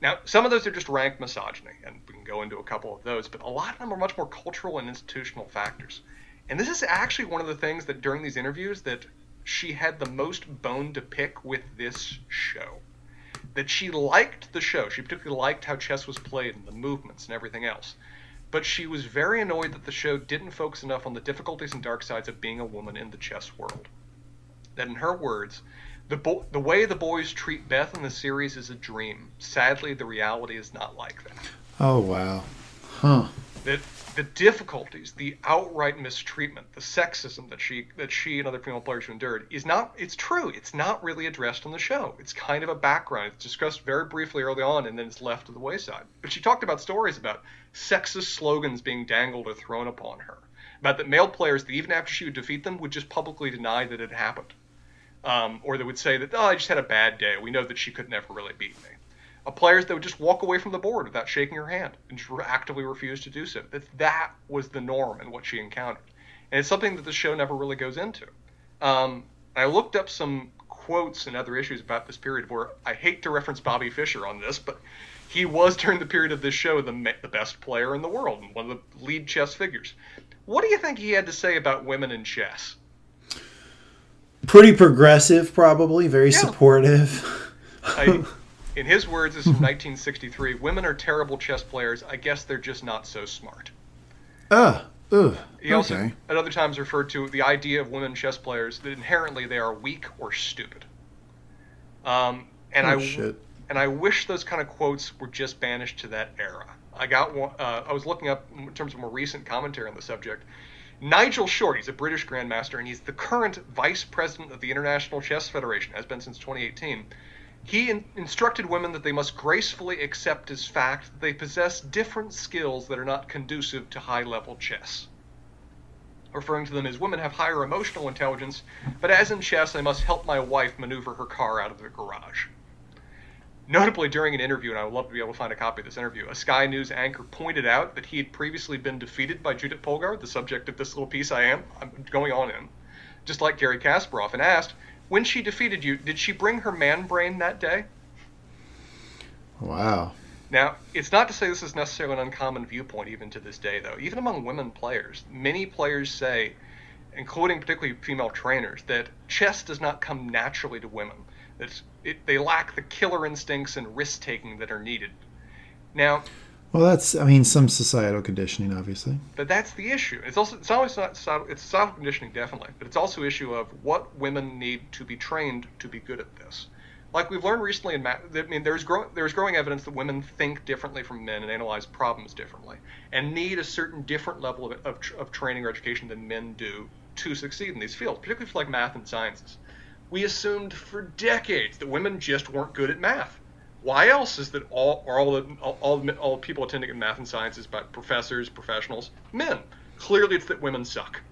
Now, some of those are just rank misogyny, and we can go into a couple of those, but a lot of them are much more cultural and institutional factors. And this is actually one of the things that during these interviews that she had the most bone to pick with this show. That she liked the show. She particularly liked how chess was played and the movements and everything else but she was very annoyed that the show didn't focus enough on the difficulties and dark sides of being a woman in the chess world. That, in her words, the, bo- the way the boys treat Beth in the series is a dream. Sadly, the reality is not like that. Oh, wow. Huh. That the difficulties, the outright mistreatment, the sexism that she that she and other female players endured is not it's true. It's not really addressed on the show. It's kind of a background. It's discussed very briefly early on and then it's left to the wayside. But she talked about stories about sexist slogans being dangled or thrown upon her. About that male players that even after she would defeat them would just publicly deny that it happened. Um, or they would say that, oh, I just had a bad day. We know that she could never really beat me players that would just walk away from the board without shaking her hand and just actively refuse to do so. That that was the norm and what she encountered, and it's something that the show never really goes into. Um, I looked up some quotes and other issues about this period where I hate to reference Bobby Fischer on this, but he was during the period of this show the the best player in the world and one of the lead chess figures. What do you think he had to say about women in chess? Pretty progressive, probably. Very yeah. supportive. I, in his words, this is from 1963. Women are terrible chess players. I guess they're just not so smart. Uh, ugh. He also, okay. at other times, referred to the idea of women chess players that inherently they are weak or stupid. Um, and oh, I shit. and I wish those kind of quotes were just banished to that era. I got one. Uh, I was looking up in terms of more recent commentary on the subject. Nigel Short, he's a British grandmaster, and he's the current vice president of the International Chess Federation, has been since 2018 he in- instructed women that they must gracefully accept as fact that they possess different skills that are not conducive to high level chess. Referring to them as women have higher emotional intelligence, but as in chess, I must help my wife maneuver her car out of the garage. Notably, during an interview, and I would love to be able to find a copy of this interview, a Sky News anchor pointed out that he had previously been defeated by Judith Polgár, the subject of this little piece I am I'm going on in, just like Garry Kasparov, and asked, when she defeated you, did she bring her man brain that day? Wow. Now, it's not to say this is necessarily an uncommon viewpoint even to this day, though. Even among women players, many players say, including particularly female trainers, that chess does not come naturally to women. That it, they lack the killer instincts and risk taking that are needed. Now, well, that's I mean some societal conditioning, obviously. But that's the issue. It's also it's always not it's societal conditioning definitely, but it's also issue of what women need to be trained to be good at this. Like we've learned recently in math, I mean there's growing there's growing evidence that women think differently from men and analyze problems differently, and need a certain different level of, of, of training or education than men do to succeed in these fields, particularly for like math and sciences. We assumed for decades that women just weren't good at math why else is that all all the all, all, people attending in math and sciences, but professors, professionals, men? Clearly, it's that women suck.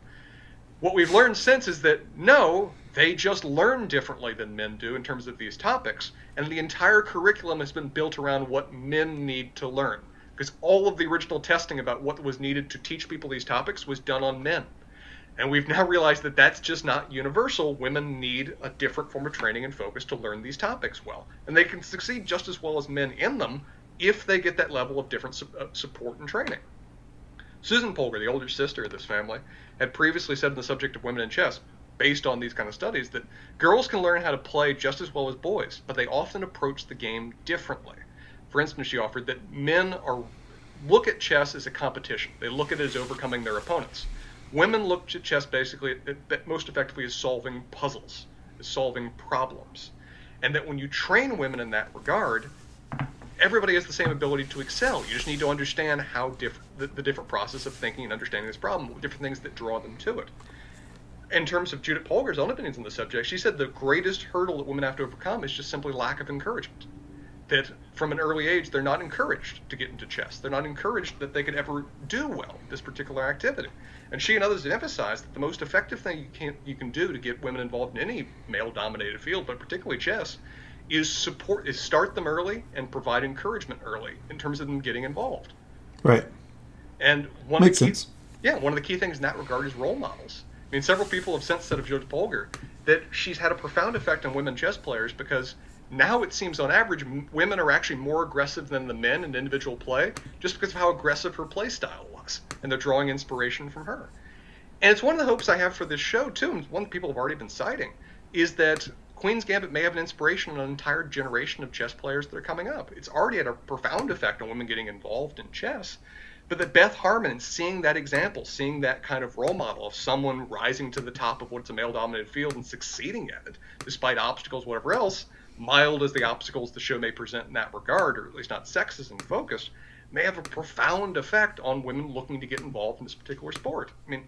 What we've learned since is that no, They just learn differently than men do in terms of these topics, and the entire curriculum has been built around what men need to learn. Because all of the original testing about what was needed to teach people these topics was done on men. And we've now realized that that's just not universal. Women need a different form of training and focus to learn these topics well. And they can succeed just as well as men in them if they get that level of different su- uh, support and training. Susan Polgar, the older sister of this family, had previously said on the subject of women in chess, based on these kind of studies, that girls can learn how to play just as well as boys, but they often approach the game differently. For instance, she offered that men are look at chess as a competition. They look at it as overcoming their opponents. Women look at chess basically uh, most effectively as solving puzzles, as solving problems. And that when you train women in that regard, everybody has the same ability to excel. You just need to understand how different the, the, different process of thinking and understanding this problem, different things that draw them to it. In terms of Judith Polgar's own opinions on the subject, she said the greatest hurdle that women have to overcome is just simply lack of encouragement that from an early age they're not encouraged to get into chess. They're not encouraged that they could ever do well this particular activity. And she and others have emphasized that the most effective thing you can you can do to get women involved in any male-dominated field, but particularly chess, is support is start them early and provide encouragement early in terms of them getting involved. Right. And one makes of the key, sense. Yeah, one of the key things in that regard is role models. I mean, several people have since said of Judith Polgar that she's had a profound effect on women chess players because now it seems on average women are actually more aggressive than the men in individual play just because of how aggressive her play style was and they're drawing inspiration from her. And it's one of the hopes i have for this show too and one people have already been citing is that queen's gambit may have an inspiration on an entire generation of chess players that are coming up. It's already had a profound effect on women getting involved in chess but that Beth Harmon, seeing that example, seeing that kind of role model of someone rising to the top of what's a male dominated field and succeeding at it, despite obstacles, whatever else, mild as the obstacles the show may present in that regard, or at least not sexist in focus, may have a profound effect on women looking to get involved in this particular sport. I mean,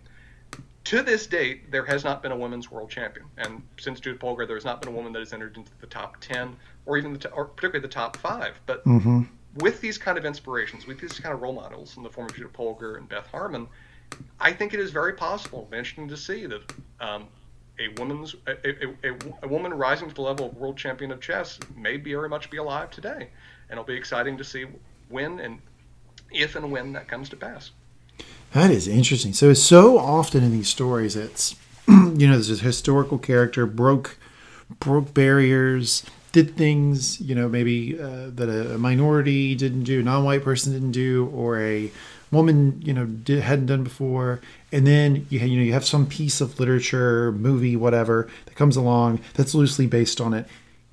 to this date, there has not been a women's world champion, and since Judith Polgar, there has not been a woman that has entered into the top ten, or even the t- or particularly the top five. But mm-hmm. with these kind of inspirations, with these kind of role models in the form of Judith Polgar and Beth Harmon, I think it is very possible, and interesting to see that um, a woman's a, a, a, a, woman rising to the level of world champion of chess may very much be alive today, and it'll be exciting to see when and if and when that comes to pass. That is interesting. So so often in these stories, it's you know there's a historical character broke broke barriers, did things you know maybe uh, that a minority didn't do, non-white person didn't do, or a woman you know did, hadn't done before. And then you, you know you have some piece of literature movie whatever that comes along that's loosely based on it.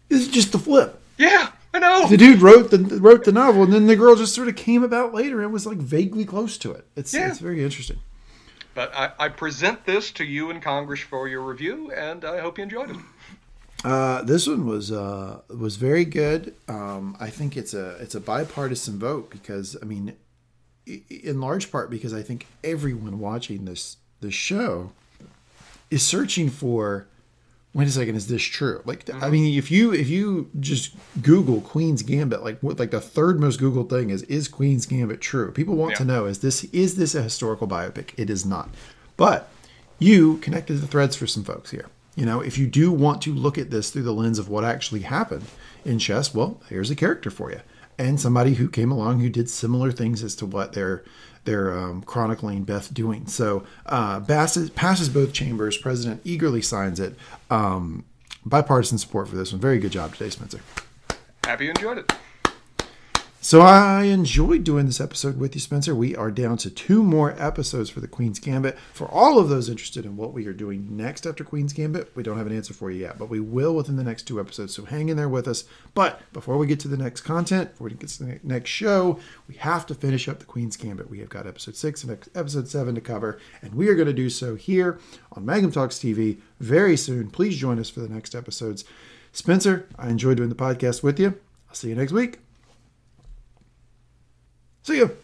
It's just the flip. Yeah i know. The dude wrote the wrote the novel and then the girl just sort of came about later and was like vaguely close to it. It's yeah. it's very interesting. But I, I present this to you in congress for your review and i hope you enjoyed it. Uh, this one was uh, was very good. Um, I think it's a it's a bipartisan vote because I mean in large part because I think everyone watching this this show is searching for wait a second is this true? Like mm-hmm. i mean if you if you just google queen's gambit like what like the third most googled thing is is queen's gambit true? People want yeah. to know is this is this a historical biopic? It is not. But you connected the threads for some folks here. You know if you do want to look at this through the lens of what actually happened in chess well here's a character for you and somebody who came along who did similar things as to what they're they're um, chronicling Beth doing. So uh, passes, passes both chambers. President eagerly signs it. Um, bipartisan support for this one. Very good job today, Spencer. Happy you enjoyed it. So I enjoyed doing this episode with you, Spencer. We are down to two more episodes for the Queen's Gambit. For all of those interested in what we are doing next after Queen's Gambit, we don't have an answer for you yet, but we will within the next two episodes. So hang in there with us. But before we get to the next content, before we get to the next show, we have to finish up the Queen's Gambit. We have got episode six and episode seven to cover, and we are going to do so here on Mangum Talks TV very soon. Please join us for the next episodes. Spencer, I enjoyed doing the podcast with you. I'll see you next week. See you.